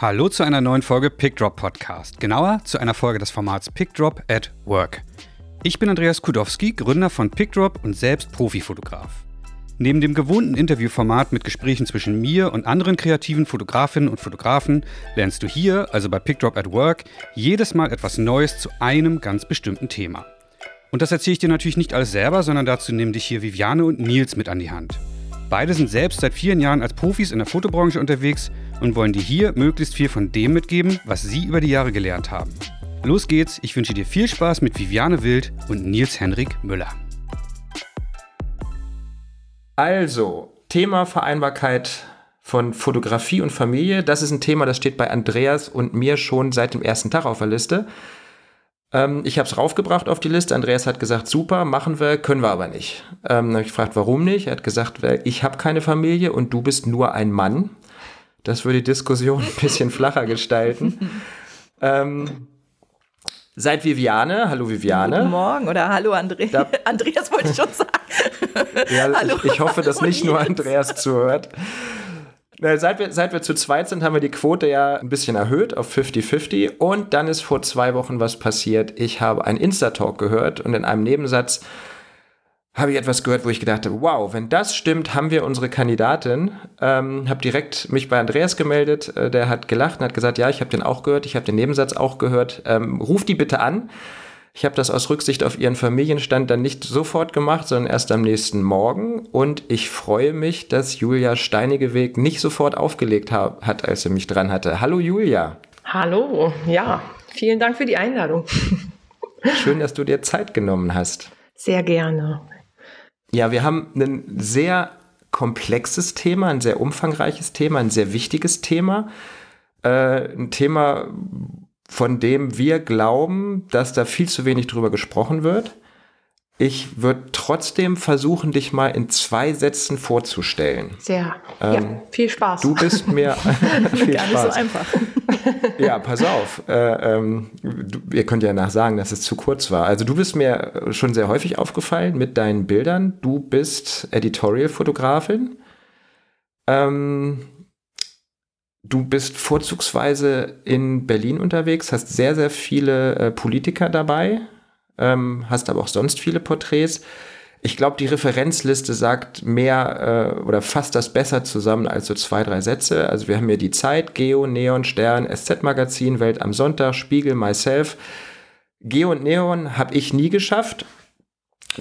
Hallo zu einer neuen Folge PickDrop Podcast. Genauer zu einer Folge des Formats PickDrop at Work. Ich bin Andreas Kudowski, Gründer von PickDrop und selbst Profifotograf. Neben dem gewohnten Interviewformat mit Gesprächen zwischen mir und anderen kreativen Fotografinnen und Fotografen lernst du hier, also bei PickDrop at Work, jedes Mal etwas Neues zu einem ganz bestimmten Thema. Und das erzähle ich dir natürlich nicht alles selber, sondern dazu nehmen dich hier Viviane und Nils mit an die Hand. Beide sind selbst seit vielen Jahren als Profis in der Fotobranche unterwegs und wollen dir hier möglichst viel von dem mitgeben, was sie über die Jahre gelernt haben. Los geht's, ich wünsche dir viel Spaß mit Viviane Wild und Nils Henrik Müller. Also, Thema Vereinbarkeit von Fotografie und Familie, das ist ein Thema, das steht bei Andreas und mir schon seit dem ersten Tag auf der Liste. Ähm, ich habe es raufgebracht auf die Liste. Andreas hat gesagt, super, machen wir, können wir aber nicht. Ähm, dann habe ich gefragt, warum nicht? Er hat gesagt, ich habe keine Familie und du bist nur ein Mann. Das würde die Diskussion ein bisschen flacher gestalten. ähm, Seid Viviane. Hallo Viviane. Guten Morgen oder hallo André. Da, Andreas wollte ich schon sagen. ja, hallo, ich, ich, hoffe, dass nicht nur Andreas zuhört. Seit wir, seit wir zu zweit sind, haben wir die Quote ja ein bisschen erhöht auf 50-50. Und dann ist vor zwei Wochen was passiert. Ich habe einen Insta-Talk gehört und in einem Nebensatz habe ich etwas gehört, wo ich gedacht habe, wow, wenn das stimmt, haben wir unsere Kandidatin. Ähm, habe direkt mich bei Andreas gemeldet, äh, der hat gelacht und hat gesagt, ja, ich habe den auch gehört, ich habe den Nebensatz auch gehört. Ähm, ruf die bitte an. Ich habe das aus Rücksicht auf ihren Familienstand dann nicht sofort gemacht, sondern erst am nächsten Morgen. Und ich freue mich, dass Julia Steinigeweg nicht sofort aufgelegt hat, als sie mich dran hatte. Hallo Julia. Hallo, ja, vielen Dank für die Einladung. Schön, dass du dir Zeit genommen hast. Sehr gerne. Ja, wir haben ein sehr komplexes Thema, ein sehr umfangreiches Thema, ein sehr wichtiges Thema. Äh, ein Thema, von dem wir glauben, dass da viel zu wenig drüber gesprochen wird. Ich würde trotzdem versuchen, dich mal in zwei Sätzen vorzustellen. Sehr. Ähm, ja, viel Spaß. Du bist mir viel Gar Spaß. nicht so einfach. ja, pass auf. Äh, ähm, du, ihr könnt ja nachsagen, dass es zu kurz war. Also du bist mir schon sehr häufig aufgefallen mit deinen Bildern. Du bist Editorial-Fotografin. Ähm, Du bist vorzugsweise in Berlin unterwegs, hast sehr, sehr viele äh, Politiker dabei, ähm, hast aber auch sonst viele Porträts. Ich glaube, die Referenzliste sagt mehr äh, oder fasst das besser zusammen als so zwei, drei Sätze. Also wir haben hier die Zeit, Geo, Neon, Stern, SZ-Magazin, Welt am Sonntag, Spiegel, Myself. Geo und Neon habe ich nie geschafft.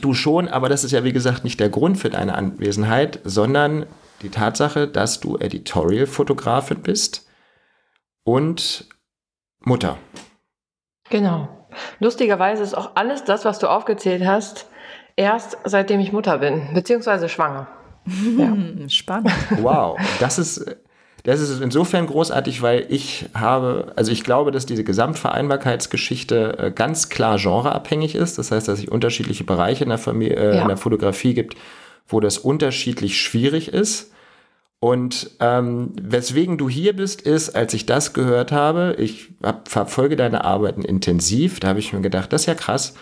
Du schon, aber das ist ja wie gesagt nicht der Grund für deine Anwesenheit, sondern die Tatsache, dass du Editorial-Fotografin bist und Mutter. Genau. Lustigerweise ist auch alles das, was du aufgezählt hast, erst seitdem ich Mutter bin, beziehungsweise schwanger. Ja. Spannend. Wow, das ist, das ist insofern großartig, weil ich habe, also ich glaube, dass diese Gesamtvereinbarkeitsgeschichte äh, ganz klar genreabhängig ist. Das heißt, dass es unterschiedliche Bereiche in der, Familie, äh, ja. in der Fotografie gibt, wo das unterschiedlich schwierig ist. Und ähm, weswegen du hier bist, ist, als ich das gehört habe, ich hab, verfolge deine Arbeiten intensiv, da habe ich mir gedacht, das ist ja krass,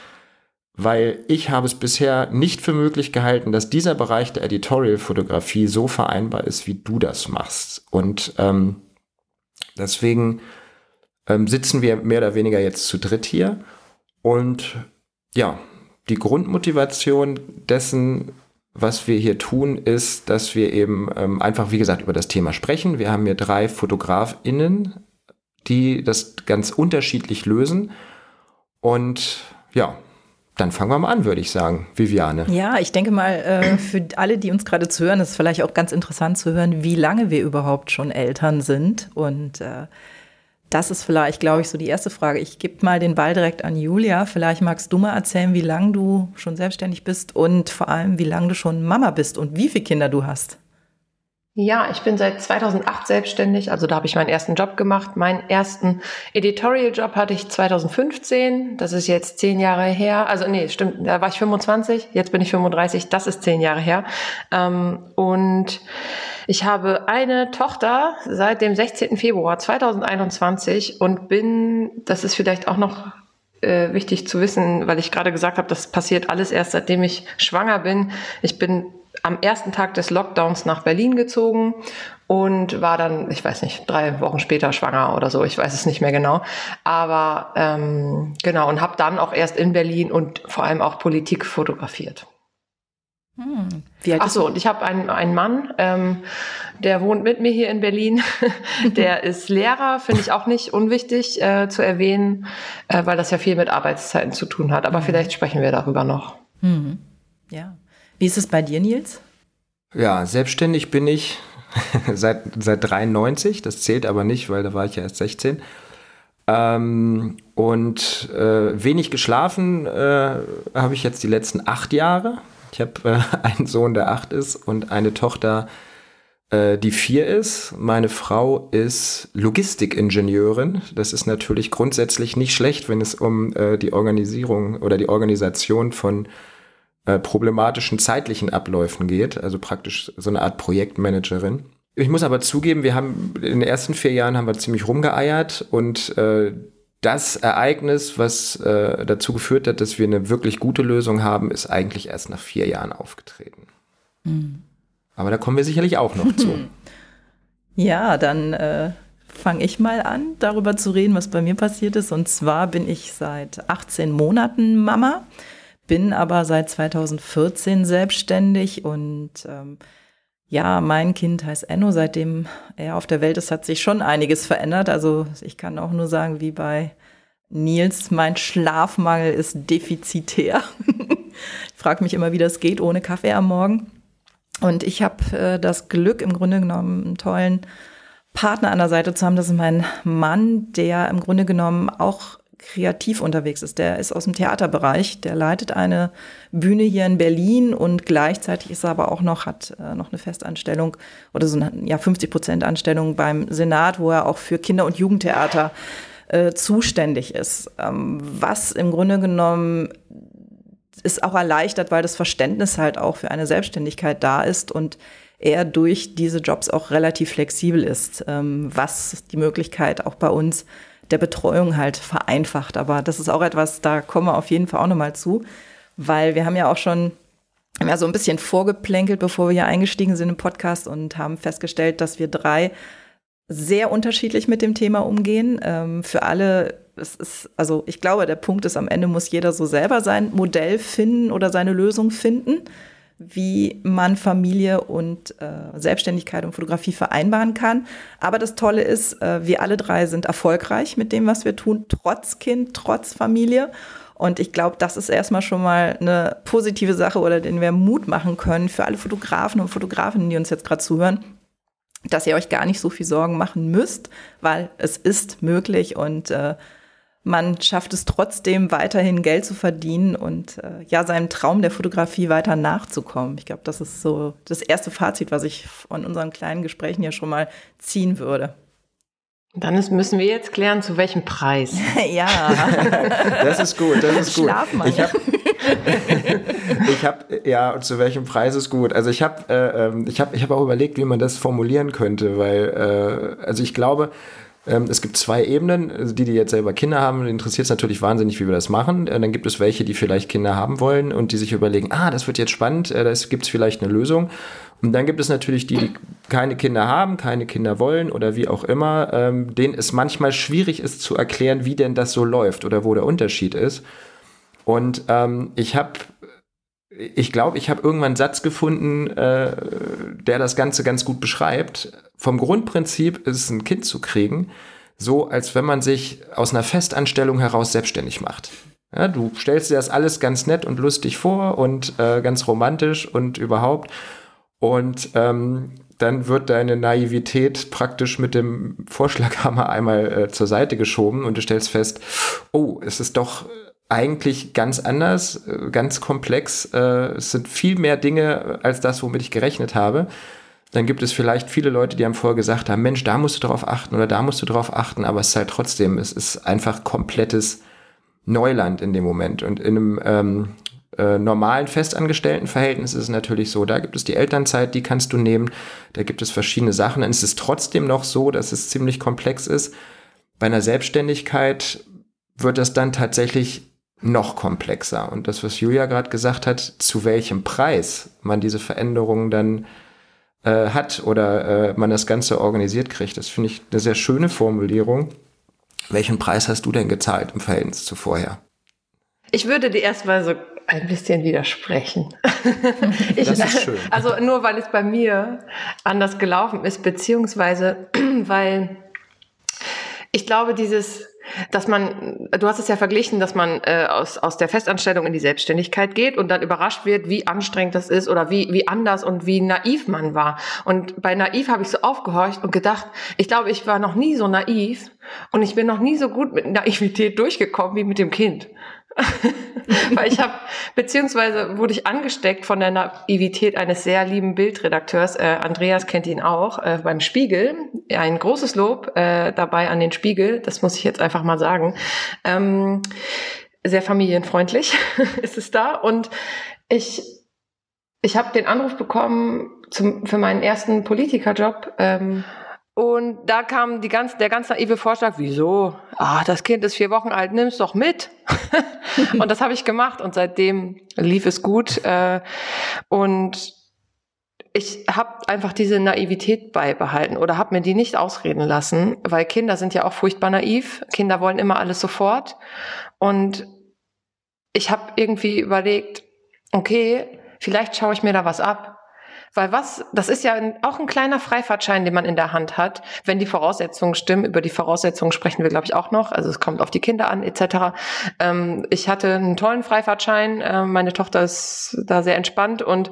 weil ich habe es bisher nicht für möglich gehalten, dass dieser Bereich der Editorial-Fotografie so vereinbar ist, wie du das machst. Und ähm, deswegen ähm, sitzen wir mehr oder weniger jetzt zu dritt hier. Und ja, die Grundmotivation dessen, was wir hier tun, ist, dass wir eben ähm, einfach, wie gesagt, über das Thema sprechen. Wir haben hier drei FotografInnen, die das ganz unterschiedlich lösen. Und ja, dann fangen wir mal an, würde ich sagen, Viviane. Ja, ich denke mal, äh, für alle, die uns gerade zuhören, ist es vielleicht auch ganz interessant zu hören, wie lange wir überhaupt schon Eltern sind. Und äh, das ist vielleicht, glaube ich, so die erste Frage. Ich gebe mal den Ball direkt an Julia. Vielleicht magst du mal erzählen, wie lange du schon selbstständig bist und vor allem, wie lange du schon Mama bist und wie viele Kinder du hast. Ja, ich bin seit 2008 selbstständig, also da habe ich meinen ersten Job gemacht. Meinen ersten Editorial-Job hatte ich 2015, das ist jetzt zehn Jahre her. Also nee, stimmt, da war ich 25, jetzt bin ich 35, das ist zehn Jahre her. Ähm, und ich habe eine Tochter seit dem 16. Februar 2021 und bin, das ist vielleicht auch noch äh, wichtig zu wissen, weil ich gerade gesagt habe, das passiert alles erst seitdem ich schwanger bin. Ich bin am ersten Tag des Lockdowns nach Berlin gezogen und war dann, ich weiß nicht, drei Wochen später schwanger oder so, ich weiß es nicht mehr genau. Aber ähm, genau, und habe dann auch erst in Berlin und vor allem auch Politik fotografiert. Hm. Ach so, und ich habe einen, einen Mann, ähm, der wohnt mit mir hier in Berlin. der ist Lehrer, finde ich auch nicht unwichtig äh, zu erwähnen, äh, weil das ja viel mit Arbeitszeiten zu tun hat. Aber mhm. vielleicht sprechen wir darüber noch. Mhm. Ja. Wie ist es bei dir, Nils? Ja, selbstständig bin ich seit, seit 93. Das zählt aber nicht, weil da war ich ja erst 16. Ähm, und äh, wenig geschlafen äh, habe ich jetzt die letzten acht Jahre. Ich habe äh, einen Sohn, der acht ist und eine Tochter, äh, die vier ist. Meine Frau ist Logistikingenieurin. Das ist natürlich grundsätzlich nicht schlecht, wenn es um äh, die Organisierung oder die Organisation von äh, problematischen zeitlichen Abläufen geht, also praktisch so eine Art Projektmanagerin. Ich muss aber zugeben, wir haben in den ersten vier Jahren haben wir ziemlich rumgeeiert und äh, das Ereignis, was äh, dazu geführt hat, dass wir eine wirklich gute Lösung haben, ist eigentlich erst nach vier Jahren aufgetreten. Mhm. Aber da kommen wir sicherlich auch noch zu. Ja, dann äh, fange ich mal an, darüber zu reden, was bei mir passiert ist. Und zwar bin ich seit 18 Monaten Mama bin aber seit 2014 selbstständig und ähm, ja, mein Kind heißt Enno. Seitdem er auf der Welt ist, hat sich schon einiges verändert. Also ich kann auch nur sagen, wie bei Nils, mein Schlafmangel ist defizitär. ich frage mich immer, wie das geht ohne Kaffee am Morgen. Und ich habe äh, das Glück, im Grunde genommen einen tollen Partner an der Seite zu haben. Das ist mein Mann, der im Grunde genommen auch kreativ unterwegs ist. Der ist aus dem Theaterbereich, der leitet eine Bühne hier in Berlin und gleichzeitig ist er aber auch noch, hat äh, noch eine Festanstellung oder so eine ja, 50 Prozent Anstellung beim Senat, wo er auch für Kinder- und Jugendtheater äh, zuständig ist. Ähm, was im Grunde genommen ist auch erleichtert, weil das Verständnis halt auch für eine Selbstständigkeit da ist und er durch diese Jobs auch relativ flexibel ist, ähm, was die Möglichkeit auch bei uns der Betreuung halt vereinfacht. Aber das ist auch etwas, da kommen wir auf jeden Fall auch nochmal zu, weil wir haben ja auch schon ja so ein bisschen vorgeplänkelt, bevor wir hier eingestiegen sind im Podcast und haben festgestellt, dass wir drei sehr unterschiedlich mit dem Thema umgehen. Ähm, für alle, es ist, also ich glaube, der Punkt ist, am Ende muss jeder so selber sein Modell finden oder seine Lösung finden wie man Familie und äh, Selbstständigkeit und Fotografie vereinbaren kann. Aber das Tolle ist, äh, wir alle drei sind erfolgreich mit dem, was wir tun, trotz Kind, trotz Familie. Und ich glaube, das ist erstmal schon mal eine positive Sache oder den wir Mut machen können für alle Fotografen und Fotografinnen, die uns jetzt gerade zuhören, dass ihr euch gar nicht so viel Sorgen machen müsst, weil es ist möglich und äh, man schafft es trotzdem weiterhin Geld zu verdienen und äh, ja, seinem Traum der Fotografie weiter nachzukommen. Ich glaube, das ist so das erste Fazit, was ich von unseren kleinen Gesprächen ja schon mal ziehen würde. Dann ist, müssen wir jetzt klären, zu welchem Preis. ja. das ist gut, das ist gut. Schlafmangel. Ich habe, ich hab, ja, und zu welchem Preis ist gut. Also ich habe, äh, ähm, ich habe, ich habe auch überlegt, wie man das formulieren könnte, weil, äh, also ich glaube, es gibt zwei Ebenen. Also die, die jetzt selber Kinder haben, interessiert es natürlich wahnsinnig, wie wir das machen. Äh, dann gibt es welche, die vielleicht Kinder haben wollen und die sich überlegen, ah, das wird jetzt spannend, äh, da gibt es vielleicht eine Lösung. Und dann gibt es natürlich die, die keine Kinder haben, keine Kinder wollen oder wie auch immer, ähm, denen es manchmal schwierig ist zu erklären, wie denn das so läuft oder wo der Unterschied ist. Und ähm, ich habe ich glaube, ich habe irgendwann einen Satz gefunden, äh, der das Ganze ganz gut beschreibt. Vom Grundprinzip ist es, ein Kind zu kriegen, so als wenn man sich aus einer Festanstellung heraus selbstständig macht. Ja, du stellst dir das alles ganz nett und lustig vor und äh, ganz romantisch und überhaupt. Und ähm, dann wird deine Naivität praktisch mit dem Vorschlaghammer einmal äh, zur Seite geschoben und du stellst fest, oh, es ist doch eigentlich ganz anders, äh, ganz komplex. Äh, es sind viel mehr Dinge als das, womit ich gerechnet habe. Dann gibt es vielleicht viele Leute, die haben vorher gesagt haben, Mensch, da musst du drauf achten oder da musst du drauf achten, aber es ist halt trotzdem, es ist einfach komplettes Neuland in dem Moment. Und in einem ähm, äh, normalen Festangestelltenverhältnis ist es natürlich so, da gibt es die Elternzeit, die kannst du nehmen, da gibt es verschiedene Sachen. Und es ist trotzdem noch so, dass es ziemlich komplex ist. Bei einer Selbstständigkeit wird das dann tatsächlich noch komplexer. Und das, was Julia gerade gesagt hat, zu welchem Preis man diese Veränderungen dann äh, hat oder äh, man das Ganze organisiert kriegt. Das finde ich eine sehr schöne Formulierung. Welchen Preis hast du denn gezahlt im Verhältnis zu vorher? Ich würde dir erstmal so ein bisschen widersprechen. ich, das ist schön. Also nur weil es bei mir anders gelaufen ist, beziehungsweise weil ich glaube, dieses dass man, du hast es ja verglichen, dass man äh, aus, aus der Festanstellung in die Selbstständigkeit geht und dann überrascht wird, wie anstrengend das ist oder wie, wie anders und wie naiv man war. Und bei naiv habe ich so aufgehorcht und gedacht, ich glaube, ich war noch nie so naiv und ich bin noch nie so gut mit Naivität durchgekommen wie mit dem Kind. Weil ich habe, beziehungsweise wurde ich angesteckt von der Naivität eines sehr lieben Bildredakteurs. Äh, Andreas kennt ihn auch äh, beim Spiegel. Ein großes Lob äh, dabei an den Spiegel. Das muss ich jetzt einfach mal sagen. Ähm, sehr familienfreundlich ist es da. Und ich, ich habe den Anruf bekommen zum, für meinen ersten Politikerjob. Ähm, und da kam die ganz, der ganz naive Vorschlag, wieso? Ah, das Kind ist vier Wochen alt, nimm's doch mit. und das habe ich gemacht und seitdem lief es gut. Äh, und ich habe einfach diese Naivität beibehalten oder habe mir die nicht ausreden lassen, weil Kinder sind ja auch furchtbar naiv. Kinder wollen immer alles sofort. Und ich habe irgendwie überlegt, okay, vielleicht schaue ich mir da was ab weil was, das ist ja auch ein kleiner Freifahrtschein, den man in der Hand hat, wenn die Voraussetzungen stimmen. Über die Voraussetzungen sprechen wir, glaube ich, auch noch. Also es kommt auf die Kinder an, etc. Ähm, ich hatte einen tollen Freifahrtschein. Äh, meine Tochter ist da sehr entspannt und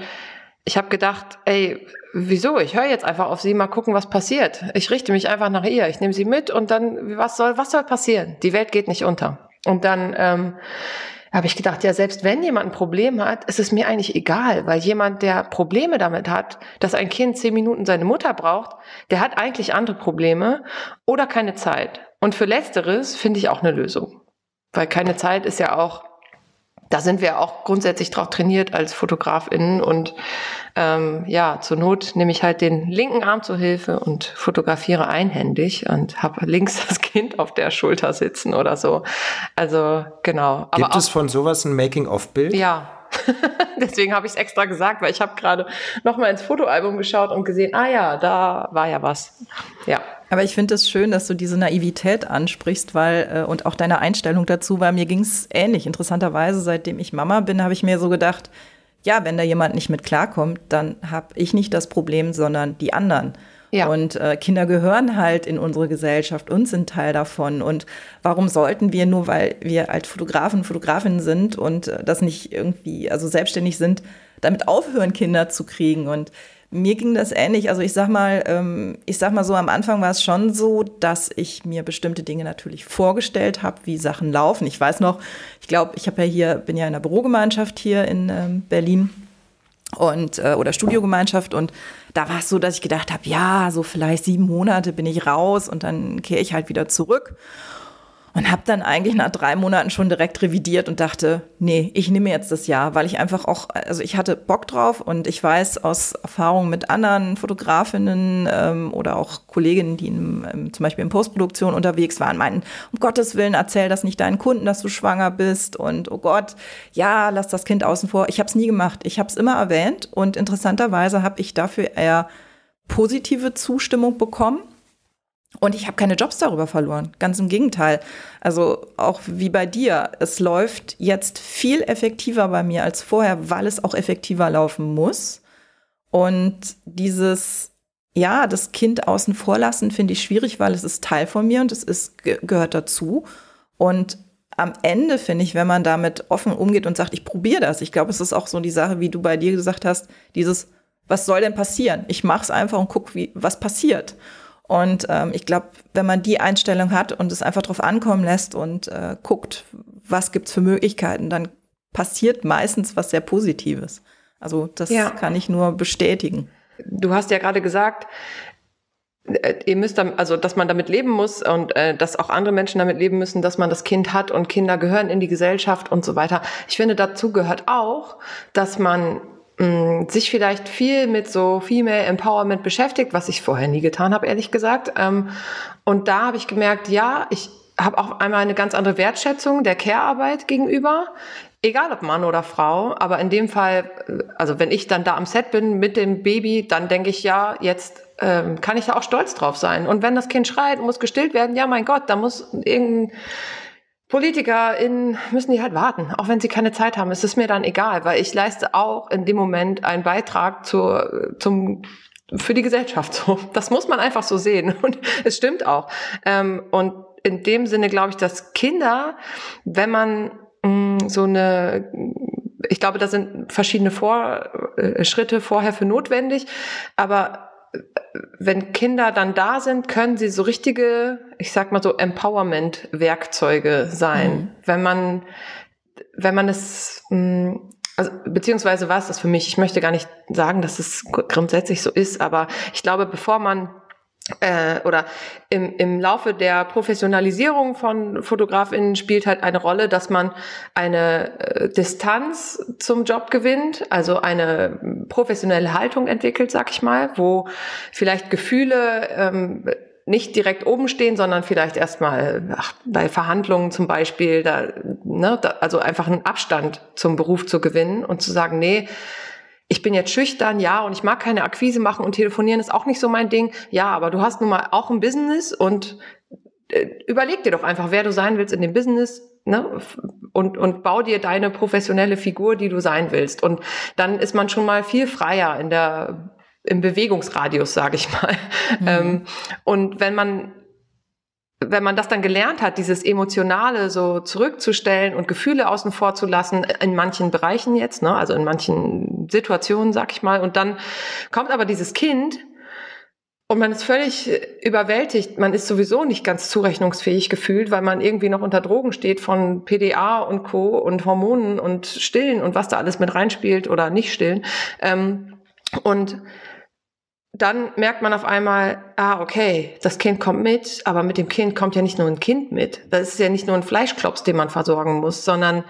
ich habe gedacht, ey, wieso? Ich höre jetzt einfach auf sie, mal gucken, was passiert. Ich richte mich einfach nach ihr. Ich nehme sie mit und dann, was soll, was soll passieren? Die Welt geht nicht unter. Und dann ähm, habe ich gedacht, ja, selbst wenn jemand ein Problem hat, ist es mir eigentlich egal, weil jemand, der Probleme damit hat, dass ein Kind zehn Minuten seine Mutter braucht, der hat eigentlich andere Probleme oder keine Zeit. Und für Letzteres finde ich auch eine Lösung. Weil keine Zeit ist ja auch da sind wir auch grundsätzlich drauf trainiert als FotografInnen und ähm, ja, zur Not nehme ich halt den linken Arm zur Hilfe und fotografiere einhändig und habe links das Kind auf der Schulter sitzen oder so. Also genau. Aber Gibt es von sowas ein Making-of-Bild? Ja, Deswegen habe ich es extra gesagt, weil ich habe gerade noch mal ins Fotoalbum geschaut und gesehen, ah ja, da war ja was. Ja. Aber ich finde es schön, dass du diese Naivität ansprichst, weil äh, und auch deine Einstellung dazu, weil mir ging es ähnlich. Interessanterweise, seitdem ich Mama bin, habe ich mir so gedacht, ja, wenn da jemand nicht mit klarkommt, dann habe ich nicht das Problem, sondern die anderen. Ja. Und äh, Kinder gehören halt in unsere Gesellschaft und sind Teil davon. Und warum sollten wir, nur weil wir als Fotografen Fotografinnen sind und äh, das nicht irgendwie, also selbstständig sind, damit aufhören, Kinder zu kriegen? Und mir ging das ähnlich. Also ich sag mal, ähm, ich sag mal so, am Anfang war es schon so, dass ich mir bestimmte Dinge natürlich vorgestellt habe, wie Sachen laufen. Ich weiß noch, ich glaube, ich habe ja hier, bin ja in einer Bürogemeinschaft hier in ähm, Berlin und äh, oder Studiogemeinschaft und da war es so, dass ich gedacht habe, ja, so vielleicht sieben Monate bin ich raus und dann kehre ich halt wieder zurück und habe dann eigentlich nach drei Monaten schon direkt revidiert und dachte, nee, ich nehme jetzt das Jahr, weil ich einfach auch, also ich hatte Bock drauf und ich weiß aus Erfahrungen mit anderen Fotografinnen ähm, oder auch Kolleginnen, die in, ähm, zum Beispiel in Postproduktion unterwegs waren, meinten, um Gottes Willen, erzähl das nicht deinen Kunden, dass du schwanger bist und oh Gott, ja, lass das Kind außen vor. Ich habe es nie gemacht. Ich habe es immer erwähnt und interessanterweise habe ich dafür eher positive Zustimmung bekommen und ich habe keine Jobs darüber verloren. Ganz im Gegenteil. Also auch wie bei dir. Es läuft jetzt viel effektiver bei mir als vorher, weil es auch effektiver laufen muss. Und dieses, ja, das Kind außen vor lassen, finde ich schwierig, weil es ist Teil von mir und es ist, gehört dazu. Und am Ende finde ich, wenn man damit offen umgeht und sagt, ich probiere das. Ich glaube, es ist auch so die Sache, wie du bei dir gesagt hast, dieses, was soll denn passieren? Ich mache es einfach und gucke, was passiert. Und ähm, ich glaube, wenn man die Einstellung hat und es einfach drauf ankommen lässt und äh, guckt, was gibt's für Möglichkeiten, dann passiert meistens was sehr Positives. Also das ja. kann ich nur bestätigen. Du hast ja gerade gesagt, äh, ihr müsst dann, also dass man damit leben muss und äh, dass auch andere Menschen damit leben müssen, dass man das Kind hat und Kinder gehören in die Gesellschaft und so weiter. Ich finde, dazu gehört auch, dass man mh, sich vielleicht viel mit so Female Empowerment beschäftigt, was ich vorher nie getan habe, ehrlich gesagt. Ähm, und da habe ich gemerkt, ja, ich habe auch einmal eine ganz andere Wertschätzung der Care-Arbeit gegenüber. egal ob Mann oder Frau, aber in dem Fall, äh, also wenn ich dann da am Set bin mit dem Baby, dann denke ich, ja, jetzt ähm, kann ich da auch stolz drauf sein. Und wenn das Kind schreit und muss gestillt werden, ja, mein Gott, da muss irgendein PolitikerInnen müssen die halt warten, auch wenn sie keine Zeit haben. Es ist mir dann egal, weil ich leiste auch in dem Moment einen Beitrag zur, zum für die Gesellschaft. So, das muss man einfach so sehen und es stimmt auch. Ähm, und in dem Sinne glaube ich, dass Kinder, wenn man mm, so eine ich glaube, da sind verschiedene Vor äh, vorher für notwendig, aber wenn Kinder dann da sind, können sie so richtige, ich sag mal so Empowerment-Werkzeuge sein. Mhm. Wenn man, wenn man es, mm, also, beziehungsweise war es das für mich. Ich möchte gar nicht sagen, dass es grundsätzlich so ist, aber ich glaube, bevor man äh, oder im, im Laufe der Professionalisierung von FotografInnen spielt halt eine Rolle, dass man eine äh, Distanz zum Job gewinnt, also eine professionelle Haltung entwickelt, sag ich mal, wo vielleicht Gefühle ähm, nicht direkt oben stehen, sondern vielleicht erstmal bei Verhandlungen zum Beispiel, da, ne, da, also einfach einen Abstand zum Beruf zu gewinnen und zu sagen, nee, ich bin jetzt schüchtern, ja, und ich mag keine Akquise machen und telefonieren ist auch nicht so mein Ding. Ja, aber du hast nun mal auch ein Business und äh, überleg dir doch einfach, wer du sein willst in dem Business, ne? Und, und bau dir deine professionelle Figur, die du sein willst. Und dann ist man schon mal viel freier in der, im Bewegungsradius, sage ich mal. Mhm. Ähm, und wenn man wenn man das dann gelernt hat, dieses Emotionale so zurückzustellen und Gefühle außen vor zu lassen, in manchen Bereichen jetzt, ne, also in manchen Situationen, sag ich mal, und dann kommt aber dieses Kind und man ist völlig überwältigt. Man ist sowieso nicht ganz zurechnungsfähig gefühlt, weil man irgendwie noch unter Drogen steht von PDA und Co. und Hormonen und Stillen und was da alles mit reinspielt oder nicht stillen. Ähm, und dann merkt man auf einmal, ah, okay, das Kind kommt mit, aber mit dem Kind kommt ja nicht nur ein Kind mit. Das ist ja nicht nur ein Fleischklops, den man versorgen muss, sondern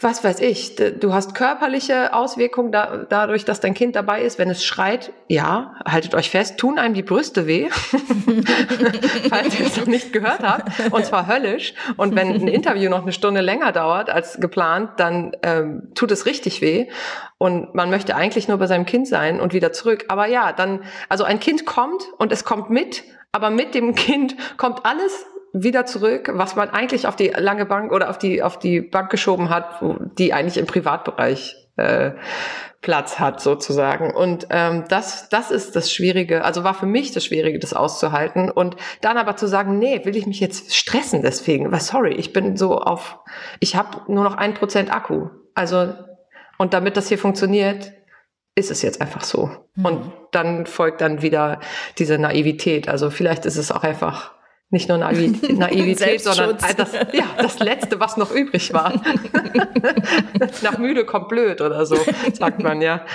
was weiß ich, du hast körperliche Auswirkungen da, dadurch, dass dein Kind dabei ist, wenn es schreit, ja, haltet euch fest, tun einem die Brüste weh, falls ihr es noch nicht gehört habt, und zwar höllisch. Und wenn ein Interview noch eine Stunde länger dauert als geplant, dann ähm, tut es richtig weh. Und man möchte eigentlich nur bei seinem Kind sein und wieder zurück. Aber ja, dann, also ein Kind kommt und es kommt mit, aber mit dem Kind kommt alles wieder zurück, was man eigentlich auf die lange Bank oder auf die, auf die Bank geschoben hat, wo die eigentlich im Privatbereich äh, Platz hat sozusagen. Und ähm, das, das ist das Schwierige, also war für mich das Schwierige, das auszuhalten. Und dann aber zu sagen, nee, will ich mich jetzt stressen deswegen? Weil sorry, ich bin so auf, ich habe nur noch ein Prozent Akku. Also, und damit das hier funktioniert, ist es jetzt einfach so. Mhm. Und dann folgt dann wieder diese Naivität. Also vielleicht ist es auch einfach nicht nur Naivität, sondern das, ja, das Letzte, was noch übrig war. Nach müde kommt blöd oder so, sagt man ja.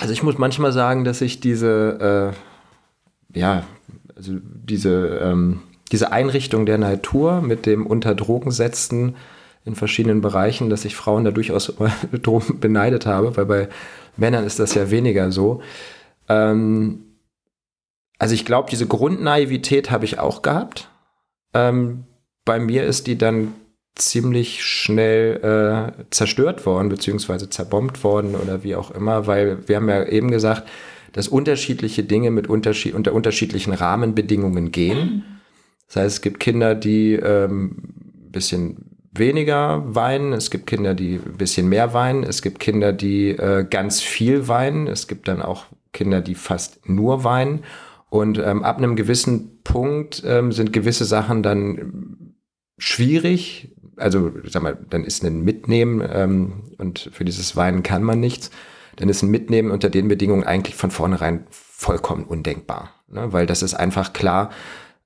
Also ich muss manchmal sagen, dass ich diese, äh, ja, also diese, ähm, diese Einrichtung der Natur mit dem unter Drogen setzen in verschiedenen Bereichen, dass ich Frauen da durchaus drum beneidet habe, weil bei Männern ist das ja weniger so. Ähm, also ich glaube, diese Grundnaivität habe ich auch gehabt. Ähm, bei mir ist die dann ziemlich schnell äh, zerstört worden, beziehungsweise zerbombt worden oder wie auch immer, weil wir haben ja eben gesagt, dass unterschiedliche Dinge mit unterschied unter unterschiedlichen Rahmenbedingungen gehen. Das heißt, es gibt Kinder, die ähm, ein bisschen weniger weinen, es gibt Kinder, die ein bisschen mehr weinen, es gibt Kinder, die äh, ganz viel weinen, es gibt dann auch Kinder, die fast nur weinen. Und ähm, ab einem gewissen Punkt ähm, sind gewisse Sachen dann schwierig. Also, sag mal, dann ist ein Mitnehmen ähm, und für dieses Weinen kann man nichts. Dann ist ein Mitnehmen unter den Bedingungen eigentlich von vornherein vollkommen undenkbar. Ne? Weil das ist einfach klar,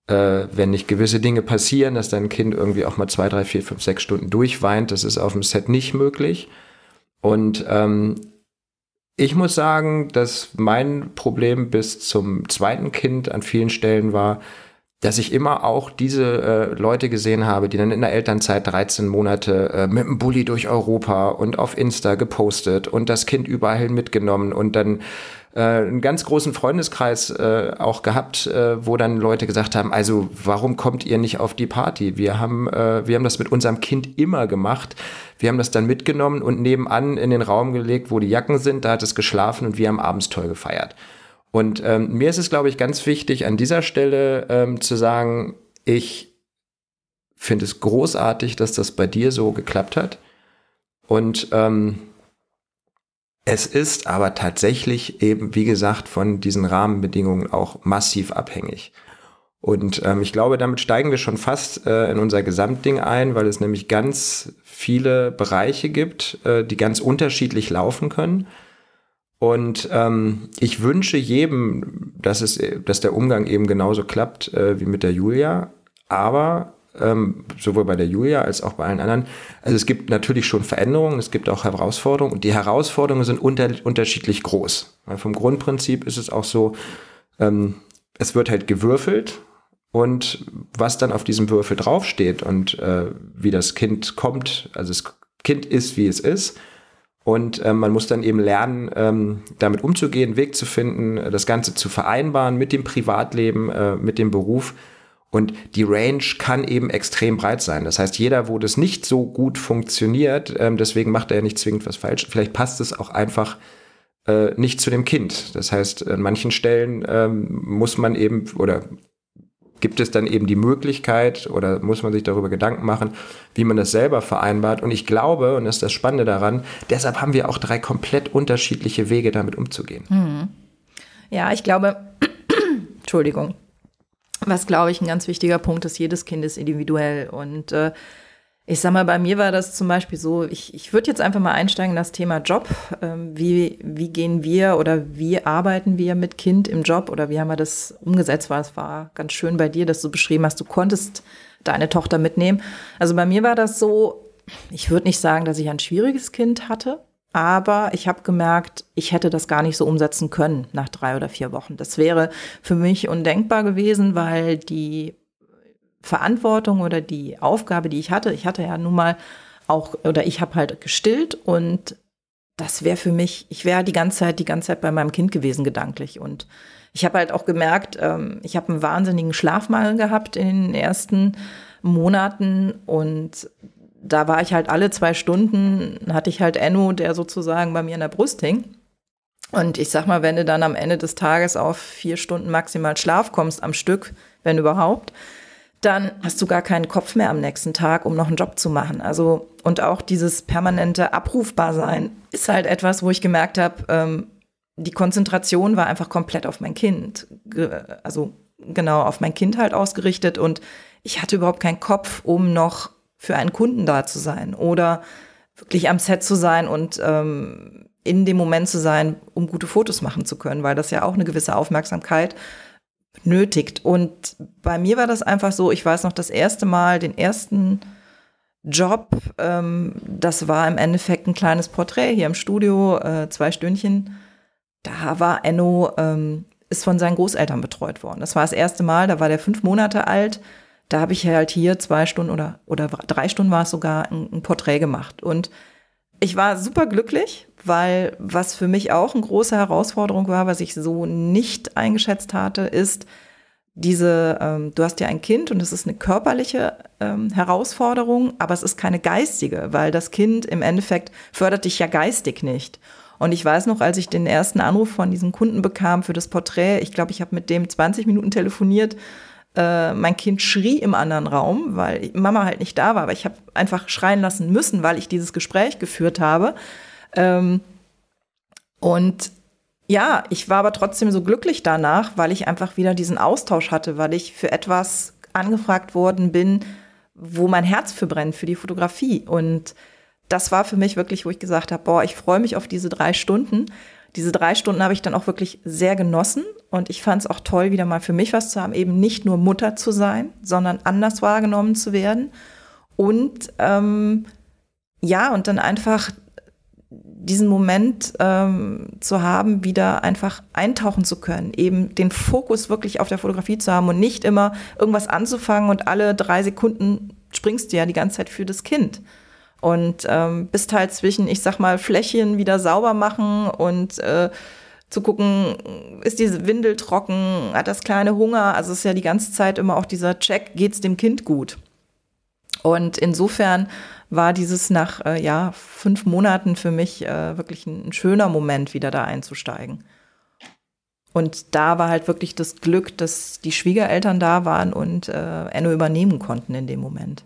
äh, wenn nicht gewisse Dinge passieren, dass dein Kind irgendwie auch mal zwei, drei, vier, fünf, sechs Stunden durchweint, das ist auf dem Set nicht möglich. Und ähm, ich muss sagen, dass mein Problem bis zum zweiten Kind an vielen Stellen war, dass ich immer auch diese äh, Leute gesehen habe, die dann in der Elternzeit 13 Monate äh, mit dem Bulli durch Europa und auf Insta gepostet und das Kind überall mitgenommen und dann äh, einen ganz großen Freundeskreis äh, auch gehabt, äh, wo dann Leute gesagt haben, also warum kommt ihr nicht auf die Party? Wir haben, äh, wir haben das mit unserem Kind immer gemacht. Wir haben das dann mitgenommen und nebenan in den Raum gelegt, wo die Jacken sind, da hat es geschlafen und wir haben abends toll gefeiert. Und ähm, mir ist es, glaube ich, ganz wichtig, an dieser Stelle ähm, zu sagen, ich finde es großartig, dass das bei dir so geklappt hat. Und ähm, es ist aber tatsächlich eben, wie gesagt, von diesen Rahmenbedingungen auch massiv abhängig. Und ähm, ich glaube, damit steigen wir schon fast äh, in unser Gesamtding ein, weil es nämlich ganz viele Bereiche gibt, äh, die ganz unterschiedlich laufen können. Und ähm, ich wünsche jedem, dass, es, dass der Umgang eben genauso klappt äh, wie mit der Julia. Aber ähm, sowohl bei der Julia als auch bei allen anderen. Also es gibt natürlich schon Veränderungen, es gibt auch Herausforderungen und die Herausforderungen sind unter, unterschiedlich groß. Weil vom Grundprinzip ist es auch so, ähm, es wird halt gewürfelt und was dann auf diesem Würfel draufsteht und äh, wie das Kind kommt, also das Kind ist, wie es ist. Und äh, man muss dann eben lernen, ähm, damit umzugehen, Weg zu finden, das Ganze zu vereinbaren mit dem Privatleben, äh, mit dem Beruf und die Range kann eben extrem breit sein. Das heißt, jeder, wo das nicht so gut funktioniert, ähm, deswegen macht er ja nicht zwingend was falsch. Vielleicht passt es auch einfach äh, nicht zu dem Kind. Das heißt, an manchen Stellen ähm, muss man eben oder gibt es dann eben die Möglichkeit oder muss man sich darüber Gedanken machen, wie man das selber vereinbart. Und ich glaube, und das ist das Spannende daran, deshalb haben wir auch drei komplett unterschiedliche Wege, damit umzugehen. Mhm. Ja, ich glaube, Entschuldigung, was, glaube ich, ein ganz wichtiger Punkt ist, jedes Kind ist individuell. Und äh, ich sag mal, bei mir war das zum Beispiel so, ich, ich würde jetzt einfach mal einsteigen in das Thema Job. Ähm, wie, wie gehen wir oder wie arbeiten wir mit Kind im Job oder wie haben wir das umgesetzt? War es war ganz schön bei dir, dass du beschrieben hast, du konntest deine Tochter mitnehmen. Also bei mir war das so, ich würde nicht sagen, dass ich ein schwieriges Kind hatte, aber ich habe gemerkt, ich hätte das gar nicht so umsetzen können nach drei oder vier Wochen. Das wäre für mich undenkbar gewesen, weil die Verantwortung oder die Aufgabe, die ich hatte, ich hatte ja nun mal auch, oder ich habe halt gestillt und das wäre für mich, ich wäre die ganze Zeit, die ganze Zeit bei meinem Kind gewesen, gedanklich. Und ich habe halt auch gemerkt, ähm, ich habe einen wahnsinnigen Schlafmangel gehabt in den ersten Monaten und da war ich halt alle zwei Stunden, hatte ich halt Enno, der sozusagen bei mir in der Brust hing. Und ich sag mal, wenn du dann am Ende des Tages auf vier Stunden maximal Schlaf kommst am Stück, wenn überhaupt, dann hast du gar keinen Kopf mehr am nächsten Tag, um noch einen Job zu machen. Also, und auch dieses permanente Abrufbarsein ist halt etwas, wo ich gemerkt habe, ähm, die Konzentration war einfach komplett auf mein Kind. Also genau auf mein Kind halt ausgerichtet und ich hatte überhaupt keinen Kopf, um noch für einen Kunden da zu sein oder wirklich am Set zu sein und ähm, in dem Moment zu sein, um gute Fotos machen zu können, weil das ja auch eine gewisse Aufmerksamkeit nötigt. Und bei mir war das einfach so, ich weiß noch das erste Mal, den ersten Job, ähm, das war im Endeffekt ein kleines Porträt hier im Studio, äh, zwei Stündchen. Da war Enno, ähm, ist von seinen Großeltern betreut worden. Das war das erste Mal, da war der fünf Monate alt da habe ich halt hier zwei Stunden oder, oder drei Stunden war es sogar ein, ein Porträt gemacht. Und ich war super glücklich, weil was für mich auch eine große Herausforderung war, was ich so nicht eingeschätzt hatte, ist diese, ähm, du hast ja ein Kind und es ist eine körperliche ähm, Herausforderung, aber es ist keine geistige, weil das Kind im Endeffekt fördert dich ja geistig nicht. Und ich weiß noch, als ich den ersten Anruf von diesem Kunden bekam für das Porträt, ich glaube, ich habe mit dem 20 Minuten telefoniert äh, mein Kind schrie im anderen Raum, weil Mama halt nicht da war, aber ich habe einfach schreien lassen müssen, weil ich dieses Gespräch geführt habe. Ähm, und ja, ich war aber trotzdem so glücklich danach, weil ich einfach wieder diesen Austausch hatte, weil ich für etwas angefragt worden bin, wo mein Herz für brennt, für die Fotografie. Und das war für mich wirklich, wo ich gesagt habe, boah, ich freue mich auf diese drei Stunden diese drei Stunden habe ich dann auch wirklich sehr genossen und ich fand es auch toll, wieder mal für mich was zu haben, eben nicht nur Mutter zu sein, sondern anders wahrgenommen zu werden. Und ähm, ja, und dann einfach diesen Moment ähm, zu haben, wieder einfach eintauchen zu können, eben den Fokus wirklich auf der Fotografie zu haben und nicht immer irgendwas anzufangen und alle drei Sekunden springst du ja die ganze Zeit für das Kind und ähm, bist halt zwischen, ich sag mal, Flächen wieder sauber machen und äh, zu gucken, ist diese Windel trocken, hat das kleine Hunger? Also es ist ja die ganze Zeit immer auch dieser Check, geht es dem Kind gut? Und insofern war dieses nach äh, ja, fünf Monaten für mich äh, wirklich ein, ein, schöner Moment, wieder da einzusteigen. Und da war halt wirklich das Glück, dass die Schwiegereltern da waren und äh, Enno übernehmen konnten in dem Moment.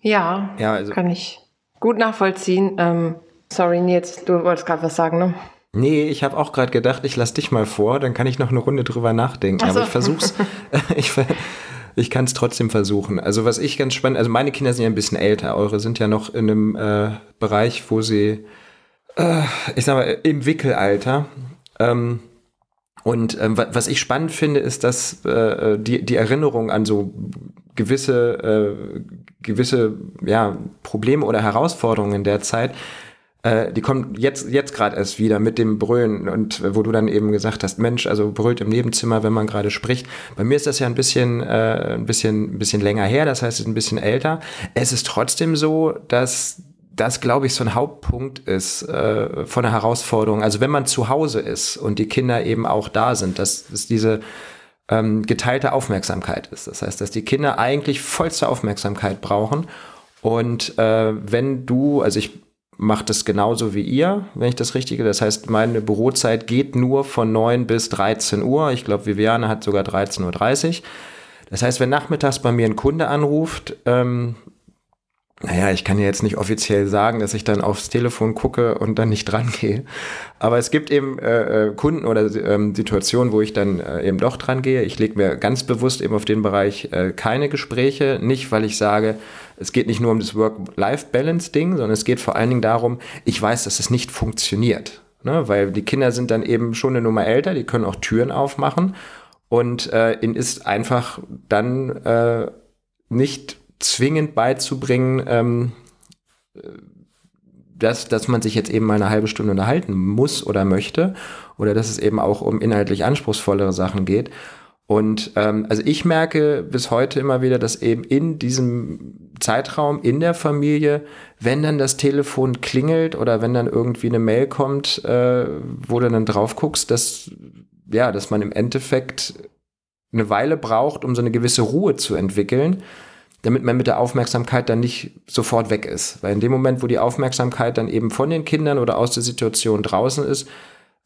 Ja, ja also kann ich gut nachvollziehen. Ähm, sorry, Nils, du wolltest gerade was sagen, ne? Nee, ich habe auch gerade gedacht, ich lasse dich mal vor, dann kann ich noch eine Runde drüber nachdenken. So. Aber ich versuch's. ich, ich kann es trotzdem versuchen. Also was ich ganz spannend, also meine Kinder sind ja ein bisschen älter, eure sind ja noch in einem äh, Bereich, wo sie, äh, ich sag mal, im Wickelalter. Ähm, und ähm, was ich spannend finde, ist, dass äh, die, die Erinnerung an so gewisse, äh, gewisse ja, Probleme oder Herausforderungen der Zeit äh, die kommt jetzt, jetzt gerade erst wieder mit dem Brüllen und äh, wo du dann eben gesagt hast, Mensch, also brüllt im Nebenzimmer, wenn man gerade spricht. Bei mir ist das ja ein bisschen, äh, ein bisschen, ein bisschen länger her, das heißt, es ist ein bisschen älter. Es ist trotzdem so, dass das, glaube ich, so ein Hauptpunkt ist äh, von der Herausforderung. Also wenn man zu Hause ist und die Kinder eben auch da sind, dass es diese ähm, geteilte Aufmerksamkeit ist. Das heißt, dass die Kinder eigentlich vollste Aufmerksamkeit brauchen. Und äh, wenn du, also ich macht es genauso wie ihr, wenn ich das richtige. Das heißt, meine Bürozeit geht nur von 9 bis 13 Uhr. Ich glaube, Viviane hat sogar 13.30 Uhr. Das heißt, wenn nachmittags bei mir ein Kunde anruft, ähm, naja, ich kann ja jetzt nicht offiziell sagen, dass ich dann aufs Telefon gucke und dann nicht dran gehe. Aber es gibt eben äh, äh, Kunden oder ähm, Situationen, wo ich dann äh, eben doch dran gehe. Ich lege mir ganz bewusst eben auf den Bereich äh, keine Gespräche. Nicht, weil ich sage, es geht nicht nur um das Work-Life-Balance-Ding, sondern es geht vor allen Dingen darum, ich weiß, dass es nicht funktioniert. Ne? Weil die Kinder sind dann eben schon eine Nummer älter, die können auch Türen aufmachen. Und äh, ihnen ist einfach dann äh, nicht zwingend beizubringen, ähm, dass, dass man sich jetzt eben mal eine halbe Stunde unterhalten muss oder möchte oder dass es eben auch um inhaltlich anspruchsvollere Sachen geht. Und ähm, also ich merke bis heute immer wieder, dass eben in diesem Zeitraum in der Familie, wenn dann das Telefon klingelt oder wenn dann irgendwie eine Mail kommt, äh, wo du dann drauf guckst, dass ja, dass man im Endeffekt eine Weile braucht, um so eine gewisse Ruhe zu entwickeln damit man mit der Aufmerksamkeit dann nicht sofort weg ist. Weil in dem Moment, wo die Aufmerksamkeit dann eben von den Kindern oder aus der Situation draußen ist,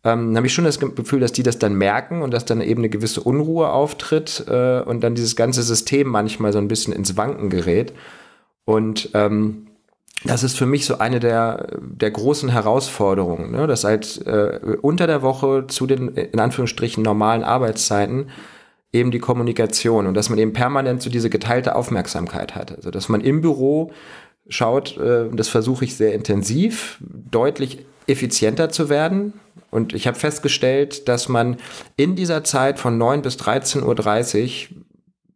ähm, habe ich schon das Gefühl, dass die das dann merken und dass dann eben eine gewisse Unruhe auftritt äh, und dann dieses ganze System manchmal so ein bisschen ins Wanken gerät. Und ähm, das ist für mich so eine der, der großen Herausforderungen, ne? dass halt äh, unter der Woche zu den in Anführungsstrichen normalen Arbeitszeiten eben die Kommunikation und dass man eben permanent so diese geteilte Aufmerksamkeit hat. Also dass man im Büro schaut, äh, das versuche ich sehr intensiv, deutlich effizienter zu werden. Und ich habe festgestellt, dass man in dieser Zeit von 9 bis 13.30 Uhr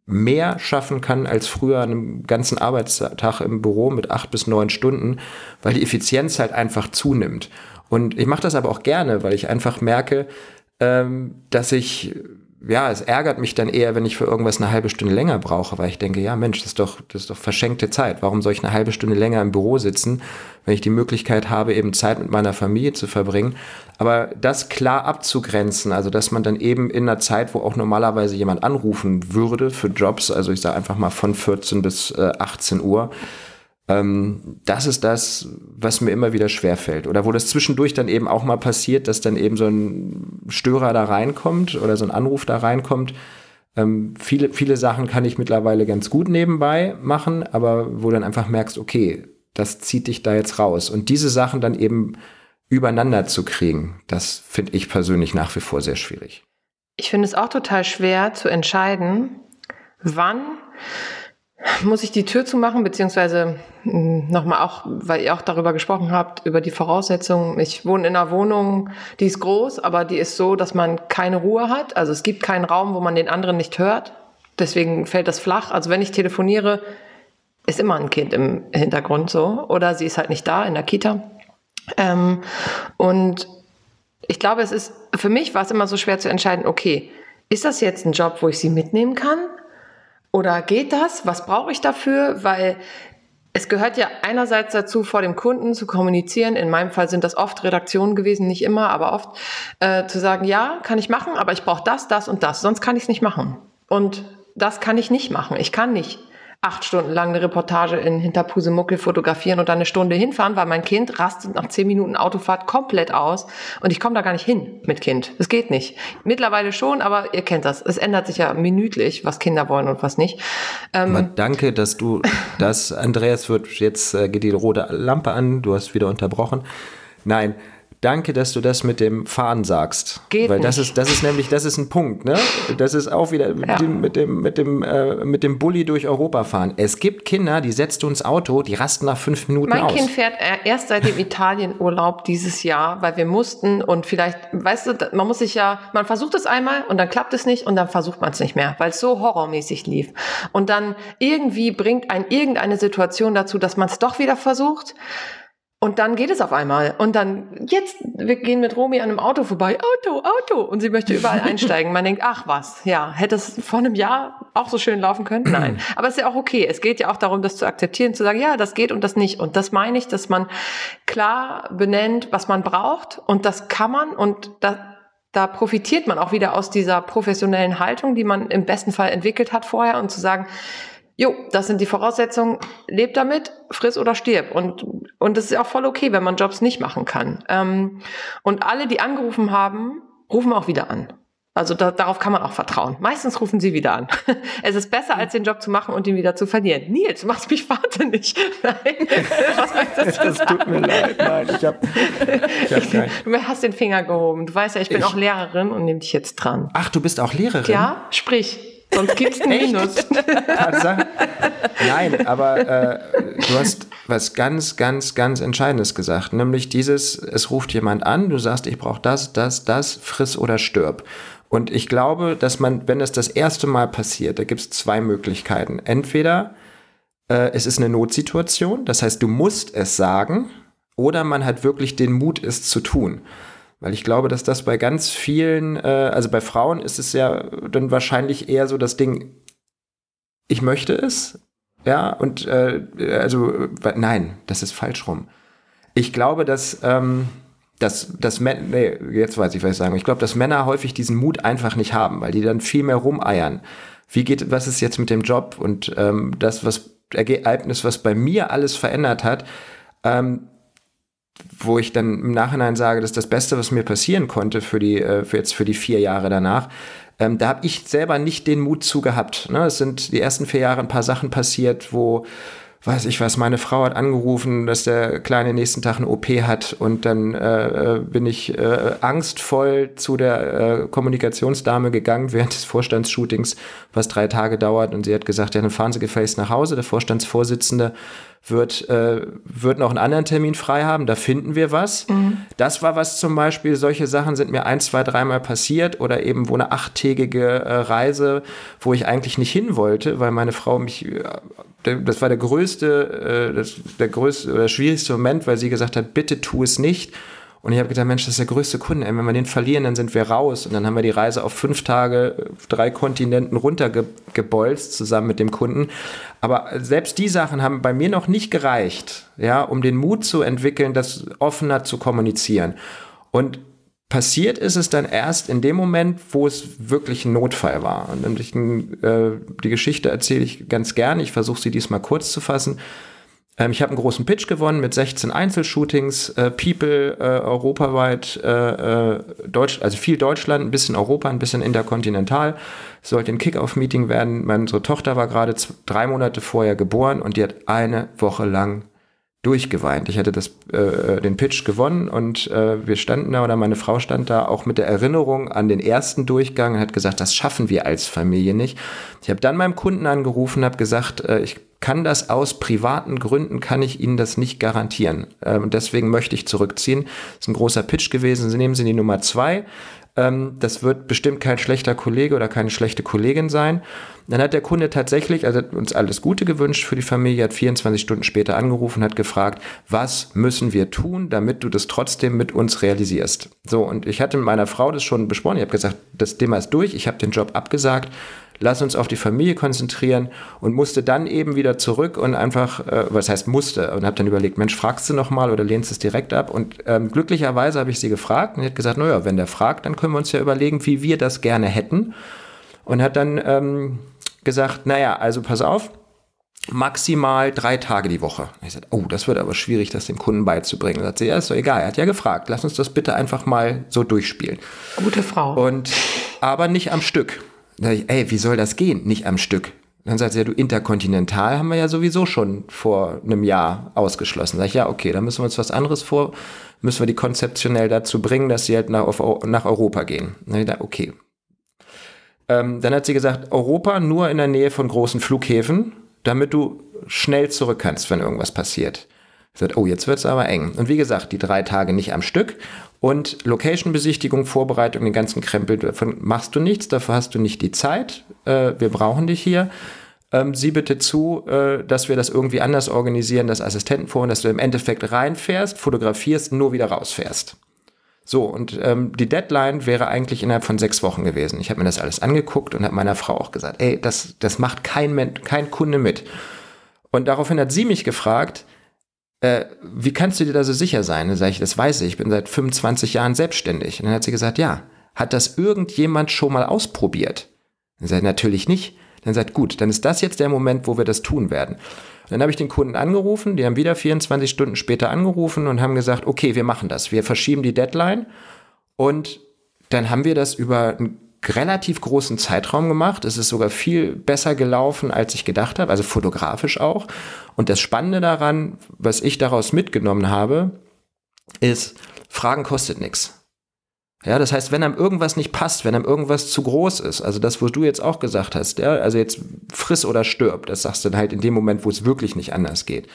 mehr schaffen kann als früher an einem ganzen Arbeitstag im Büro mit acht bis neun Stunden, weil die Effizienz halt einfach zunimmt. Und ich mache das aber auch gerne, weil ich einfach merke, ähm, dass ich ja, es ärgert mich dann eher, wenn ich für irgendwas eine halbe Stunde länger brauche, weil ich denke, ja, Mensch, das ist doch, das ist doch verschenkte Zeit. Warum soll ich eine halbe Stunde länger im Büro sitzen, wenn ich die Möglichkeit habe, eben Zeit mit meiner Familie zu verbringen? Aber das klar abzugrenzen, also dass man dann eben in einer Zeit, wo auch normalerweise jemand anrufen würde für Jobs, also ich sage einfach mal von 14 bis äh, 18 Uhr, ähm, das ist das, was mir immer wieder schwerfällt. Oder wo das zwischendurch dann eben auch mal passiert, dass dann eben so ein Störer da reinkommt oder so ein Anruf da reinkommt. Ähm, viele, viele Sachen kann ich mittlerweile ganz gut nebenbei machen, aber wo dann einfach merkst, okay, das zieht dich da jetzt raus. Und diese Sachen dann eben übereinander zu kriegen, das finde ich persönlich nach wie vor sehr schwierig. Ich finde es auch total schwer zu entscheiden, wann muss ich die Tür zumachen, beziehungsweise hm, nochmal auch, weil ihr auch darüber gesprochen habt, über die Voraussetzungen. Ich wohne in einer Wohnung, die ist groß, aber die ist so, dass man keine Ruhe hat. Also es gibt keinen Raum, wo man den anderen nicht hört. Deswegen fällt das flach. Also wenn ich telefoniere, ist immer ein Kind im Hintergrund so. Oder sie ist halt nicht da in der Kita. Ähm, und ich glaube, es ist, für mich war es immer so schwer zu entscheiden, okay, ist das jetzt ein Job, wo ich sie mitnehmen kann? Oder geht das? Was brauche ich dafür? Weil es gehört ja einerseits dazu, vor dem Kunden zu kommunizieren. In meinem Fall sind das oft Redaktionen gewesen, nicht immer, aber oft äh, zu sagen, ja, kann ich machen, aber ich brauche das, das und das, sonst kann ich es nicht machen. Und das kann ich nicht machen. Ich kann nicht acht Stunden lang eine Reportage in Hinterpusemuckel fotografieren und dann eine Stunde hinfahren, weil mein Kind rastet nach zehn Minuten Autofahrt komplett aus und ich komme da gar nicht hin mit Kind. Das geht nicht. Mittlerweile schon, aber ihr kennt das. Es ändert sich ja minütlich, was Kinder wollen und was nicht. Ähm, danke, dass du das, Andreas wird jetzt äh, geht die rote Lampe an, du hast wieder unterbrochen. Nein, Danke, dass du das mit dem Fahren sagst. Geht Weil das nicht. ist, das ist nämlich, das ist ein Punkt, ne? Das ist auch wieder ja. mit dem, mit dem, mit dem, äh, mit dem Bulli durch Europa fahren. Es gibt Kinder, die setzt du ins Auto, die rasten nach fünf Minuten mein aus. Mein Kind fährt äh, erst seit dem Italienurlaub dieses Jahr, weil wir mussten und vielleicht, weißt du, man muss sich ja, man versucht es einmal und dann klappt es nicht und dann versucht man es nicht mehr, weil es so horrormäßig lief. Und dann irgendwie bringt ein irgendeine Situation dazu, dass man es doch wieder versucht. Und dann geht es auf einmal. Und dann, jetzt, wir gehen mit Romy an einem Auto vorbei. Auto, Auto. Und sie möchte überall einsteigen. Man denkt, ach was, ja, hätte es vor einem Jahr auch so schön laufen können? Nein. Aber es ist ja auch okay. Es geht ja auch darum, das zu akzeptieren, zu sagen, ja, das geht und das nicht. Und das meine ich, dass man klar benennt, was man braucht. Und das kann man. Und da, da profitiert man auch wieder aus dieser professionellen Haltung, die man im besten Fall entwickelt hat vorher und zu sagen, jo, das sind die Voraussetzungen, leb damit, friss oder stirb. Und, und das ist auch voll okay, wenn man Jobs nicht machen kann. Ähm, und alle, die angerufen haben, rufen auch wieder an. Also da, darauf kann man auch vertrauen. Meistens rufen sie wieder an. Es ist besser, als den Job zu machen und ihn wieder zu verlieren. Nils, machst mich wahnsinnig. Nein, was möchtest du Das tut mir leid. Nein, ich habe ich hab. Du hast den Finger gehoben. Du weißt ja, ich bin ich, auch Lehrerin und nehme dich jetzt dran. Ach, du bist auch Lehrerin? Ja, sprich. Sonst gibt es ein Minus. Nein, aber äh, du hast was ganz, ganz, ganz Entscheidendes gesagt, nämlich dieses, es ruft jemand an, du sagst, ich brauche das, das, das, friss oder stirb. Und ich glaube, dass man, wenn das das erste Mal passiert, da gibt es zwei Möglichkeiten. Entweder äh, es ist eine Notsituation, das heißt, du musst es sagen, oder man hat wirklich den Mut, es zu tun. Weil ich glaube, dass das bei ganz vielen, äh, also bei Frauen ist es ja dann wahrscheinlich eher so das Ding, ich möchte es, ja, und äh, also nein, das ist falsch rum. Ich glaube, dass, ähm, dass, dass Männer, nee, jetzt weiß ich, was ich sagen Ich glaube, dass Männer häufig diesen Mut einfach nicht haben, weil die dann viel mehr rumeiern. Wie geht, was ist jetzt mit dem Job und ähm, das, was Ereignis, was bei mir alles verändert hat, ähm, wo ich dann im Nachhinein sage, das ist das Beste, was mir passieren konnte für die, äh, für jetzt für die vier Jahre danach. Ähm, da habe ich selber nicht den Mut zu gehabt. Ne? Es sind die ersten vier Jahre ein paar Sachen passiert, wo weiß ich was, meine Frau hat angerufen, dass der Kleine nächsten Tag eine OP hat und dann äh, äh, bin ich äh, angstvoll zu der äh, Kommunikationsdame gegangen während des Vorstandsshootings, was drei Tage dauert und sie hat gesagt, ja, dann fahren Sie gefälligst nach Hause. Der Vorstandsvorsitzende wird, äh, wird noch einen anderen Termin frei haben, da finden wir was. Mhm. Das war was zum Beispiel, solche Sachen sind mir ein, zwei, dreimal passiert oder eben wo eine achttägige äh, Reise, wo ich eigentlich nicht hin wollte, weil meine Frau mich, äh, das war der größte, äh, das, der größte oder schwierigste Moment, weil sie gesagt hat, bitte tu es nicht. Und ich habe gedacht, Mensch, das ist der größte Kunde. Wenn wir den verlieren, dann sind wir raus. Und dann haben wir die Reise auf fünf Tage, drei Kontinenten runtergebolzt zusammen mit dem Kunden. Aber selbst die Sachen haben bei mir noch nicht gereicht, ja, um den Mut zu entwickeln, das offener zu kommunizieren. Und passiert ist es dann erst in dem Moment, wo es wirklich ein Notfall war. Und nämlich, äh, die Geschichte erzähle ich ganz gerne. Ich versuche sie diesmal kurz zu fassen. Ähm, ich habe einen großen Pitch gewonnen mit 16 Einzelshootings, äh, People äh, europaweit, äh, äh, Deutsch, also viel Deutschland, ein bisschen Europa, ein bisschen interkontinental. Sollte ein Kick-Off-Meeting werden. Meine Tochter war gerade drei Monate vorher geboren und die hat eine Woche lang durchgeweint. Ich hatte das, äh, den Pitch gewonnen und äh, wir standen da oder meine Frau stand da auch mit der Erinnerung an den ersten Durchgang und hat gesagt, das schaffen wir als Familie nicht. Ich habe dann meinem Kunden angerufen, habe gesagt, äh, ich kann das aus privaten Gründen, kann ich Ihnen das nicht garantieren. Ähm, deswegen möchte ich zurückziehen. Das ist ein großer Pitch gewesen. Sie nehmen Sie die Nummer zwei. Ähm, das wird bestimmt kein schlechter Kollege oder keine schlechte Kollegin sein. Dann hat der Kunde tatsächlich, also uns alles Gute gewünscht für die Familie, hat 24 Stunden später angerufen, hat gefragt, was müssen wir tun, damit du das trotzdem mit uns realisierst. So, und ich hatte mit meiner Frau das schon besprochen. Ich habe gesagt, das Thema ist durch, ich habe den Job abgesagt lass uns auf die Familie konzentrieren und musste dann eben wieder zurück und einfach, äh, was heißt musste, und habe dann überlegt, Mensch, fragst du noch mal oder lehnst es direkt ab? Und ähm, glücklicherweise habe ich sie gefragt und sie hat gesagt, naja, wenn der fragt, dann können wir uns ja überlegen, wie wir das gerne hätten. Und hat dann ähm, gesagt, naja, also pass auf, maximal drei Tage die Woche. Ich sagte, oh, das wird aber schwierig, das dem Kunden beizubringen. Da sagt sie, ja, ist doch egal, er hat ja gefragt, lass uns das bitte einfach mal so durchspielen. Gute Frau. Und, aber nicht am Stück. Da ich, ey, wie soll das gehen? Nicht am Stück. Dann sagt sie, ja, du interkontinental haben wir ja sowieso schon vor einem Jahr ausgeschlossen. Sag ich, ja, okay, dann müssen wir uns was anderes vor, müssen wir die konzeptionell dazu bringen, dass sie halt nach, auf, nach Europa gehen. Dann ich, okay. Ähm, dann hat sie gesagt, Europa nur in der Nähe von großen Flughäfen damit du schnell zurück kannst, wenn irgendwas passiert. Ich sagte, oh, jetzt wird's aber eng. Und wie gesagt, die drei Tage nicht am Stück. Und Location-Besichtigung, Vorbereitung, den ganzen Krempel, davon machst du nichts, dafür hast du nicht die Zeit. Äh, wir brauchen dich hier. Ähm, sieh bitte zu, äh, dass wir das irgendwie anders organisieren, das Assistentenforum, dass du im Endeffekt reinfährst, fotografierst, nur wieder rausfährst. So, und ähm, die Deadline wäre eigentlich innerhalb von sechs Wochen gewesen. Ich habe mir das alles angeguckt und habe meiner Frau auch gesagt, ey, das, das macht kein, kein Kunde mit. Und daraufhin hat sie mich gefragt, äh, wie kannst du dir da so sicher sein? Dann sage ich, das weiß ich, ich bin seit 25 Jahren selbstständig. Und dann hat sie gesagt, ja, hat das irgendjemand schon mal ausprobiert? Dann ich, natürlich nicht. Dann sagt, gut, dann ist das jetzt der Moment, wo wir das tun werden. Dann habe ich den Kunden angerufen, die haben wieder 24 Stunden später angerufen und haben gesagt, okay, wir machen das. Wir verschieben die Deadline und dann haben wir das über einen relativ großen Zeitraum gemacht. Es ist sogar viel besser gelaufen, als ich gedacht habe, also fotografisch auch. Und das Spannende daran, was ich daraus mitgenommen habe, ist, Fragen kostet nichts. Ja, das heißt, wenn einem irgendwas nicht passt, wenn einem irgendwas zu groß ist, also das, wo du jetzt auch gesagt hast, ja, also jetzt friss oder stirb, das sagst du dann halt in dem Moment, wo es wirklich nicht anders geht.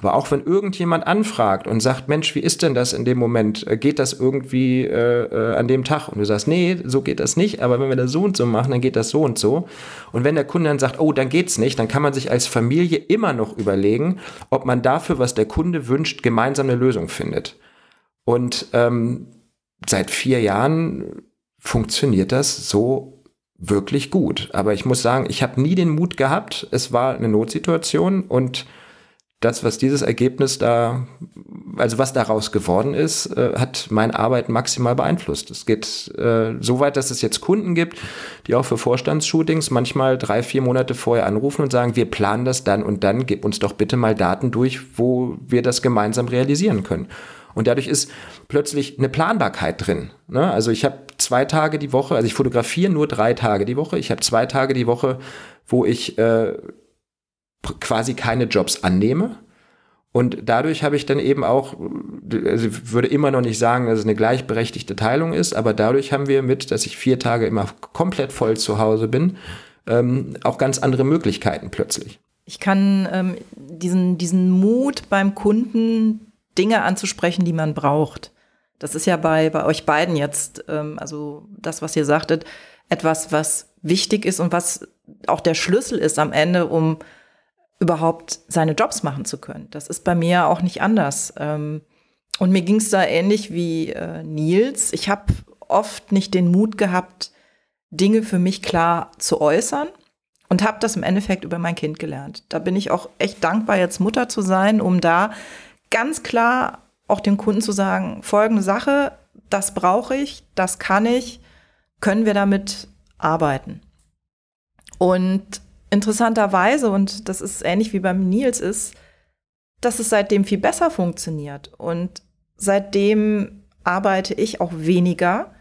Aber auch wenn irgendjemand anfragt und sagt, Mensch, wie ist denn das in dem Moment? Äh, geht das irgendwie äh, äh, an dem Tag? Und du sagst, nee, so geht das nicht, aber wenn wir das so und so machen, dann geht das so und so. Und wenn der Kunde dann sagt, oh, dann geht's nicht, dann kann man sich als Familie immer noch überlegen, ob man dafür, was der Kunde wünscht, gemeinsam eine Lösung findet. Und ähm, seit vier Jahren funktioniert das so wirklich gut. Aber ich muss sagen, ich habe nie den Mut gehabt. Es war eine Notsituation und das, was dieses Ergebnis da, also was daraus geworden ist, äh, hat meine Arbeit maximal beeinflusst. Es geht äh, so weit, dass es jetzt Kunden gibt, die auch für Vorstandsshootings manchmal drei, vier Monate vorher anrufen und sagen, wir planen das dann und dann, gib uns doch bitte mal Daten durch, wo wir das gemeinsam realisieren können. Und dadurch ist plötzlich eine Planbarkeit drin. Ne? Also ich habe zwei Tage die Woche, also ich fotografiere nur drei Tage die Woche. Ich habe zwei Tage die Woche, wo ich äh, quasi keine Jobs annehme. Und dadurch habe ich dann eben auch, also ich würde immer noch nicht sagen, dass es eine gleichberechtigte Teilung ist, aber dadurch haben wir mit, dass ich vier Tage immer komplett voll zu Hause bin, ähm, auch ganz andere Möglichkeiten plötzlich. Ich kann ähm, diesen, diesen Mut beim Kunden Dinge anzusprechen, die man braucht. Das ist ja bei, bei euch beiden jetzt, ähm, also das, was ihr sagtet, etwas, was wichtig ist und was auch der Schlüssel ist am Ende, um überhaupt seine Jobs machen zu können. Das ist bei mir auch nicht anders. Ähm, und mir ging es da ähnlich wie äh, Nils. Ich habe oft nicht den Mut gehabt, Dinge für mich klar zu äußern und habe das im Endeffekt über mein Kind gelernt. Da bin ich auch echt dankbar, jetzt Mutter zu sein, um da ganz klar auch dem Kunden zu sagen, folgende Sache, das brauche ich, das kann ich, können wir damit arbeiten. Und interessanterweise, und das ist ähnlich wie beim Nils ist, dass es seitdem viel besser funktioniert. Und seitdem arbeite ich auch weniger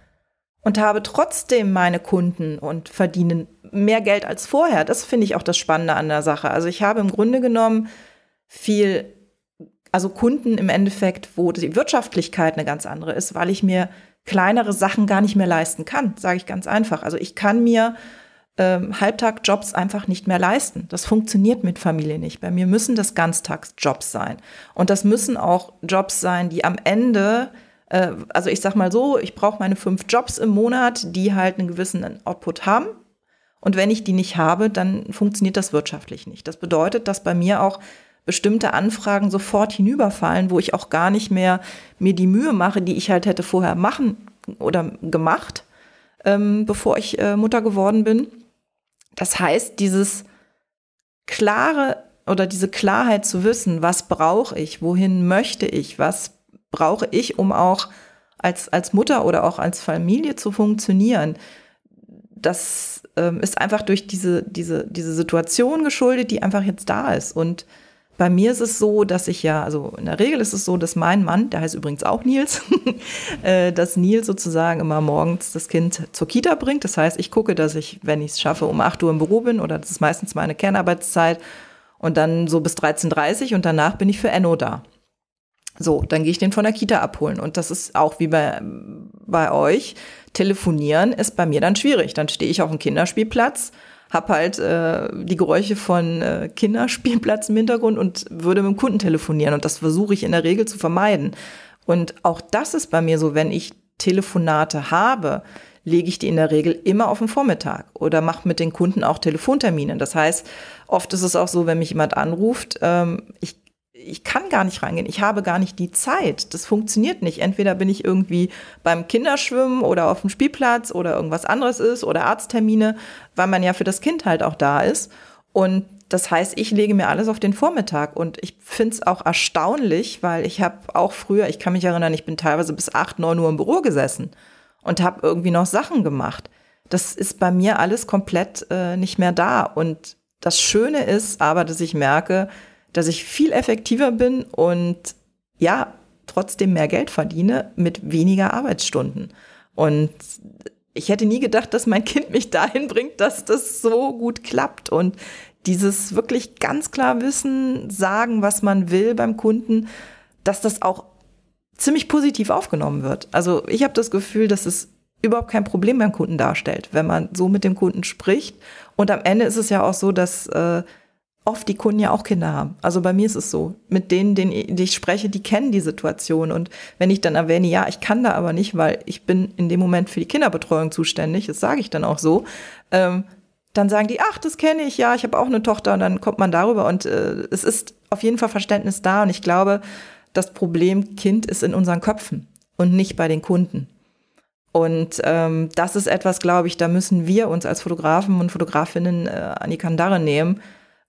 und habe trotzdem meine Kunden und verdiene mehr Geld als vorher. Das finde ich auch das Spannende an der Sache. Also ich habe im Grunde genommen viel also Kunden im Endeffekt, wo die Wirtschaftlichkeit eine ganz andere ist, weil ich mir kleinere Sachen gar nicht mehr leisten kann, sage ich ganz einfach. Also ich kann mir ähm, Halbtagjobs einfach nicht mehr leisten. Das funktioniert mit Familie nicht. Bei mir müssen das Ganztagsjobs sein. Und das müssen auch Jobs sein, die am Ende, äh, also ich sag mal so, ich brauche meine fünf Jobs im Monat, die halt einen gewissen Output haben. Und wenn ich die nicht habe, dann funktioniert das wirtschaftlich nicht. Das bedeutet, dass bei mir auch bestimmte Anfragen sofort hinüberfallen, wo ich auch gar nicht mehr mir die Mühe mache, die ich halt hätte vorher machen oder gemacht, ähm, bevor ich äh, Mutter geworden bin. Das heißt, dieses klare oder diese Klarheit zu wissen, was brauche ich, wohin möchte ich, was brauche ich, um auch als, als Mutter oder auch als Familie zu funktionieren, das ähm, ist einfach durch diese, diese, diese Situation geschuldet, die einfach jetzt da ist. Und bei mir ist es so, dass ich ja, also in der Regel ist es so, dass mein Mann, der heißt übrigens auch Nils, äh, dass Nils sozusagen immer morgens das Kind zur Kita bringt. Das heißt, ich gucke, dass ich, wenn ich es schaffe, um 8 Uhr im Büro bin oder das ist meistens meine Kernarbeitszeit und dann so bis 13.30 Uhr und danach bin ich für Enno da. So, dann gehe ich den von der Kita abholen. Und das ist auch wie bei, bei euch. Telefonieren ist bei mir dann schwierig. Dann stehe ich auf dem Kinderspielplatz habe halt äh, die Geräusche von äh, Kinderspielplatz im Hintergrund und würde mit dem Kunden telefonieren. Und das versuche ich in der Regel zu vermeiden. Und auch das ist bei mir so, wenn ich Telefonate habe, lege ich die in der Regel immer auf den Vormittag oder mache mit den Kunden auch Telefontermine. Das heißt, oft ist es auch so, wenn mich jemand anruft, ähm, ich ich kann gar nicht reingehen, ich habe gar nicht die Zeit. Das funktioniert nicht. Entweder bin ich irgendwie beim Kinderschwimmen oder auf dem Spielplatz oder irgendwas anderes ist oder Arzttermine, weil man ja für das Kind halt auch da ist. Und das heißt, ich lege mir alles auf den Vormittag und ich finde es auch erstaunlich, weil ich habe auch früher, ich kann mich erinnern, ich bin teilweise bis 8, 9 Uhr im Büro gesessen und habe irgendwie noch Sachen gemacht. Das ist bei mir alles komplett äh, nicht mehr da. Und das Schöne ist aber, dass ich merke, dass ich viel effektiver bin und ja, trotzdem mehr Geld verdiene mit weniger Arbeitsstunden. Und ich hätte nie gedacht, dass mein Kind mich dahin bringt, dass das so gut klappt. Und dieses wirklich ganz klar wissen, sagen, was man will beim Kunden, dass das auch ziemlich positiv aufgenommen wird. Also ich habe das Gefühl, dass es überhaupt kein Problem beim Kunden darstellt, wenn man so mit dem Kunden spricht. Und am Ende ist es ja auch so, dass äh, oft die Kunden ja auch Kinder haben. Also bei mir ist es so. Mit denen, denen ich spreche, die kennen die Situation. Und wenn ich dann erwähne, ja, ich kann da aber nicht, weil ich bin in dem Moment für die Kinderbetreuung zuständig, das sage ich dann auch so, ähm, dann sagen die, ach, das kenne ich, ja, ich habe auch eine Tochter und dann kommt man darüber und äh, es ist auf jeden Fall Verständnis da und ich glaube, das Problem Kind ist in unseren Köpfen und nicht bei den Kunden. Und ähm, das ist etwas, glaube ich, da müssen wir uns als Fotografen und Fotografinnen äh, an die Kandare nehmen,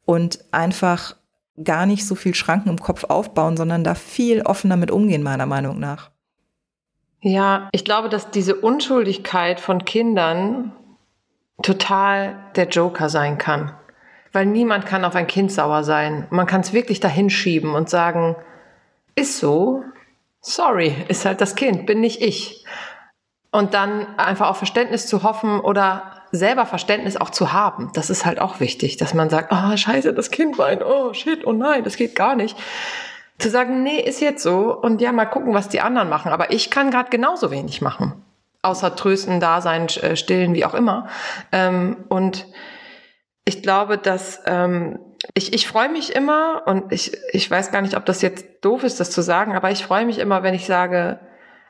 und einfach gar nicht so viel Schranken im Kopf aufbauen, sondern da viel offener mit umgehen, meiner Meinung nach. Ja, ich glaube, dass diese Unschuldigkeit von Kindern total der Joker sein kann. Weil niemand kann auf ein Kind sauer sein. Man kann es wirklich dahinschieben und sagen, ist so, sorry, ist halt das Kind, bin nicht ich. Und dann einfach auf Verständnis zu hoffen oder selber Verständnis auch zu haben. Das ist halt auch wichtig, dass man sagt, oh scheiße, das Kind weint, oh shit, oh nein, das geht gar nicht. Zu sagen, nee, ist jetzt so und ja, mal gucken, was die anderen machen. Aber ich kann gerade genauso wenig machen. Außer trösten, da sein, äh, stillen, wie auch immer. Ähm, und ich glaube, dass ähm, ich, ich freue mich immer und ich, ich weiß gar nicht, ob das jetzt doof ist, das zu sagen, aber ich freue mich immer, wenn ich sage,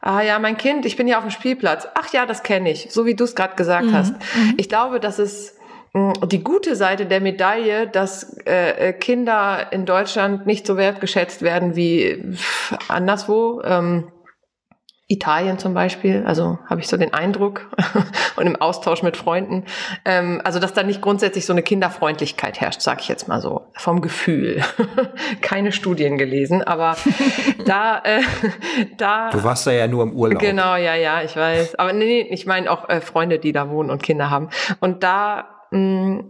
Ah ja, mein Kind, ich bin hier auf dem Spielplatz. Ach ja, das kenne ich, so wie du es gerade gesagt mhm. hast. Mhm. Ich glaube, das ist mm, die gute Seite der Medaille, dass äh, Kinder in Deutschland nicht so wertgeschätzt werden wie anderswo. Ähm, Italien zum Beispiel, also habe ich so den Eindruck und im Austausch mit Freunden, ähm, also dass da nicht grundsätzlich so eine Kinderfreundlichkeit herrscht, sage ich jetzt mal so, vom Gefühl. Keine Studien gelesen, aber da, äh, da. Du warst da ja nur im Urlaub. Genau, ja, ja, ich weiß. Aber nee, nee ich meine auch äh, Freunde, die da wohnen und Kinder haben. Und da mh,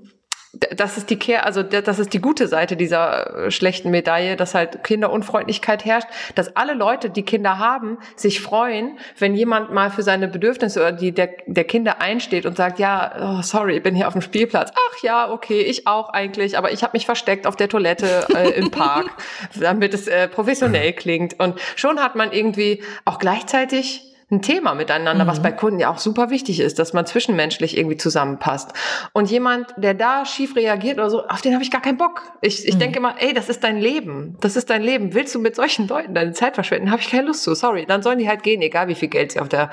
das ist die Kehr, also das ist die gute Seite dieser äh, schlechten Medaille, dass halt Kinderunfreundlichkeit herrscht, dass alle Leute, die Kinder haben, sich freuen, wenn jemand mal für seine Bedürfnisse oder die der, der Kinder einsteht und sagt, ja, oh, sorry, ich bin hier auf dem Spielplatz. Ach ja, okay, ich auch eigentlich, aber ich habe mich versteckt auf der Toilette äh, im Park, damit es äh, professionell klingt. Und schon hat man irgendwie auch gleichzeitig ein Thema miteinander, mhm. was bei Kunden ja auch super wichtig ist, dass man zwischenmenschlich irgendwie zusammenpasst. Und jemand, der da schief reagiert oder so, auf den habe ich gar keinen Bock. Ich, ich mhm. denke immer, ey, das ist dein Leben. Das ist dein Leben. Willst du mit solchen Leuten deine Zeit verschwenden? Habe ich keine Lust zu. Sorry. Dann sollen die halt gehen, egal wie viel Geld sie auf der,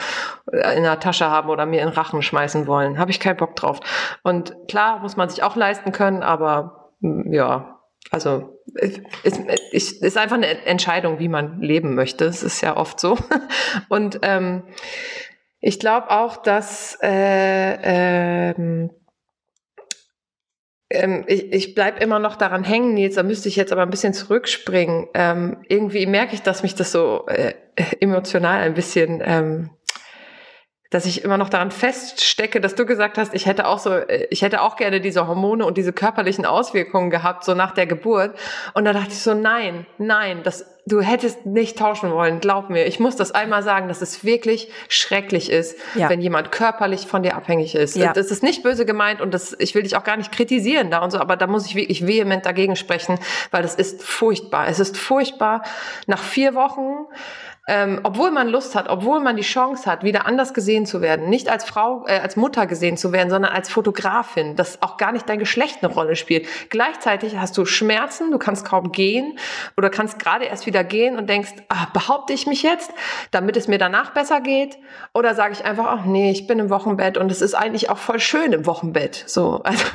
in der Tasche haben oder mir in Rachen schmeißen wollen. Habe ich keinen Bock drauf. Und klar, muss man sich auch leisten können, aber ja, also es ist, ist einfach eine Entscheidung, wie man leben möchte. Es ist ja oft so. Und ähm, ich glaube auch, dass äh, ähm, Ähm, ich ich bleibe immer noch daran hängen, Nils, da müsste ich jetzt aber ein bisschen zurückspringen. Ähm, irgendwie merke ich, dass mich das so äh, emotional ein bisschen ähm, dass ich immer noch daran feststecke, dass du gesagt hast, ich hätte auch so, ich hätte auch gerne diese Hormone und diese körperlichen Auswirkungen gehabt, so nach der Geburt. Und da dachte ich so, nein, nein, das, du hättest nicht tauschen wollen, glaub mir. Ich muss das einmal sagen, dass es wirklich schrecklich ist, ja. wenn jemand körperlich von dir abhängig ist. Ja. Das ist nicht böse gemeint und das, ich will dich auch gar nicht kritisieren da und so, aber da muss ich wirklich vehement dagegen sprechen, weil das ist furchtbar. Es ist furchtbar, nach vier Wochen ähm, obwohl man Lust hat, obwohl man die Chance hat, wieder anders gesehen zu werden, nicht als Frau, äh, als Mutter gesehen zu werden, sondern als Fotografin, dass auch gar nicht dein Geschlecht eine Rolle spielt. Gleichzeitig hast du Schmerzen, du kannst kaum gehen oder kannst gerade erst wieder gehen und denkst, ah, behaupte ich mich jetzt, damit es mir danach besser geht? Oder sage ich einfach, ach nee, ich bin im Wochenbett und es ist eigentlich auch voll schön im Wochenbett. So, also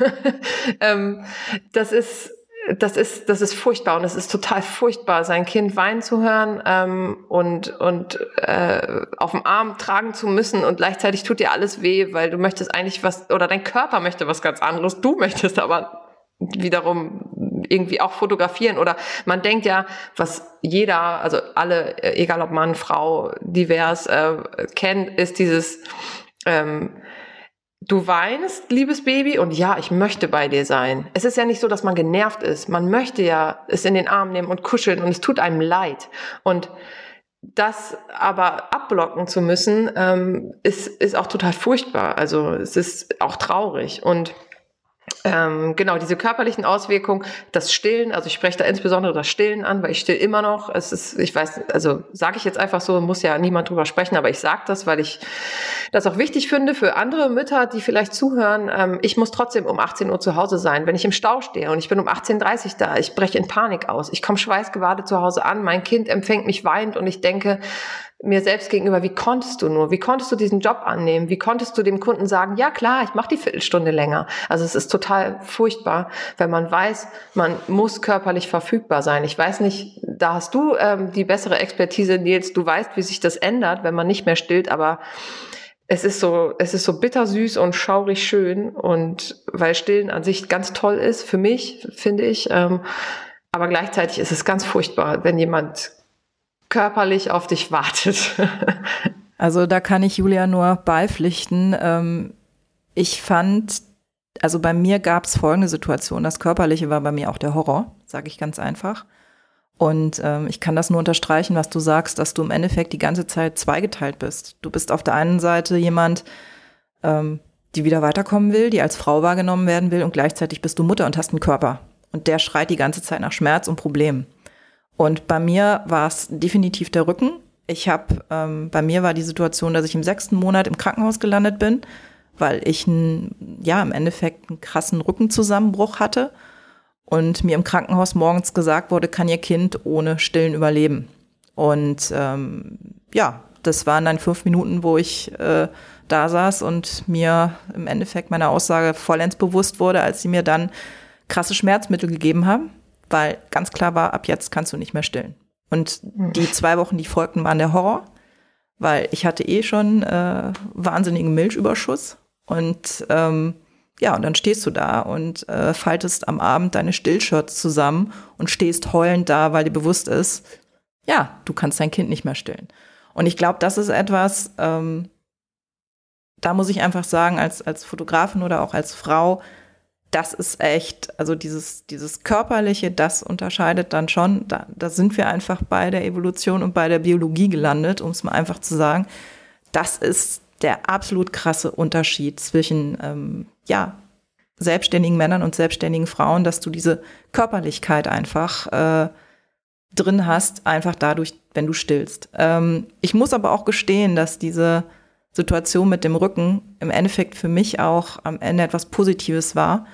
ähm, das ist das ist, das ist furchtbar und es ist total furchtbar, sein Kind weinen zu hören ähm, und, und äh, auf dem Arm tragen zu müssen und gleichzeitig tut dir alles weh, weil du möchtest eigentlich was, oder dein Körper möchte was ganz anderes, du möchtest aber wiederum irgendwie auch fotografieren. Oder man denkt ja, was jeder, also alle, egal ob Mann, Frau, divers, äh, kennt, ist dieses ähm, Du weinst, liebes Baby, und ja, ich möchte bei dir sein. Es ist ja nicht so, dass man genervt ist. Man möchte ja es in den Arm nehmen und kuscheln und es tut einem leid. Und das aber abblocken zu müssen, ähm, ist, ist auch total furchtbar. Also es ist auch traurig. Und ähm, genau, diese körperlichen Auswirkungen, das Stillen, also ich spreche da insbesondere das Stillen an, weil ich still immer noch. Es ist, ich weiß, also sage ich jetzt einfach so, muss ja niemand drüber sprechen, aber ich sage das, weil ich das auch wichtig finde für andere Mütter, die vielleicht zuhören. Ähm, ich muss trotzdem um 18 Uhr zu Hause sein, wenn ich im Stau stehe und ich bin um 18.30 Uhr da. Ich breche in Panik aus. Ich komme schweißgebadet zu Hause an, mein Kind empfängt mich weinend und ich denke, mir selbst gegenüber, wie konntest du nur, wie konntest du diesen Job annehmen, wie konntest du dem Kunden sagen, ja klar, ich mache die Viertelstunde länger. Also es ist total furchtbar, wenn man weiß, man muss körperlich verfügbar sein. Ich weiß nicht, da hast du ähm, die bessere Expertise, Nils, du weißt, wie sich das ändert, wenn man nicht mehr stillt, aber es ist so, es ist so bittersüß und schaurig schön und weil Stillen an sich ganz toll ist, für mich, finde ich, ähm, aber gleichzeitig ist es ganz furchtbar, wenn jemand körperlich auf dich wartet. also da kann ich Julia nur beipflichten. Ähm, ich fand, also bei mir gab es folgende Situation. Das Körperliche war bei mir auch der Horror, sage ich ganz einfach. Und ähm, ich kann das nur unterstreichen, was du sagst, dass du im Endeffekt die ganze Zeit zweigeteilt bist. Du bist auf der einen Seite jemand, ähm, die wieder weiterkommen will, die als Frau wahrgenommen werden will und gleichzeitig bist du Mutter und hast einen Körper. Und der schreit die ganze Zeit nach Schmerz und Problemen. Und bei mir war es definitiv der Rücken. Ich habe, ähm, bei mir war die Situation, dass ich im sechsten Monat im Krankenhaus gelandet bin, weil ich ein, ja im Endeffekt einen krassen Rückenzusammenbruch hatte und mir im Krankenhaus morgens gesagt wurde, kann ihr Kind ohne Stillen überleben. Und ähm, ja, das waren dann fünf Minuten, wo ich äh, da saß und mir im Endeffekt meine Aussage vollends bewusst wurde, als sie mir dann krasse Schmerzmittel gegeben haben weil ganz klar war, ab jetzt kannst du nicht mehr stillen. Und hm. die zwei Wochen, die folgten, waren der Horror, weil ich hatte eh schon äh, wahnsinnigen Milchüberschuss und ähm, ja, und dann stehst du da und äh, faltest am Abend deine Stillshirts zusammen und stehst heulend da, weil dir bewusst ist, ja, du kannst dein Kind nicht mehr stillen. Und ich glaube, das ist etwas, ähm, da muss ich einfach sagen, als, als Fotografin oder auch als Frau, das ist echt, also dieses, dieses Körperliche, das unterscheidet dann schon, da, da sind wir einfach bei der Evolution und bei der Biologie gelandet, um es mal einfach zu sagen. Das ist der absolut krasse Unterschied zwischen, ähm, ja, selbstständigen Männern und selbstständigen Frauen, dass du diese Körperlichkeit einfach äh, drin hast, einfach dadurch, wenn du stillst. Ähm, ich muss aber auch gestehen, dass diese Situation mit dem Rücken im Endeffekt für mich auch am Ende etwas Positives war,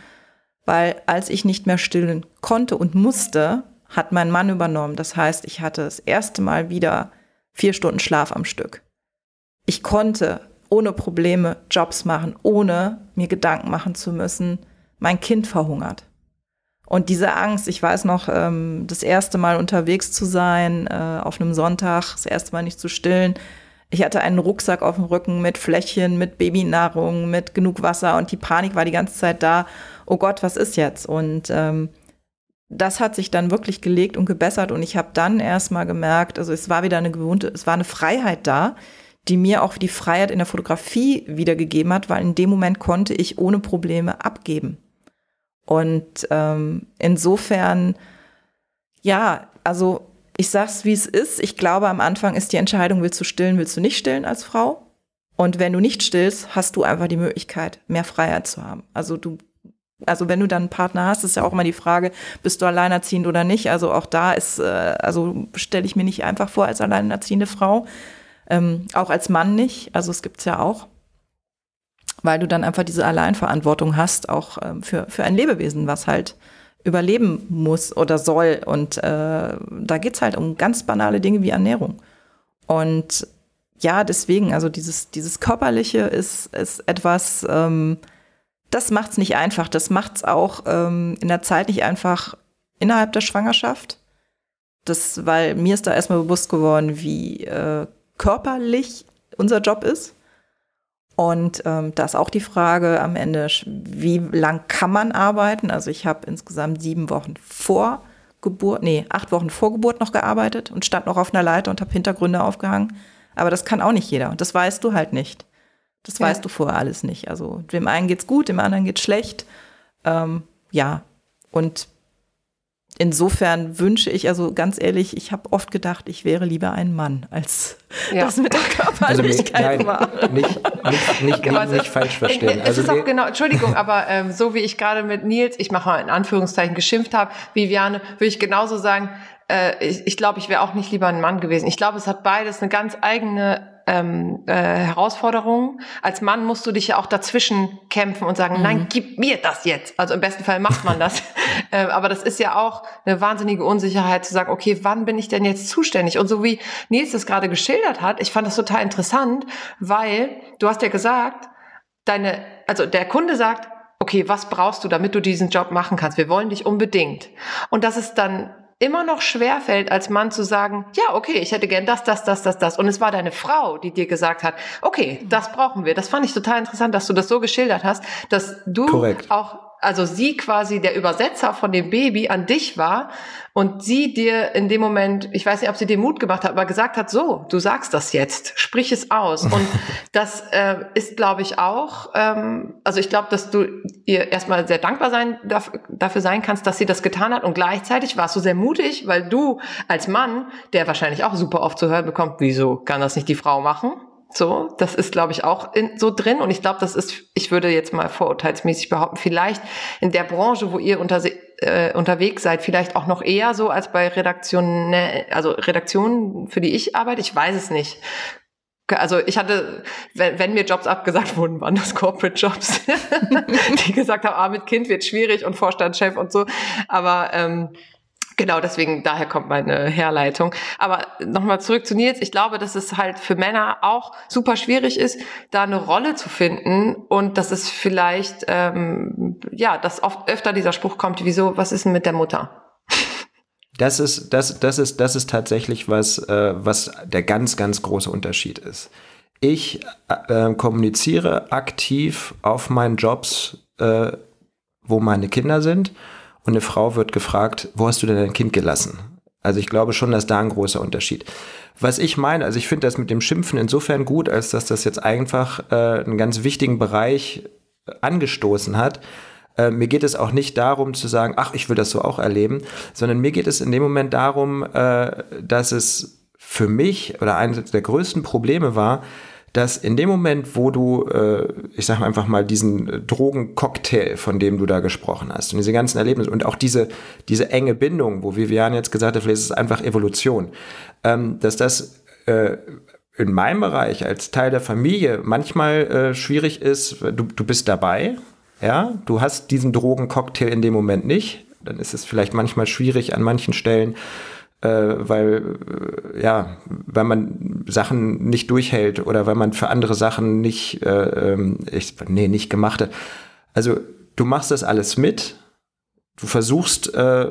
weil als ich nicht mehr stillen konnte und musste, hat mein Mann übernommen. Das heißt, ich hatte das erste Mal wieder vier Stunden Schlaf am Stück. Ich konnte ohne Probleme Jobs machen, ohne mir Gedanken machen zu müssen, mein Kind verhungert. Und diese Angst, ich weiß noch, ähm, das erste Mal unterwegs zu sein, äh, auf einem Sonntag, das erste Mal nicht zu stillen, Ich hatte einen Rucksack auf dem Rücken mit Fläschchen, mit Babynahrung, mit genug Wasser und die Panik war die ganze Zeit da. Oh Gott, was ist jetzt? Und ähm, das hat sich dann wirklich gelegt und gebessert und ich habe dann erstmal gemerkt, also es war wieder eine gewohnte, es war eine Freiheit da, die mir auch die Freiheit in der Fotografie wiedergegeben hat, weil in dem Moment konnte ich ohne Probleme abgeben. Und ähm, insofern, ja, also ich sag's, wie es ist. Ich glaube, am Anfang ist die Entscheidung, willst du stillen, willst du nicht stillen als Frau? Und wenn du nicht stillst, hast du einfach die Möglichkeit, mehr Freiheit zu haben. Also du, also wenn du dann einen Partner hast, ist ja auch immer die Frage, bist du alleinerziehend oder nicht? Also auch da ist, äh, also stelle ich mir nicht einfach vor als alleinerziehende Frau, ähm, auch als Mann nicht. Also es gibt's ja auch, weil du dann einfach diese Alleinverantwortung hast, auch ähm, für für ein Lebewesen, was halt überleben muss oder soll. Und äh, da geht's halt um ganz banale Dinge wie Ernährung. Und ja, deswegen, also dieses, dieses Körperliche ist, ist etwas, ähm, das macht's nicht einfach. Das macht's auch ähm, in der Zeit nicht einfach innerhalb der Schwangerschaft. Das, weil mir ist da erstmal bewusst geworden, wie äh, körperlich unser Job ist. Und ähm, da ist auch die Frage am Ende, wie lang kann man arbeiten? Also ich habe insgesamt sieben Wochen vor Geburt, nee, acht Wochen vor Geburt noch gearbeitet und stand noch auf einer Leiter und habe Hintergründe aufgehangen. Aber das kann auch nicht jeder. Und das weißt du halt nicht. Das ja. weißt du vorher alles nicht. Also dem einen geht's gut, dem anderen geht's schlecht. Ähm, ja. Und insofern wünsche ich, also ganz ehrlich, ich habe oft gedacht, ich wäre lieber ein Mann, als ja. das mit der Körperlichkeit also, nein, war. Nicht, nicht, nicht, also, nicht, falsch verstehen. Es also, ist auch genau, Entschuldigung, aber ähm, so wie ich gerade mit Nils, ich mache mal in Anführungszeichen, geschimpft habe, Viviane, würde ich genauso sagen, äh, ich, ich glaube, ich wäre auch nicht lieber ein Mann gewesen. Ich glaube, es hat beides eine ganz eigene ähm, äh, Herausforderungen. Als Mann musst du dich ja auch dazwischen kämpfen und sagen, mhm. nein, gib mir das jetzt. Also im besten Fall macht man das. äh, aber das ist ja auch eine wahnsinnige Unsicherheit zu sagen, okay, wann bin ich denn jetzt zuständig? Und so wie Nils das gerade geschildert hat, ich fand das total interessant, weil du hast ja gesagt, deine, also der Kunde sagt, okay, was brauchst du, damit du diesen Job machen kannst? Wir wollen dich unbedingt. Und das ist dann immer noch schwer fällt, als Mann zu sagen, ja, okay, ich hätte gern das, das, das, das, das. Und es war deine Frau, die dir gesagt hat, okay, das brauchen wir. Das fand ich total interessant, dass du das so geschildert hast, dass du Korrekt. auch also sie quasi der Übersetzer von dem Baby an dich war und sie dir in dem Moment, ich weiß nicht, ob sie dir Mut gemacht hat, aber gesagt hat, so, du sagst das jetzt, sprich es aus. Und das äh, ist, glaube ich, auch, ähm, also ich glaube, dass du ihr erstmal sehr dankbar sein dafür, dafür sein kannst, dass sie das getan hat und gleichzeitig warst du sehr mutig, weil du als Mann, der wahrscheinlich auch super oft zu hören bekommt, wieso kann das nicht die Frau machen? So, das ist, glaube ich, auch in, so drin. Und ich glaube, das ist, ich würde jetzt mal vorurteilsmäßig behaupten, vielleicht in der Branche, wo ihr unter, äh, unterwegs seid, vielleicht auch noch eher so als bei Redaktionen, also Redaktionen, für die ich arbeite. Ich weiß es nicht. Also ich hatte, wenn, wenn mir Jobs abgesagt wurden, waren das Corporate Jobs, die gesagt haben, ah, mit Kind wird schwierig und Vorstandschef und so. Aber ähm, Genau, deswegen, daher kommt meine Herleitung. Aber nochmal zurück zu Nils. Ich glaube, dass es halt für Männer auch super schwierig ist, da eine Rolle zu finden und dass es vielleicht, ähm, ja, dass oft öfter dieser Spruch kommt, wieso, was ist denn mit der Mutter? Das ist, das, das ist, das ist tatsächlich was, äh, was der ganz, ganz große Unterschied ist. Ich äh, kommuniziere aktiv auf meinen Jobs, äh, wo meine Kinder sind und eine Frau wird gefragt, wo hast du denn dein Kind gelassen? Also ich glaube schon, dass da ein großer Unterschied. Was ich meine, also ich finde das mit dem Schimpfen insofern gut, als dass das jetzt einfach äh, einen ganz wichtigen Bereich äh, angestoßen hat. Äh, mir geht es auch nicht darum zu sagen, ach, ich will das so auch erleben, sondern mir geht es in dem Moment darum, äh, dass es für mich oder eines der größten Probleme war, dass in dem Moment, wo du, äh, ich sage einfach mal, diesen Drogencocktail, von dem du da gesprochen hast und diese ganzen Erlebnisse und auch diese, diese enge Bindung, wo Vivian jetzt gesagt hat, vielleicht ist es einfach Evolution, ähm, dass das äh, in meinem Bereich als Teil der Familie manchmal äh, schwierig ist, du, du bist dabei, ja, du hast diesen Drogencocktail in dem Moment nicht, dann ist es vielleicht manchmal schwierig an manchen Stellen, äh, weil äh, ja, weil man Sachen nicht durchhält oder weil man für andere Sachen nicht, äh, ähm, ich, nee, nicht gemacht hat. Also du machst das alles mit, du versuchst äh,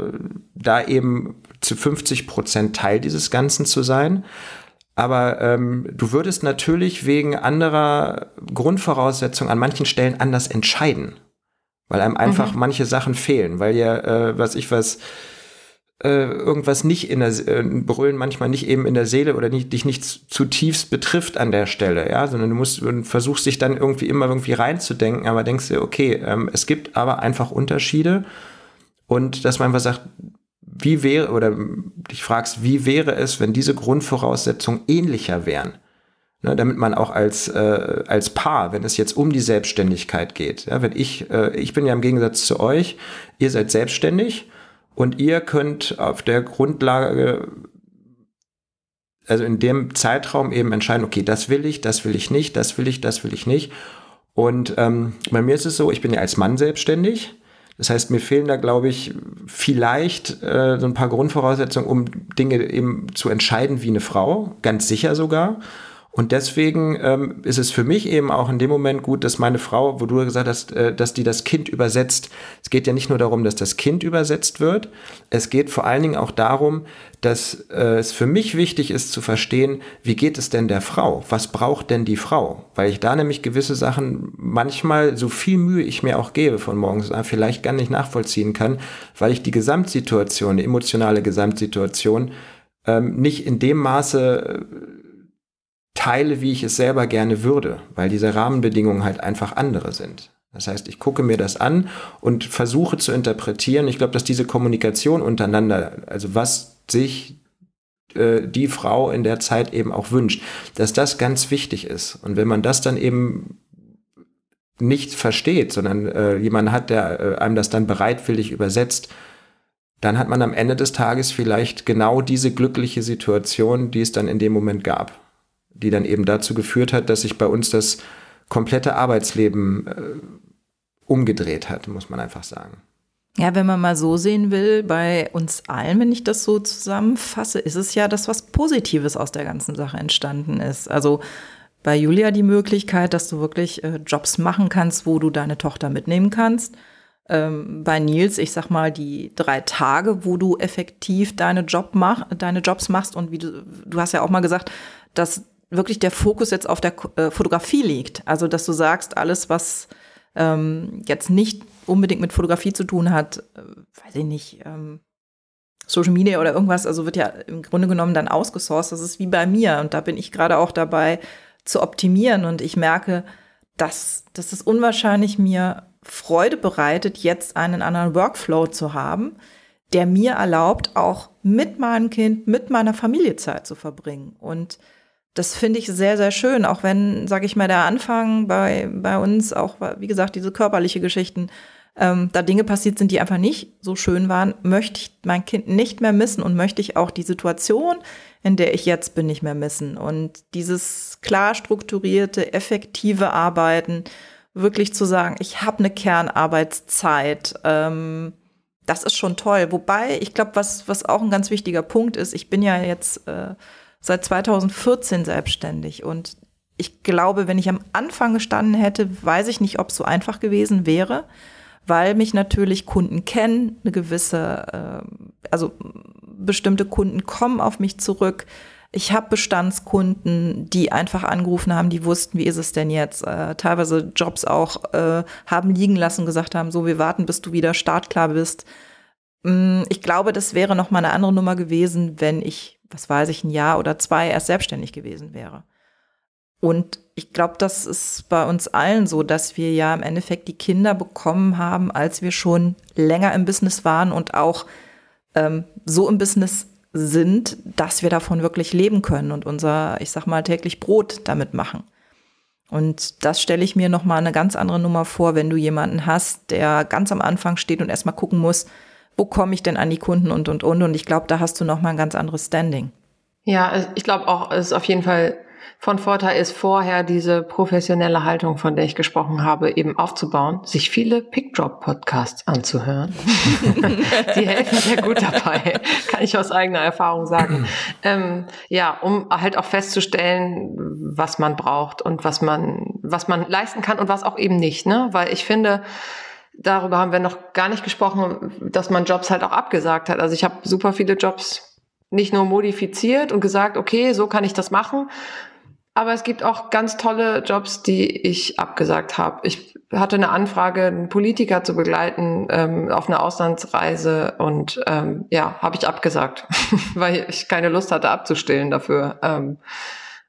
da eben zu 50 Prozent Teil dieses Ganzen zu sein. Aber ähm, du würdest natürlich wegen anderer Grundvoraussetzungen an manchen Stellen anders entscheiden. Weil einem einfach mhm. manche Sachen fehlen, weil ja, äh, was ich was, äh, irgendwas nicht in der äh, Brüllen manchmal nicht eben in der Seele oder nicht, dich nicht zutiefst betrifft an der Stelle, ja, sondern du musst und versuchst dich dann irgendwie immer irgendwie reinzudenken, aber denkst dir, okay, ähm, es gibt aber einfach Unterschiede und dass man einfach sagt, wie wäre, oder dich fragst, wie wäre es, wenn diese Grundvoraussetzungen ähnlicher wären? Ne, damit man auch als, äh, als Paar, wenn es jetzt um die Selbstständigkeit geht, ja, wenn ich, äh, ich bin ja im Gegensatz zu euch, ihr seid selbstständig und ihr könnt auf der Grundlage, also in dem Zeitraum eben entscheiden, okay, das will ich, das will ich nicht, das will ich, das will ich nicht. Und ähm, bei mir ist es so, ich bin ja als Mann selbstständig das heißt, mir fehlen da, glaube ich, vielleicht äh, so ein paar Grundvoraussetzungen, um Dinge eben zu entscheiden wie eine Frau, ganz sicher sogar. Und deswegen ähm, ist es für mich eben auch in dem Moment gut, dass meine Frau, wo du gesagt hast, äh, dass die das Kind übersetzt. Es geht ja nicht nur darum, dass das Kind übersetzt wird. Es geht vor allen Dingen auch darum, dass äh, es für mich wichtig ist zu verstehen, wie geht es denn der Frau? Was braucht denn die Frau? Weil ich da nämlich gewisse Sachen manchmal, so viel Mühe ich mir auch gebe von morgens an, vielleicht gar nicht nachvollziehen kann, weil ich die Gesamtsituation, die emotionale Gesamtsituation ähm, nicht in dem Maße äh, teile, wie ich es selber gerne würde, weil diese Rahmenbedingungen halt einfach andere sind. Das heißt, ich gucke mir das an und versuche zu interpretieren. Ich glaube, dass diese Kommunikation untereinander, also was sich äh, die Frau in der Zeit eben auch wünscht, dass das ganz wichtig ist. Und wenn man das dann eben nicht versteht, sondern äh, jemand hat, der äh, einem das dann bereitwillig übersetzt, dann hat man am Ende des Tages vielleicht genau diese glückliche Situation, die es dann in dem Moment gab die dann eben dazu geführt hat, dass sich bei uns das komplette Arbeitsleben äh, umgedreht hat, muss man einfach sagen. Ja, wenn man mal so sehen will, bei uns allen, wenn ich das so zusammenfasse, ist es ja das, was Positives aus der ganzen Sache entstanden ist. Also bei Julia die Möglichkeit, dass du wirklich äh, Jobs machen kannst, wo du deine Tochter mitnehmen kannst. Ähm, bei Nils, ich sag mal, die drei Tage, wo du effektiv deine, Job mach, deine Jobs machst und wie du, du hast ja auch mal gesagt, dass wirklich der Fokus jetzt auf der äh, Fotografie liegt. Also, dass du sagst, alles, was ähm, jetzt nicht unbedingt mit Fotografie zu tun hat, äh, weiß ich nicht, ähm, Social Media oder irgendwas, also wird ja im Grunde genommen dann ausgesourced. Das ist wie bei mir. Und da bin ich gerade auch dabei zu optimieren. Und ich merke, dass, dass es unwahrscheinlich mir Freude bereitet, jetzt einen anderen Workflow zu haben, der mir erlaubt, auch mit meinem Kind, mit meiner Familie Zeit zu verbringen. Und das finde ich sehr, sehr schön, auch wenn, sage ich mal, der Anfang bei, bei uns auch, wie gesagt, diese körperliche Geschichten, ähm, da Dinge passiert sind, die einfach nicht so schön waren, möchte ich mein Kind nicht mehr missen und möchte ich auch die Situation, in der ich jetzt bin, nicht mehr missen. Und dieses klar strukturierte, effektive Arbeiten, wirklich zu sagen, ich habe eine Kernarbeitszeit, ähm, das ist schon toll. Wobei, ich glaube, was, was auch ein ganz wichtiger Punkt ist, ich bin ja jetzt äh, seit 2014 selbstständig und ich glaube, wenn ich am Anfang gestanden hätte, weiß ich nicht, ob es so einfach gewesen wäre, weil mich natürlich Kunden kennen, eine gewisse, äh, also bestimmte Kunden kommen auf mich zurück. Ich habe Bestandskunden, die einfach angerufen haben, die wussten, wie ist es denn jetzt, äh, teilweise Jobs auch äh, haben liegen lassen, gesagt haben, so wir warten, bis du wieder startklar bist. Mm, ich glaube, das wäre noch mal eine andere Nummer gewesen, wenn ich was weiß ich, ein Jahr oder zwei erst selbstständig gewesen wäre. Und ich glaube, das ist bei uns allen so, dass wir ja im Endeffekt die Kinder bekommen haben, als wir schon länger im Business waren und auch ähm, so im Business sind, dass wir davon wirklich leben können und unser, ich sag mal, täglich Brot damit machen. Und das stelle ich mir nochmal eine ganz andere Nummer vor, wenn du jemanden hast, der ganz am Anfang steht und erstmal gucken muss, wo komme ich denn an die Kunden und, und, und. Und ich glaube, da hast du nochmal ein ganz anderes Standing. Ja, ich glaube auch, es ist auf jeden Fall von Vorteil ist, vorher diese professionelle Haltung, von der ich gesprochen habe, eben aufzubauen, sich viele Pickdrop-Podcasts anzuhören. Die helfen sehr gut dabei, kann ich aus eigener Erfahrung sagen. ähm, ja, um halt auch festzustellen, was man braucht und was man, was man leisten kann und was auch eben nicht, ne? Weil ich finde, darüber haben wir noch gar nicht gesprochen, dass man Jobs halt auch abgesagt hat. Also ich habe super viele Jobs nicht nur modifiziert und gesagt, okay, so kann ich das machen. Aber es gibt auch ganz tolle Jobs, die ich abgesagt habe. Ich hatte eine Anfrage, einen Politiker zu begleiten ähm, auf einer Auslandsreise und ähm, ja, habe ich abgesagt, weil ich keine Lust hatte abzustillen dafür. Ähm,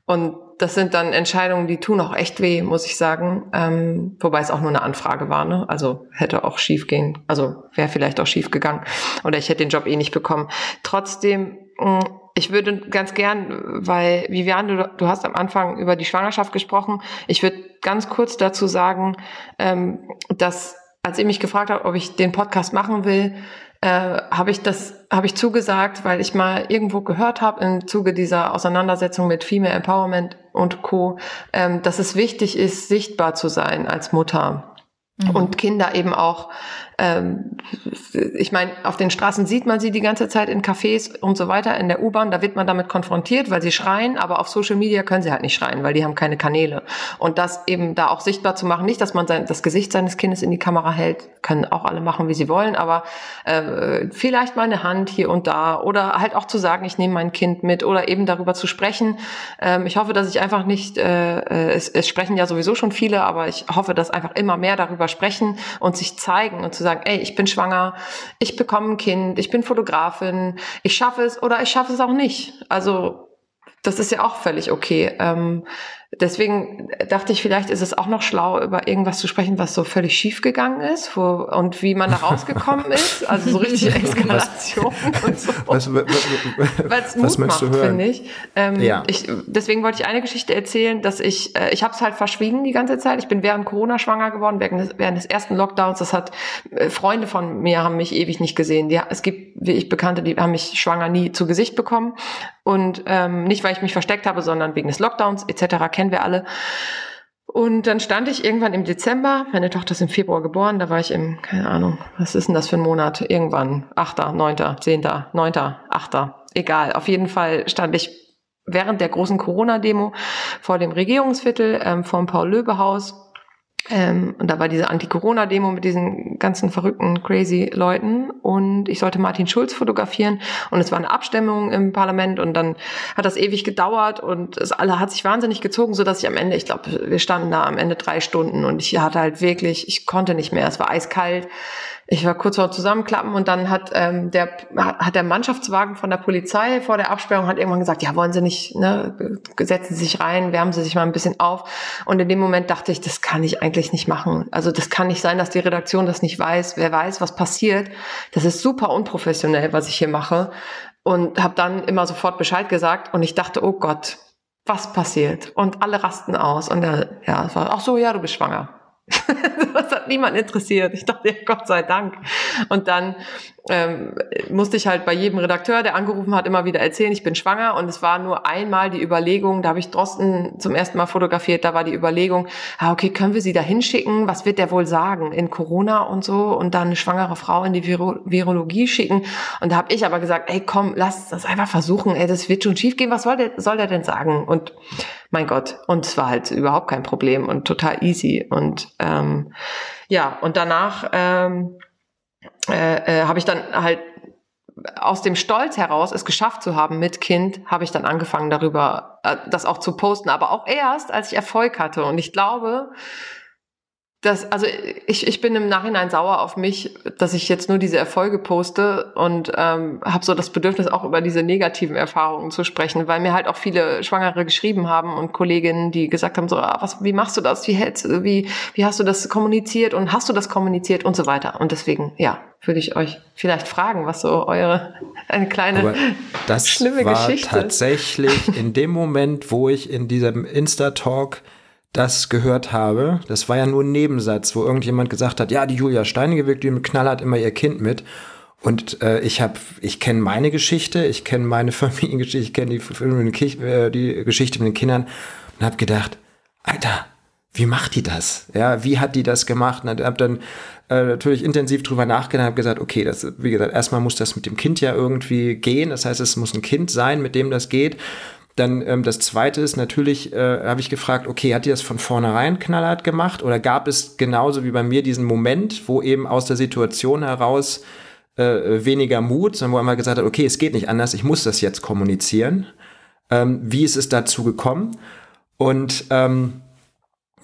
und das sind dann Entscheidungen, die tun auch echt weh, muss ich sagen. Ähm, wobei es auch nur eine Anfrage war, ne? Also hätte auch schief gehen, also wäre vielleicht auch schief gegangen. Oder ich hätte den Job eh nicht bekommen. Trotzdem, mh, mm, ich würde ganz gern, weil Viviane, du, du, hast am Anfang über die Schwangerschaft gesprochen. Ich würde ganz kurz dazu sagen, ähm, dass als ihr mich gefragt habt, ob ich den Podcast machen will, äh, habe ich das habe ich zugesagt, weil ich mal irgendwo gehört habe im Zuge dieser Auseinandersetzung mit Female Empowerment und Co, ähm, dass es wichtig ist, sichtbar zu sein als Mutter. Und Kinder eben auch ähm, ich meine, auf den Straßen sieht man sie die ganze Zeit in Cafés und so weiter, in der U-Bahn, da wird man damit konfrontiert, weil sie schreien, aber auf Social Media können sie halt nicht schreien, weil die haben keine Kanäle. Und das eben da auch sichtbar zu machen, nicht, dass man sein, das Gesicht seines Kindes in die Kamera hält, können auch alle machen, wie sie wollen, aber äh, vielleicht mal eine Hand hier und da oder halt auch zu sagen, ich nehme mein Kind mit oder eben darüber zu sprechen. Ähm, ich hoffe, dass ich einfach nicht, äh, äh es, es sprechen ja sowieso schon viele, aber ich hoffe, dass einfach immer mehr darüber sprechen und sich zeigen und zu sagen, ey, ich bin schwanger, ich bekomme ein Kind, ich bin Fotografin, ich schaffe es oder ich schaffe es auch nicht. Also das ist ja auch völlig okay. Ähm, deswegen dachte ich, vielleicht ist es auch noch schlau, über irgendwas zu sprechen, was so völlig schief gegangen ist wo, und wie man da rausgekommen ist. Also so richtig Eskalation was, und so. Was, was, was, was Mut macht, finde ich. Ähm, ja. ich. Deswegen wollte ich eine Geschichte erzählen, dass ich, äh, ich habe es halt verschwiegen die ganze Zeit. Ich bin während Corona schwanger geworden, während des, während des ersten Lockdowns. Das hat äh, Freunde von mir haben mich ewig nicht gesehen. Die, es gibt, wie ich Bekannte, die haben mich schwanger nie zu Gesicht bekommen. Und ähm, nicht, weil ich mich versteckt habe, sondern wegen des Lockdowns etc. kennen wir alle. Und dann stand ich irgendwann im Dezember, meine Tochter ist im Februar geboren, da war ich im, keine Ahnung, was ist denn das für ein Monat? Irgendwann, 8., 9., 10., 9., 8., egal. Auf jeden Fall stand ich während der großen Corona-Demo vor dem Regierungsviertel ähm, vom Paul-Löbe-Haus ähm, und da war diese Anti-Corona-Demo mit diesen ganzen verrückten, crazy Leuten. Und ich sollte Martin Schulz fotografieren. Und es war eine Abstimmung im Parlament. Und dann hat das ewig gedauert. Und es alle hat sich wahnsinnig gezogen, so dass ich am Ende, ich glaube, wir standen da am Ende drei Stunden. Und ich hatte halt wirklich, ich konnte nicht mehr. Es war eiskalt ich war kurz vor Zusammenklappen und dann hat ähm, der hat der Mannschaftswagen von der Polizei vor der Absperrung hat irgendwann gesagt, ja wollen Sie nicht, ne, setzen Sie sich rein, wärmen Sie sich mal ein bisschen auf. Und in dem Moment dachte ich, das kann ich eigentlich nicht machen. Also das kann nicht sein, dass die Redaktion das nicht weiß. Wer weiß, was passiert? Das ist super unprofessionell, was ich hier mache. Und habe dann immer sofort Bescheid gesagt und ich dachte, oh Gott, was passiert? Und alle rasten aus. Und der, ja, es war, ach so, ja, du bist schwanger. das hat niemand interessiert. Ich dachte, ja, Gott sei Dank. Und dann ähm, musste ich halt bei jedem Redakteur, der angerufen hat, immer wieder erzählen, ich bin schwanger. Und es war nur einmal die Überlegung, da habe ich Drosten zum ersten Mal fotografiert, da war die Überlegung, ah, okay, können wir sie da hinschicken? Was wird der wohl sagen in Corona und so? Und dann eine schwangere Frau in die Viro Virologie schicken. Und da habe ich aber gesagt, ey, komm, lass das einfach versuchen. Ey, das wird schon schief gehen. Was soll der, soll der denn sagen? Und mein Gott, und es war halt überhaupt kein Problem und total easy. Und ähm, ja, und danach ähm, äh, äh, habe ich dann halt aus dem Stolz heraus, es geschafft zu haben mit Kind, habe ich dann angefangen darüber, äh, das auch zu posten. Aber auch erst, als ich Erfolg hatte. Und ich glaube, das, also ich, ich bin im Nachhinein sauer auf mich, dass ich jetzt nur diese Erfolge poste und ähm, habe so das Bedürfnis, auch über diese negativen Erfahrungen zu sprechen, weil mir halt auch viele Schwangere geschrieben haben und Kolleginnen, die gesagt haben, so, ah, was, wie machst du das? Wie hältst du, wie, wie hast du das kommuniziert und hast du das kommuniziert und so weiter. Und deswegen, ja, würde ich euch vielleicht fragen, was so eure eine kleine Aber das schlimme war Geschichte. Tatsächlich in dem Moment, wo ich in diesem Insta-Talk das gehört habe, das war ja nur ein Nebensatz, wo irgendjemand gesagt hat, ja, die Julia Steinige die mit Knall hat immer ihr Kind mit. Und äh, ich habe, ich kenne meine Geschichte, ich kenne meine Familiengeschichte, ich kenne die, äh, die Geschichte mit den Kindern und habe gedacht, Alter, wie macht die das? Ja, wie hat die das gemacht? Und habe dann äh, natürlich intensiv drüber nachgedacht, habe gesagt, okay, das, wie gesagt, erstmal muss das mit dem Kind ja irgendwie gehen. Das heißt, es muss ein Kind sein, mit dem das geht. Dann ähm, das zweite ist natürlich, äh, habe ich gefragt, okay, hat die das von vornherein knallhart gemacht oder gab es genauso wie bei mir diesen Moment, wo eben aus der Situation heraus äh, weniger Mut, sondern wo er mal gesagt hat, okay, es geht nicht anders, ich muss das jetzt kommunizieren. Ähm, wie ist es dazu gekommen? Und ähm,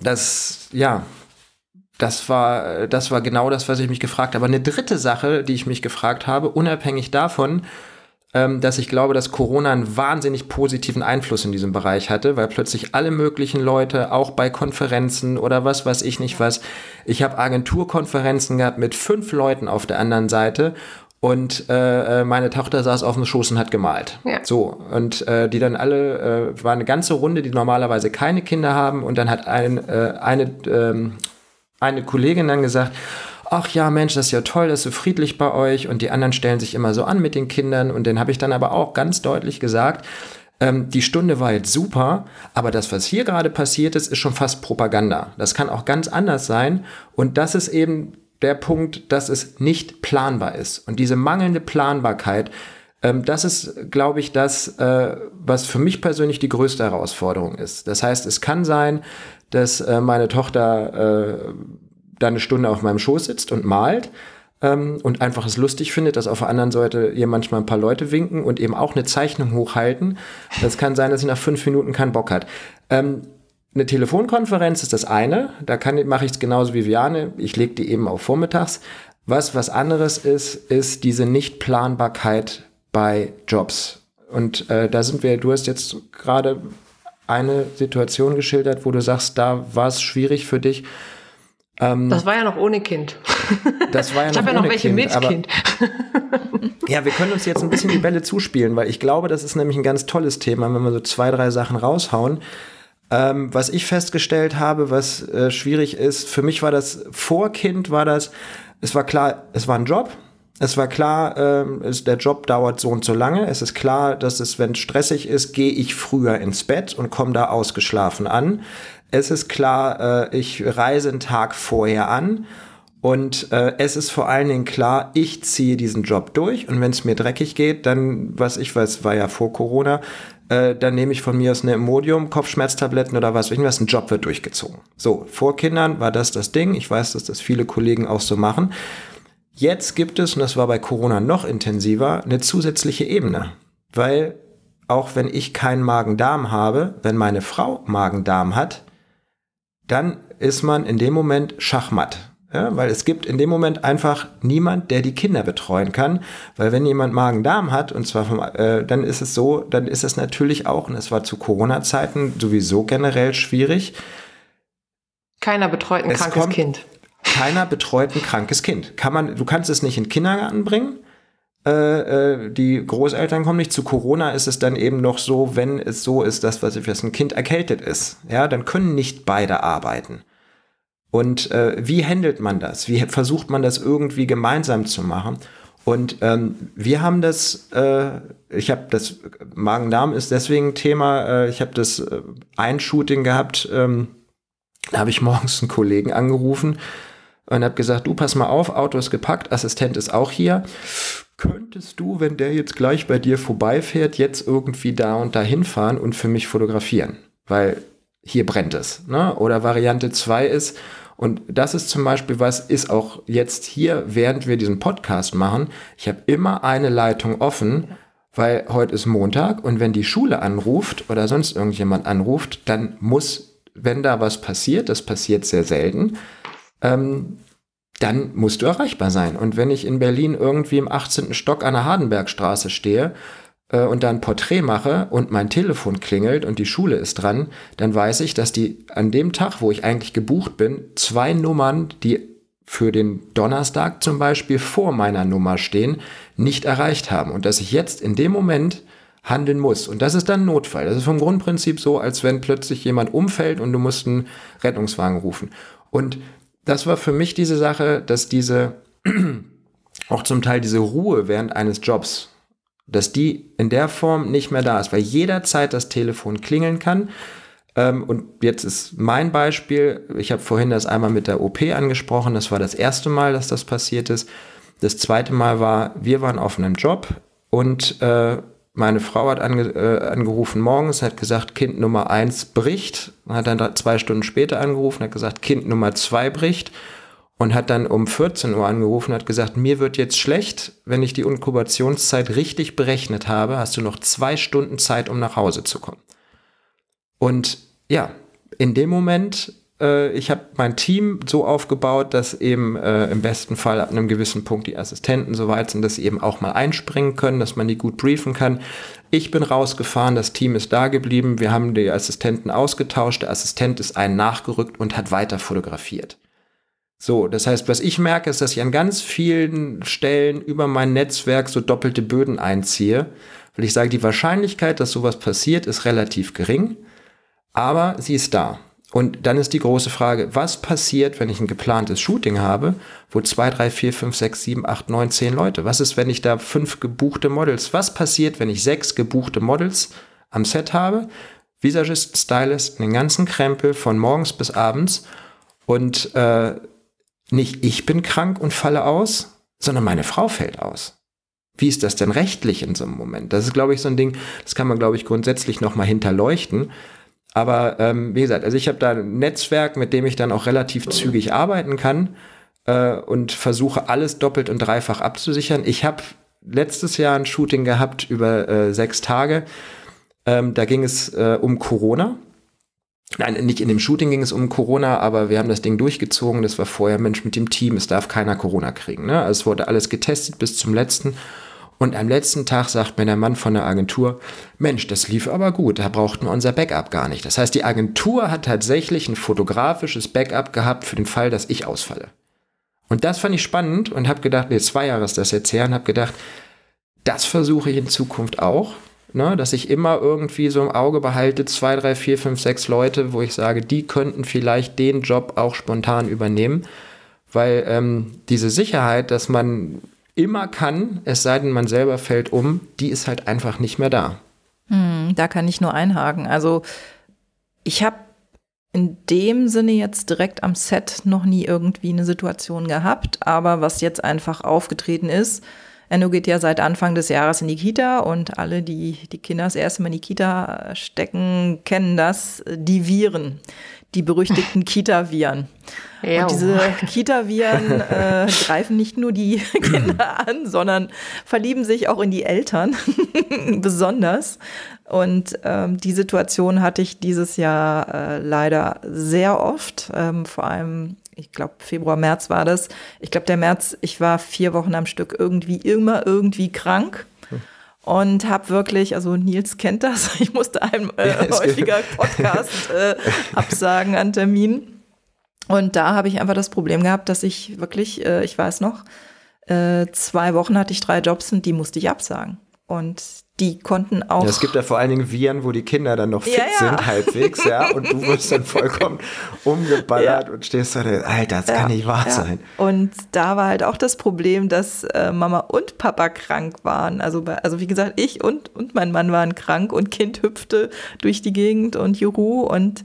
das, ja, das war, das war genau das, was ich mich gefragt habe. eine dritte Sache, die ich mich gefragt habe, unabhängig davon, dass ich glaube, dass Corona einen wahnsinnig positiven Einfluss in diesem Bereich hatte, weil plötzlich alle möglichen Leute, auch bei Konferenzen oder was weiß ich nicht was, ich habe Agenturkonferenzen gehabt mit fünf Leuten auf der anderen Seite und äh, äh, meine Tochter saß auf dem Schoß und hat gemalt. Ja. So und äh, die dann alle äh, war eine ganze Runde, die normalerweise keine Kinder haben und dann hat ein, äh, eine ähm, eine Kollegin dann gesagt, ach ja, Mensch, das ist ja toll, das ist so friedlich bei euch und die anderen stellen sich immer so an mit den Kindern und den habe ich dann aber auch ganz deutlich gesagt, ähm, die Stunde war jetzt super, aber das, was hier gerade passiert ist, ist schon fast Propaganda. Das kann auch ganz anders sein und das ist eben der Punkt, dass es nicht planbar ist und diese mangelnde Planbarkeit, ähm, das ist, glaube ich, das, äh, was für mich persönlich die größte Herausforderung ist. Das heißt, es kann sein, dass äh, meine Tochter äh, da eine Stunde auf meinem Schoß sitzt und malt ähm, und einfach es lustig findet, dass auf der anderen Seite ihr manchmal ein paar Leute winken und eben auch eine Zeichnung hochhalten. Das kann sein, dass sie nach fünf Minuten keinen Bock hat. Ähm, eine Telefonkonferenz ist das eine, da mache ich es genauso wie Viane, ich lege die eben auf vormittags. Was was anderes ist, ist diese Nichtplanbarkeit bei Jobs. Und äh, da sind wir, du hast jetzt gerade eine Situation geschildert, wo du sagst, da war es schwierig für dich. Ähm, das war ja noch ohne Kind. Das war ja ich habe ja noch welche kind, mit aber, Kind. Ja, wir können uns jetzt ein bisschen die Bälle zuspielen, weil ich glaube, das ist nämlich ein ganz tolles Thema, wenn wir so zwei, drei Sachen raushauen. Ähm, was ich festgestellt habe, was äh, schwierig ist, für mich war das vor Kind, war das, es war klar, es war ein Job, es war klar, äh, es, der Job dauert so und so lange. Es ist klar, dass es, wenn es stressig ist, gehe ich früher ins Bett und komme da ausgeschlafen an. Es ist klar, äh, ich reise einen Tag vorher an. Und äh, es ist vor allen Dingen klar, ich ziehe diesen Job durch und wenn es mir dreckig geht, dann, was ich weiß, war ja vor Corona, äh, dann nehme ich von mir aus eine Imodium, Kopfschmerztabletten oder was, irgendwas, ein Job wird durchgezogen. So, vor Kindern war das das Ding. Ich weiß, dass das viele Kollegen auch so machen. Jetzt gibt es, und das war bei Corona noch intensiver, eine zusätzliche Ebene. Weil auch wenn ich keinen Magen-Darm habe, wenn meine Frau Magen-Darm hat, dann ist man in dem Moment Schachmatt. Ja, weil es gibt in dem Moment einfach niemand, der die Kinder betreuen kann. Weil wenn jemand Magen-Darm hat, und zwar vom, äh, dann ist es so, dann ist es natürlich auch, und es war zu Corona-Zeiten sowieso generell schwierig. Keiner betreut ein es krankes Kind keiner betreut ein krankes Kind. Kann man, du kannst es nicht in den Kindergarten bringen. Äh, äh, die Großeltern kommen nicht. Zu Corona ist es dann eben noch so, wenn es so ist, dass was dass ein Kind erkältet ist, ja, dann können nicht beide arbeiten. Und äh, wie handelt man das? Wie versucht man das irgendwie gemeinsam zu machen? Und ähm, wir haben das, äh, ich habe das, Magen-Darm ist deswegen ein Thema, äh, ich habe das äh, ein Shooting gehabt, ähm, da habe ich morgens einen Kollegen angerufen, und habe gesagt, du pass mal auf, Auto ist gepackt, Assistent ist auch hier. Könntest du, wenn der jetzt gleich bei dir vorbeifährt, jetzt irgendwie da und da hinfahren und für mich fotografieren? Weil hier brennt es. Ne? Oder Variante 2 ist, und das ist zum Beispiel was, ist auch jetzt hier, während wir diesen Podcast machen, ich habe immer eine Leitung offen, weil heute ist Montag und wenn die Schule anruft oder sonst irgendjemand anruft, dann muss, wenn da was passiert, das passiert sehr selten, ähm, dann musst du erreichbar sein. Und wenn ich in Berlin irgendwie im 18. Stock an der Hardenbergstraße stehe äh, und da ein Porträt mache und mein Telefon klingelt und die Schule ist dran, dann weiß ich, dass die an dem Tag, wo ich eigentlich gebucht bin, zwei Nummern, die für den Donnerstag zum Beispiel vor meiner Nummer stehen, nicht erreicht haben. Und dass ich jetzt in dem Moment handeln muss. Und das ist dann Notfall. Das ist vom Grundprinzip so, als wenn plötzlich jemand umfällt und du musst einen Rettungswagen rufen. Und das war für mich diese Sache, dass diese, auch zum Teil diese Ruhe während eines Jobs, dass die in der Form nicht mehr da ist, weil jederzeit das Telefon klingeln kann. Ähm, und jetzt ist mein Beispiel, ich habe vorhin das einmal mit der OP angesprochen, das war das erste Mal, dass das passiert ist. Das zweite Mal war, wir waren auf einem Job und äh, meine Frau hat ange, äh, angerufen morgens, hat gesagt, Kind Nummer eins bricht. Hat dann zwei Stunden später angerufen, hat gesagt, Kind Nummer zwei bricht. und hat dann um 14 Uhr angerufen hat gesagt, mir wird jetzt schlecht, wenn ich die Inkubationszeit richtig berechnet habe, hast du noch zwei Stunden Zeit, um nach Hause zu kommen. Und ja, in dem Moment äh, ich habe mein Team so aufgebaut, dass eben äh, im besten Fall ab einem gewissen Punkt die Assistenten so weit sind, dass sie eben auch mal einspringen können, dass man die gut briefen kann. Ich bin rausgefahren, das Team ist da geblieben, wir haben die Assistenten ausgetauscht, der Assistent ist einen nachgerückt und hat weiter fotografiert. So, das heißt, was ich merke, ist, dass ich an ganz vielen Stellen über mein Netzwerk so doppelte Böden einziehe, weil ich sage, die Wahrscheinlichkeit, dass sowas passiert, ist relativ gering, aber sie ist da. Und dann ist die große Frage, was passiert, wenn ich ein geplantes Shooting habe, wo zwei, drei, vier, fünf, sechs, sieben, acht, neun, zehn Leute? Was ist, wenn ich da fünf gebuchte Models? Was passiert, wenn ich sechs gebuchte Models am Set habe? Visagist, Stylist, den ganzen Krempel von morgens bis abends und äh, nicht ich bin krank und falle aus, sondern meine Frau fällt aus. Wie ist das denn rechtlich in so einem Moment? Das ist, glaube ich, so ein Ding, das kann man, glaube ich, grundsätzlich nochmal hinterleuchten aber ähm, wie gesagt, also ich habe da ein Netzwerk, mit dem ich dann auch relativ zügig arbeiten kann äh, und versuche alles doppelt und dreifach abzusichern. Ich habe letztes Jahr ein Shooting gehabt über äh, sechs Tage. Ähm, da ging es äh, um Corona. Nein, nicht in dem Shooting ging es um Corona, aber wir haben das Ding durchgezogen. Das war vorher Mensch mit dem Team. Es darf keiner Corona kriegen. Ne? Also es wurde alles getestet bis zum letzten. Und am letzten Tag sagt mir der Mann von der Agentur, Mensch, das lief aber gut, da brauchten wir unser Backup gar nicht. Das heißt, die Agentur hat tatsächlich ein fotografisches Backup gehabt für den Fall, dass ich ausfalle. Und das fand ich spannend und habe gedacht, nee, zwei Jahre ist das jetzt her und habe gedacht, das versuche ich in Zukunft auch, ne, dass ich immer irgendwie so im Auge behalte, zwei, drei, vier, fünf, sechs Leute, wo ich sage, die könnten vielleicht den Job auch spontan übernehmen, weil ähm, diese Sicherheit, dass man immer kann, es sei denn, man selber fällt um, die ist halt einfach nicht mehr da. Hm, da kann ich nur einhaken. Also ich habe in dem Sinne jetzt direkt am Set noch nie irgendwie eine Situation gehabt, aber was jetzt einfach aufgetreten ist, Enno geht ja seit Anfang des Jahres in die Kita und alle, die die Kinder das erste Mal in die Kita stecken, kennen das, die Viren, die berüchtigten Kita-Viren. Und diese Kita-Viren äh, greifen nicht nur die Kinder an, sondern verlieben sich auch in die Eltern besonders. Und ähm, die Situation hatte ich dieses Jahr äh, leider sehr oft, ähm, vor allem ich glaube, Februar, März war das. Ich glaube, der März, ich war vier Wochen am Stück irgendwie immer irgendwie krank und habe wirklich, also Nils kennt das, ich musste einem äh, häufiger Podcast äh, absagen an Terminen. Und da habe ich einfach das Problem gehabt, dass ich wirklich, äh, ich weiß noch, äh, zwei Wochen hatte ich drei Jobs und die musste ich absagen. Und die konnten auch. Ja, es gibt ja vor allen Dingen Viren, wo die Kinder dann noch fit ja, ja. sind, halbwegs, ja, und du wirst dann vollkommen umgeballert und stehst da, Alter, das kann nicht wahr sein. Und da war halt auch das Problem, dass äh, Mama und Papa krank waren. Also, also wie gesagt, ich und, und mein Mann waren krank und Kind hüpfte durch die Gegend und Juhu und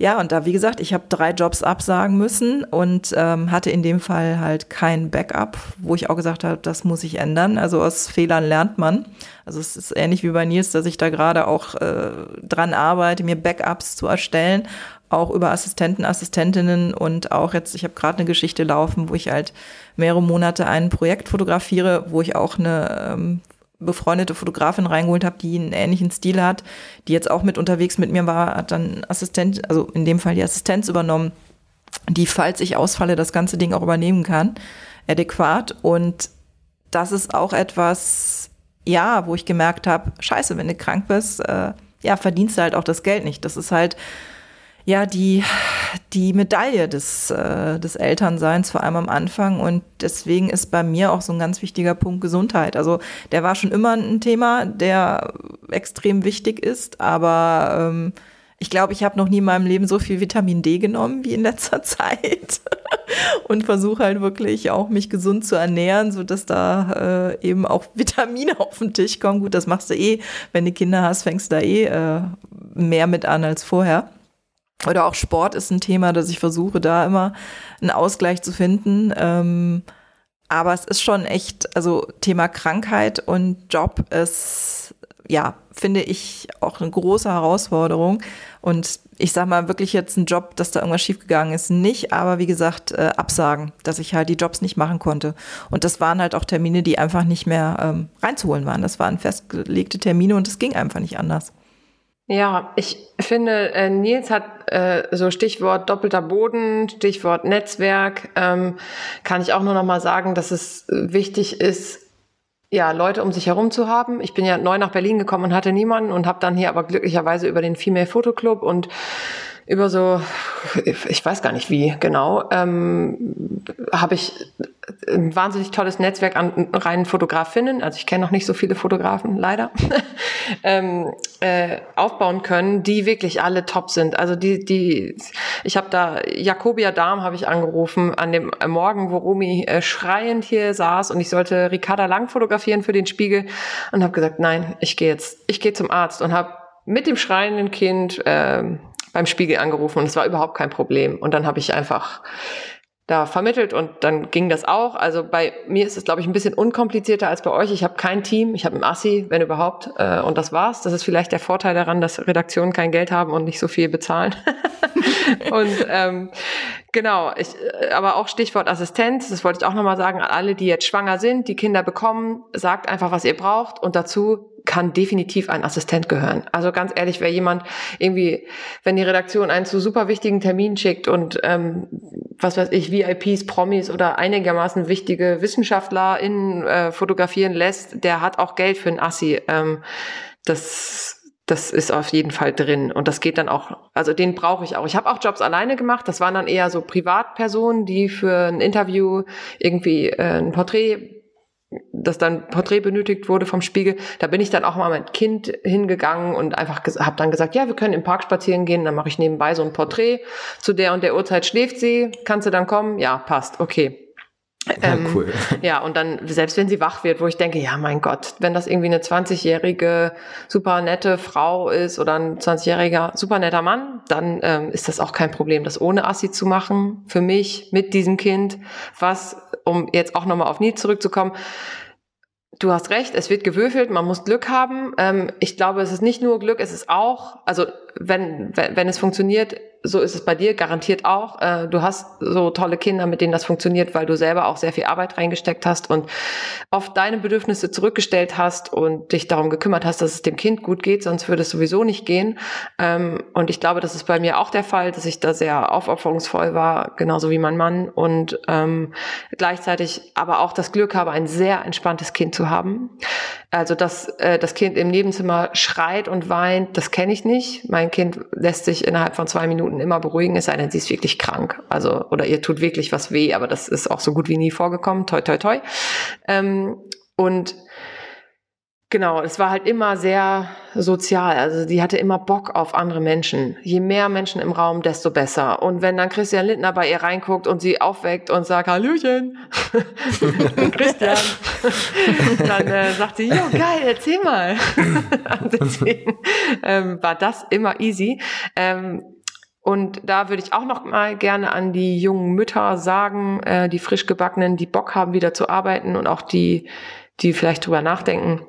ja, und da, wie gesagt, ich habe drei Jobs absagen müssen und ähm, hatte in dem Fall halt kein Backup, wo ich auch gesagt habe, das muss ich ändern. Also aus Fehlern lernt man. Also es ist ähnlich wie bei Nils, dass ich da gerade auch äh, dran arbeite, mir Backups zu erstellen, auch über Assistenten, Assistentinnen und auch jetzt, ich habe gerade eine Geschichte laufen, wo ich halt mehrere Monate ein Projekt fotografiere, wo ich auch eine ähm, befreundete Fotografin reingeholt habe, die einen ähnlichen Stil hat, die jetzt auch mit unterwegs mit mir war, hat dann Assistent, also in dem Fall die Assistenz übernommen, die, falls ich ausfalle, das ganze Ding auch übernehmen kann, adäquat. Und das ist auch etwas, ja, wo ich gemerkt habe, scheiße, wenn du krank bist, äh, ja, verdienst du halt auch das Geld nicht. Das ist halt ja die, die Medaille des, äh, des Elternseins, vor allem am Anfang. Und deswegen ist bei mir auch so ein ganz wichtiger Punkt Gesundheit. Also der war schon immer ein Thema, der extrem wichtig ist, aber ähm, ich glaube, ich habe noch nie in meinem Leben so viel Vitamin D genommen wie in letzter Zeit und versuche halt wirklich auch mich gesund zu ernähren, so dass da äh, eben auch Vitamine auf den Tisch kommen. Gut, das machst du eh, wenn du Kinder hast, fängst du da eh äh, mehr mit an als vorher. Oder auch Sport ist ein Thema, dass ich versuche, da immer einen Ausgleich zu finden. Ähm, aber es ist schon echt, also Thema Krankheit und Job ist, ja, finde ich auch eine große Herausforderung. Und ich sage mal wirklich jetzt ein Job, dass da irgendwas schiefgegangen ist, nicht, aber wie gesagt, äh, Absagen, dass ich halt die Jobs nicht machen konnte. Und das waren halt auch Termine, die einfach nicht mehr ähm, reinzuholen waren. Das waren festgelegte Termine und es ging einfach nicht anders. Ja, ich finde, äh, Nils hat äh, so Stichwort doppelter Boden, Stichwort Netzwerk, ähm, kann ich auch nur noch mal sagen, dass es wichtig ist, ja, Leute um sich herum zu haben. Ich bin ja neu nach Berlin gekommen und hatte niemanden und habe dann hier aber glücklicherweise über den Female Photo Club und über so, ich weiß gar nicht wie genau, ähm, habe ich ein wahnsinnig tolles Netzwerk an reinen Fotografinnen, also ich kenne noch nicht so viele Fotografen, leider, ähm, äh, aufbauen können, die wirklich alle top sind. Also die, die, ich habe da Jakobia Darm habe ich angerufen an dem Morgen, wo Romy äh, schreiend hier saß und ich sollte Ricarda Lang fotografieren für den Spiegel und habe gesagt, nein, ich gehe jetzt, ich gehe zum Arzt und habe mit dem schreienden Kind äh, beim Spiegel angerufen und es war überhaupt kein Problem. Und dann habe ich einfach da vermittelt und dann ging das auch. Also bei mir ist es, glaube ich, ein bisschen unkomplizierter als bei euch. Ich habe kein Team, ich habe ein Assi, wenn überhaupt, äh, und das war's. Das ist vielleicht der Vorteil daran, dass Redaktionen kein Geld haben und nicht so viel bezahlen. und ähm, genau, ich, äh, aber auch Stichwort Assistenz, das wollte ich auch nochmal sagen, alle, die jetzt schwanger sind, die Kinder bekommen, sagt einfach, was ihr braucht und dazu kann definitiv ein Assistent gehören. Also ganz ehrlich, wer jemand irgendwie, wenn die Redaktion einen zu super wichtigen Termin schickt und ähm, was weiß ich, VIPs, Promis oder einigermaßen wichtige WissenschaftlerInnen äh, fotografieren lässt, der hat auch Geld für ein Assi. Ähm, das das ist auf jeden Fall drin und das geht dann auch, also den brauche ich auch. Ich habe auch Jobs alleine gemacht, das waren dann eher so Privatpersonen, die für ein Interview irgendwie äh, ein Porträt dass dann Porträt benötigt wurde vom Spiegel, da bin ich dann auch mal mit Kind hingegangen und einfach habe dann gesagt, ja, wir können im Park spazieren gehen, dann mache ich nebenbei so ein Porträt. Zu der und der Uhrzeit schläft sie, kannst du dann kommen? Ja, passt, okay. Ja, ähm, cool. Ja, und dann, selbst wenn sie wach wird, wo ich denke, ja, mein Gott, wenn das irgendwie eine 20-jährige, super nette Frau ist oder ein 20-jähriger, super netter Mann, dann ähm, ist das auch kein Problem, das ohne Assi zu machen, für mich, mit diesem Kind, was, um jetzt auch nochmal auf Nie zurückzukommen, Du hast recht, es wird gewürfelt, man muss Glück haben. Ähm, ich glaube, es ist nicht nur Glück, es ist auch, also wenn, wenn, wenn es funktioniert, so ist es bei dir garantiert auch. Äh, du hast so tolle Kinder, mit denen das funktioniert, weil du selber auch sehr viel Arbeit reingesteckt hast und oft deine Bedürfnisse zurückgestellt hast und dich darum gekümmert hast, dass es dem Kind gut geht, sonst würde es sowieso nicht gehen. Ähm, und ich glaube, das ist bei mir auch der Fall, dass ich da sehr aufopferungsvoll war, genauso wie mein Mann und ähm, gleichzeitig aber auch das Glück habe, ein sehr entspanntes Kind zu haben. Also, dass äh, das Kind im Nebenzimmer schreit und weint, das kenne ich nicht. Mein Kind lässt sich innerhalb von zwei Minuten immer beruhigen, es sei denn, sie ist wirklich krank. Also, oder ihr tut wirklich was weh, aber das ist auch so gut wie nie vorgekommen. Toi, toi, toi. Ähm, und Genau, es war halt immer sehr sozial. Also die hatte immer Bock auf andere Menschen. Je mehr Menschen im Raum, desto besser. Und wenn dann Christian Lindner bei ihr reinguckt und sie aufweckt und sagt, Hallöchen, Christian, dann äh, sagt sie, jo, geil, erzähl mal. Deswegen ähm, war das immer easy. Ähm, und da würde ich auch noch mal gerne an die jungen Mütter sagen, äh, die frisch gebackenen, die Bock haben, wieder zu arbeiten und auch die, die vielleicht drüber nachdenken,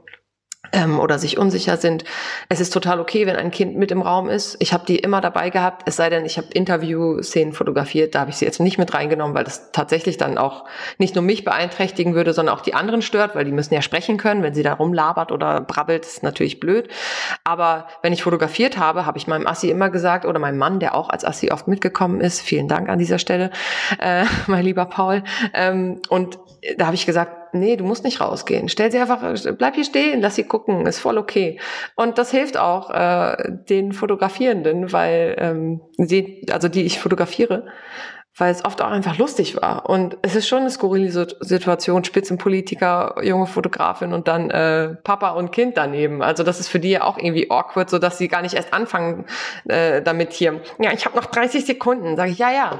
ähm, oder sich unsicher sind. Es ist total okay, wenn ein Kind mit im Raum ist. Ich habe die immer dabei gehabt, es sei denn, ich habe Interview-Szenen fotografiert, da habe ich sie jetzt nicht mit reingenommen, weil das tatsächlich dann auch nicht nur mich beeinträchtigen würde, sondern auch die anderen stört, weil die müssen ja sprechen können. Wenn sie da rumlabert oder brabbelt, ist natürlich blöd. Aber wenn ich fotografiert habe, habe ich meinem Assi immer gesagt, oder meinem Mann, der auch als Assi oft mitgekommen ist, vielen Dank an dieser Stelle, äh, mein lieber Paul. Ähm, und da habe ich gesagt, nee, du musst nicht rausgehen. Stell sie einfach, bleib hier stehen, lass sie gucken, ist voll okay. Und das hilft auch äh, den Fotografierenden, weil ähm, sie, also die ich fotografiere, weil es oft auch einfach lustig war. Und es ist schon eine skurrile Situation, Spitzenpolitiker, junge Fotografin und dann äh, Papa und Kind daneben. Also das ist für die ja auch irgendwie awkward, so dass sie gar nicht erst anfangen äh, damit hier. Ja, ich habe noch 30 Sekunden. Sage ich, ja, ja,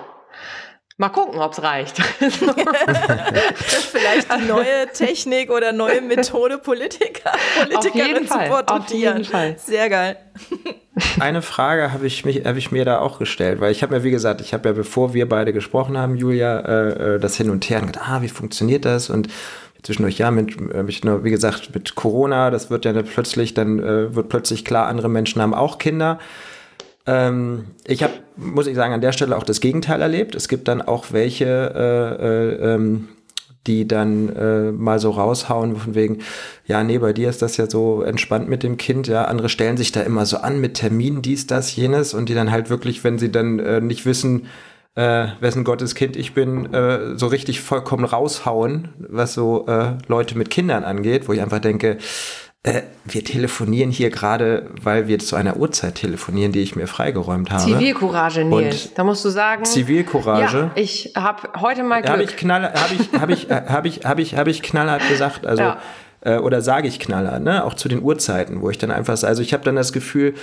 Mal gucken, ob es reicht. Vielleicht die neue Technik oder neue Methode, Politiker, Politikerinnen zu porträtieren. Sehr geil. Eine Frage habe ich, hab ich mir da auch gestellt, weil ich habe ja, wie gesagt, ich habe ja, bevor wir beide gesprochen haben, Julia, äh, äh, das hin und her gedacht, ah, wie funktioniert das? Und zwischendurch ja mit, äh, mit wie gesagt mit Corona, das wird ja plötzlich dann äh, wird plötzlich klar, andere Menschen haben auch Kinder. Ähm, ich habe, muss ich sagen, an der Stelle auch das Gegenteil erlebt. Es gibt dann auch welche, äh, äh, ähm, die dann äh, mal so raushauen von wegen, ja, nee, bei dir ist das ja so entspannt mit dem Kind, ja, andere stellen sich da immer so an mit Terminen, dies, das, jenes und die dann halt wirklich, wenn sie dann äh, nicht wissen, äh, wessen Gottes Kind ich bin, äh, so richtig vollkommen raushauen, was so äh, Leute mit Kindern angeht, wo ich einfach denke, äh, wir telefonieren hier gerade, weil wir zu einer Uhrzeit telefonieren, die ich mir freigeräumt habe. Zivilcourage, Nils. Und da musst du sagen. Zivilcourage. Ja, ich habe heute mal Glück. Habe ich knall, habe ich, habe ich, äh, habe ich, habe ich, habe ich knallhart gesagt. Also ja. äh, oder sage ich knallhart, ne? Auch zu den Uhrzeiten, wo ich dann einfach, also ich habe dann das Gefühl,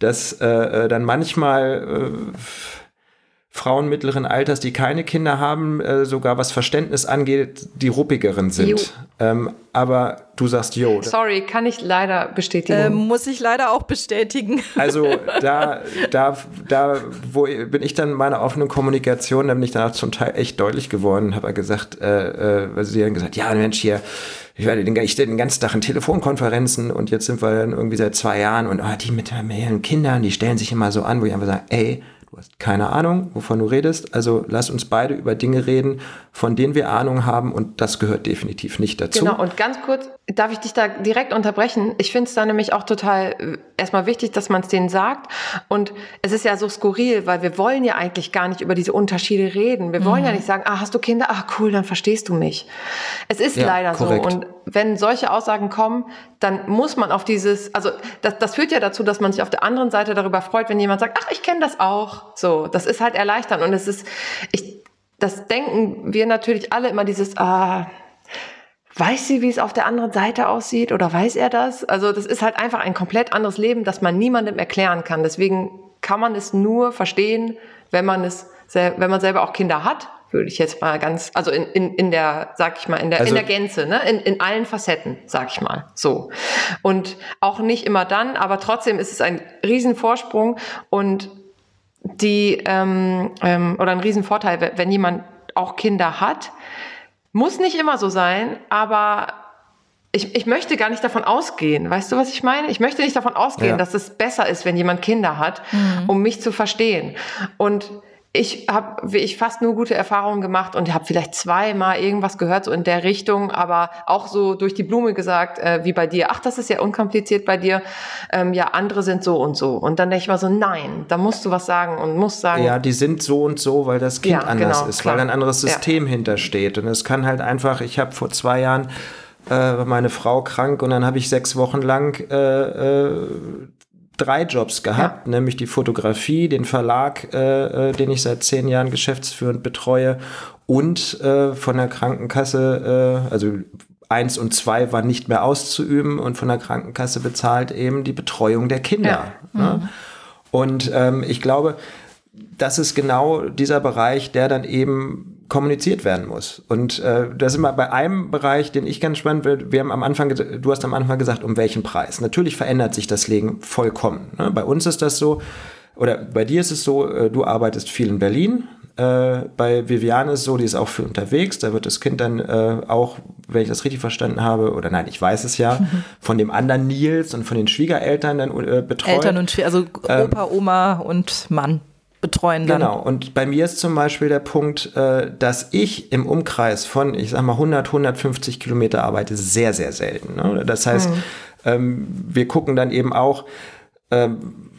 dass äh, äh dann manchmal äh, Frauen mittleren Alters, die keine Kinder haben, äh, sogar was Verständnis angeht, die ruppigeren sind. Ähm, aber du sagst, jo. Sorry, kann ich leider bestätigen. Äh, muss ich leider auch bestätigen. Also da, da, da, wo bin ich dann in meiner offenen Kommunikation, da bin ich dann auch zum Teil echt deutlich geworden, habe gesagt, äh, äh, weil sie dann gesagt, ja Mensch hier, ich werde den, ich den ganzen Tag in Telefonkonferenzen und jetzt sind wir dann irgendwie seit zwei Jahren und oh, die mit ihren Kindern, die stellen sich immer so an, wo ich einfach sage, ey, Du hast keine Ahnung, wovon du redest. Also lass uns beide über Dinge reden, von denen wir Ahnung haben und das gehört definitiv nicht dazu. Genau, und ganz kurz, darf ich dich da direkt unterbrechen? Ich finde es da nämlich auch total äh, erstmal wichtig, dass man es denen sagt. Und es ist ja so skurril, weil wir wollen ja eigentlich gar nicht über diese Unterschiede reden. Wir wollen mhm. ja nicht sagen, ah, hast du Kinder? Ah, cool, dann verstehst du mich. Es ist ja, leider korrekt. so. Und wenn solche Aussagen kommen, dann muss man auf dieses, also das, das führt ja dazu, dass man sich auf der anderen Seite darüber freut, wenn jemand sagt, ach, ich kenne das auch. So, das ist halt erleichternd. Und es ist, ich, das denken wir natürlich alle immer dieses, ah, weiß sie, wie es auf der anderen Seite aussieht oder weiß er das? Also das ist halt einfach ein komplett anderes Leben, das man niemandem erklären kann. Deswegen kann man es nur verstehen, wenn man es, wenn man selber auch Kinder hat würde ich jetzt mal ganz, also in, in, in der, sag ich mal, in der, also, in der Gänze, ne? in, in allen Facetten, sag ich mal, so. Und auch nicht immer dann, aber trotzdem ist es ein Riesenvorsprung und die, ähm, ähm, oder ein Riesenvorteil, wenn jemand auch Kinder hat, muss nicht immer so sein, aber ich, ich möchte gar nicht davon ausgehen. Weißt du, was ich meine? Ich möchte nicht davon ausgehen, ja. dass es besser ist, wenn jemand Kinder hat, mhm. um mich zu verstehen. Und ich habe ich fast nur gute Erfahrungen gemacht und habe vielleicht zweimal irgendwas gehört so in der Richtung, aber auch so durch die Blume gesagt, äh, wie bei dir. Ach, das ist ja unkompliziert bei dir. Ähm, ja, andere sind so und so. Und dann denke ich mal so, nein, da musst du was sagen und musst sagen. Ja, die sind so und so, weil das Kind ja, anders genau, ist, klar. weil ein anderes System ja. hintersteht. Und es kann halt einfach. Ich habe vor zwei Jahren äh, meine Frau krank und dann habe ich sechs Wochen lang äh, äh, drei Jobs gehabt, ja. nämlich die Fotografie, den Verlag, äh, äh, den ich seit zehn Jahren geschäftsführend betreue und äh, von der Krankenkasse, äh, also eins und zwei war nicht mehr auszuüben und von der Krankenkasse bezahlt eben die Betreuung der Kinder. Ja. Ne? Mhm. Und ähm, ich glaube, das ist genau dieser Bereich, der dann eben kommuniziert werden muss. Und äh, da sind wir bei einem Bereich, den ich ganz spannend finde. Wir haben am Anfang, du hast am Anfang gesagt, um welchen Preis. Natürlich verändert sich das Leben vollkommen. Ne? Bei uns ist das so, oder bei dir ist es so, äh, du arbeitest viel in Berlin. Äh, bei Viviane ist es so, die ist auch viel unterwegs. Da wird das Kind dann äh, auch, wenn ich das richtig verstanden habe, oder nein, ich weiß es ja, von dem anderen Nils und von den Schwiegereltern dann äh, betreut. Eltern und Schwieger, also ähm, Opa, Oma und Mann betreuen dann. Genau, und bei mir ist zum Beispiel der Punkt, äh, dass ich im Umkreis von, ich sag mal, 100, 150 Kilometer arbeite, sehr, sehr selten. Ne? Das heißt, mhm. ähm, wir gucken dann eben auch, ähm,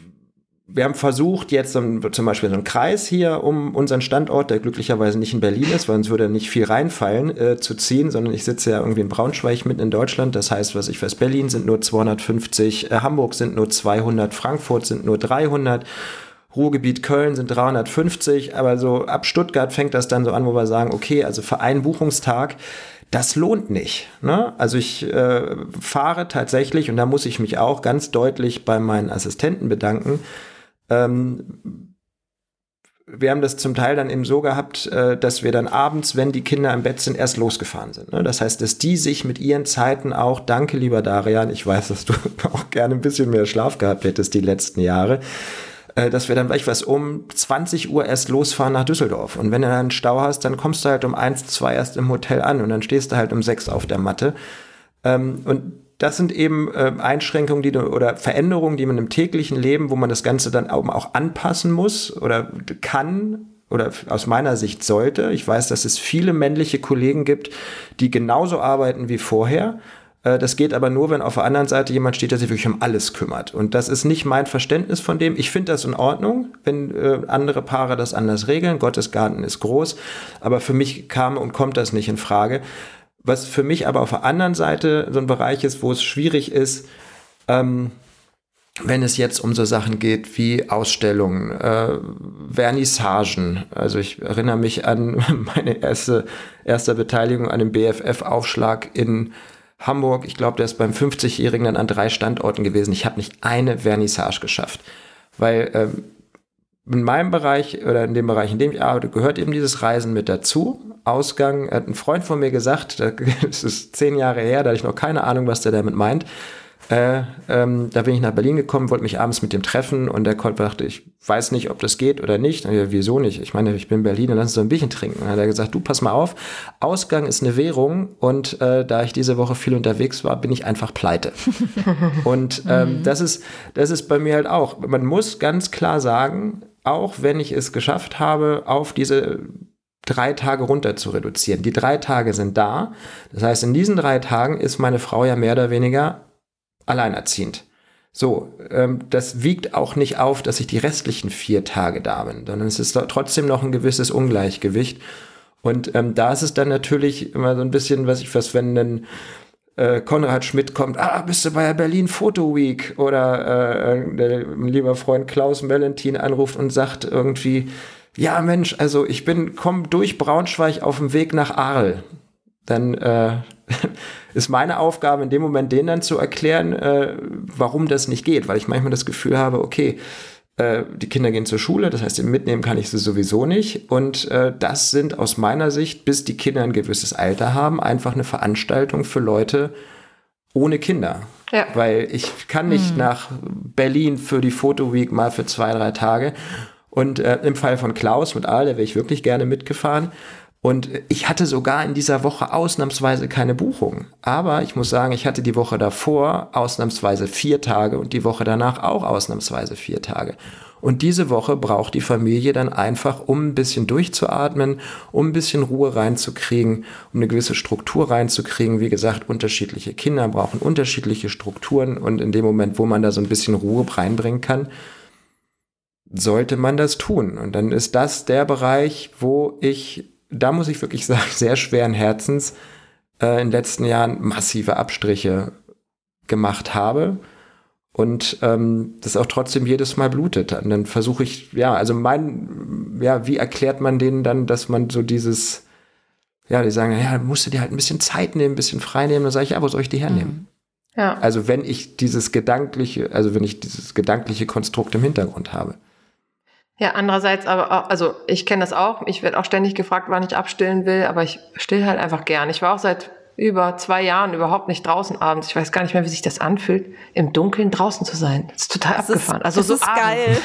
wir haben versucht, jetzt zum Beispiel so einen Kreis hier um unseren Standort, der glücklicherweise nicht in Berlin ist, weil uns würde nicht viel reinfallen, äh, zu ziehen, sondern ich sitze ja irgendwie in Braunschweig mitten in Deutschland. Das heißt, was ich weiß, Berlin sind nur 250, äh, Hamburg sind nur 200, Frankfurt sind nur 300. Ruhrgebiet Köln sind 350, aber so ab Stuttgart fängt das dann so an, wo wir sagen, okay, also für einen Buchungstag, das lohnt nicht. Ne? Also ich äh, fahre tatsächlich, und da muss ich mich auch ganz deutlich bei meinen Assistenten bedanken, ähm, wir haben das zum Teil dann eben so gehabt, äh, dass wir dann abends, wenn die Kinder im Bett sind, erst losgefahren sind. Ne? Das heißt, dass die sich mit ihren Zeiten auch, danke lieber Darian, ich weiß, dass du auch gerne ein bisschen mehr Schlaf gehabt hättest die letzten Jahre, dass wir dann vielleicht was um 20 Uhr erst losfahren nach Düsseldorf. Und wenn du dann einen Stau hast, dann kommst du halt um eins, zwei erst im Hotel an und dann stehst du halt um sechs auf der Matte. Ähm, und das sind eben äh, Einschränkungen, die du, oder Veränderungen, die man im täglichen Leben, wo man das Ganze dann auch anpassen muss oder kann oder aus meiner Sicht sollte. Ich weiß, dass es viele männliche Kollegen gibt, die genauso arbeiten wie vorher. Äh, das geht aber nur, wenn auf der anderen Seite jemand steht, der sich wirklich um alles kümmert. Und das ist nicht mein Verständnis von dem. Ich finde das in Ordnung, wenn äh, andere Paare das anders regeln. Gottes Garten ist groß. Aber für mich kam und kommt das nicht in Frage. Was für mich aber auf der anderen Seite so ein Bereich ist, wo es schwierig ist, ähm, wenn es jetzt um so Sachen geht wie Ausstellungen, äh, Vernissagen. Also ich erinnere mich an meine erste, erste Beteiligung an dem BFF-Aufschlag in Hamburg. Ich glaube, der ist beim 50-Jährigen dann an drei Standorten gewesen. Ich habe nicht eine Vernissage geschafft, weil ähm, in meinem Bereich oder in dem Bereich, in dem ich arbeite, gehört eben dieses Reisen mit dazu. Ausgang, hat ein Freund von mir gesagt, das ist zehn Jahre her, da hatte ich noch keine Ahnung, was der damit meint. Äh, ähm, da bin ich nach Berlin gekommen, wollte mich abends mit dem treffen und der Colt dachte, ich weiß nicht, ob das geht oder nicht. Und ich, wieso nicht? Ich meine, ich bin in Berlin, dann lass uns so ein Bierchen trinken. Und dann hat er gesagt, du pass mal auf, Ausgang ist eine Währung und äh, da ich diese Woche viel unterwegs war, bin ich einfach pleite. und ähm, mhm. das ist, das ist bei mir halt auch. Man muss ganz klar sagen, auch wenn ich es geschafft habe, auf diese drei Tage runter zu reduzieren. Die drei Tage sind da. Das heißt, in diesen drei Tagen ist meine Frau ja mehr oder weniger alleinerziehend. So, ähm, das wiegt auch nicht auf, dass ich die restlichen vier Tage da bin, sondern es ist trotzdem noch ein gewisses Ungleichgewicht. Und ähm, da ist es dann natürlich immer so ein bisschen, was ich was, wenn ein äh, Konrad Schmidt kommt, ah, bist du bei der Berlin Photo Week? Oder äh, der lieber Freund Klaus Valentin anruft und sagt irgendwie, ja Mensch, also ich bin, komm durch Braunschweig auf dem Weg nach Arl. Dann äh, ist meine Aufgabe in dem Moment denen dann zu erklären, äh, warum das nicht geht, weil ich manchmal das Gefühl habe, okay, äh, die Kinder gehen zur Schule, das heißt, mitnehmen kann ich sie sowieso nicht. Und äh, das sind aus meiner Sicht, bis die Kinder ein gewisses Alter haben, einfach eine Veranstaltung für Leute ohne Kinder. Ja. Weil ich kann nicht hm. nach Berlin für die Foto Week mal für zwei, drei Tage. Und äh, im Fall von Klaus mit Aal, da wäre ich wirklich gerne mitgefahren. Und ich hatte sogar in dieser Woche ausnahmsweise keine Buchung. Aber ich muss sagen, ich hatte die Woche davor ausnahmsweise vier Tage und die Woche danach auch ausnahmsweise vier Tage. Und diese Woche braucht die Familie dann einfach, um ein bisschen durchzuatmen, um ein bisschen Ruhe reinzukriegen, um eine gewisse Struktur reinzukriegen. Wie gesagt, unterschiedliche Kinder brauchen unterschiedliche Strukturen und in dem Moment, wo man da so ein bisschen Ruhe reinbringen kann, sollte man das tun. Und dann ist das der Bereich, wo ich da muss ich wirklich sagen, sehr schweren Herzens äh, in den letzten Jahren massive Abstriche gemacht habe und ähm, das auch trotzdem jedes Mal blutet. Und dann versuche ich, ja, also mein, ja, wie erklärt man denen dann, dass man so dieses, ja, die sagen, ja, musst du dir halt ein bisschen Zeit nehmen, ein bisschen frei nehmen. Dann sage ich, ja, wo soll ich die hernehmen? Mhm. Ja. Also wenn ich dieses gedankliche, also wenn ich dieses gedankliche Konstrukt im Hintergrund habe. Ja, andererseits aber auch, also ich kenne das auch. Ich werde auch ständig gefragt, wann ich abstillen will, aber ich still halt einfach gern. Ich war auch seit über zwei Jahren überhaupt nicht draußen abends. Ich weiß gar nicht mehr, wie sich das anfühlt, im Dunkeln draußen zu sein. Das ist total das abgefahren. Ist, also das so ist abends. geil.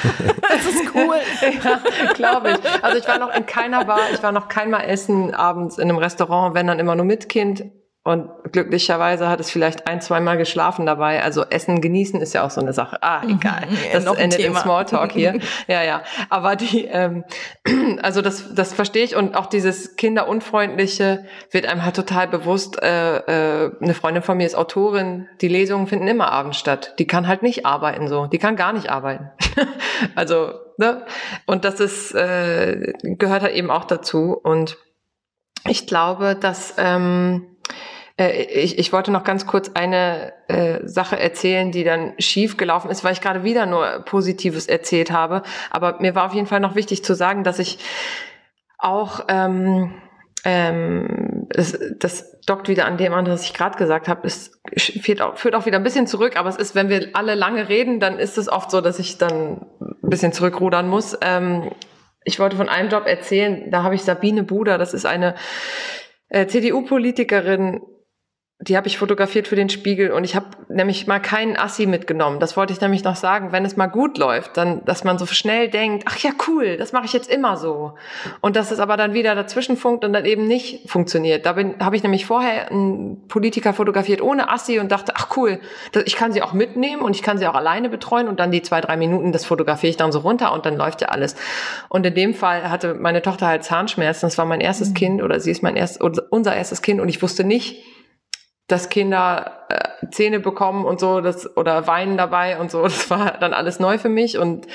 das ist cool. ja, glaube ich. Also ich war noch in keiner Bar, ich war noch keinmal essen abends in einem Restaurant, wenn dann immer nur mit Kind. Und glücklicherweise hat es vielleicht ein, zweimal geschlafen dabei. Also Essen genießen ist ja auch so eine Sache. Ah, mhm. egal. Das ja, endet im Smalltalk hier. ja, ja. Aber die, ähm, also das, das verstehe ich. Und auch dieses Kinderunfreundliche wird einem halt total bewusst. Äh, äh, eine Freundin von mir ist Autorin. Die Lesungen finden immer abends statt. Die kann halt nicht arbeiten so. Die kann gar nicht arbeiten. also, ne? Und das ist, äh, gehört halt eben auch dazu. Und ich glaube, dass ähm, äh, ich, ich wollte noch ganz kurz eine äh, Sache erzählen, die dann schief gelaufen ist, weil ich gerade wieder nur Positives erzählt habe. Aber mir war auf jeden Fall noch wichtig zu sagen, dass ich auch ähm, ähm, das, das dockt wieder an dem an, was ich gerade gesagt habe. Es führt auch, führt auch wieder ein bisschen zurück, aber es ist, wenn wir alle lange reden, dann ist es oft so, dass ich dann ein bisschen zurückrudern muss. Ähm, ich wollte von einem Job erzählen, da habe ich Sabine Buder, das ist eine äh, CDU-Politikerin, die habe ich fotografiert für den Spiegel und ich habe nämlich mal keinen Assi mitgenommen. Das wollte ich nämlich noch sagen. Wenn es mal gut läuft, dann, dass man so schnell denkt, ach ja, cool, das mache ich jetzt immer so. Und dass es aber dann wieder dazwischen funkt und dann eben nicht funktioniert. Da habe ich nämlich vorher einen Politiker fotografiert ohne Assi und dachte, ach cool, ich kann sie auch mitnehmen und ich kann sie auch alleine betreuen und dann die zwei, drei Minuten, das fotografiere ich dann so runter und dann läuft ja alles. Und in dem Fall hatte meine Tochter halt Zahnschmerzen. Das war mein erstes mhm. Kind oder sie ist mein erstes, unser erstes Kind und ich wusste nicht, dass Kinder äh, Zähne bekommen und so, das oder weinen dabei und so. Das war dann alles neu für mich und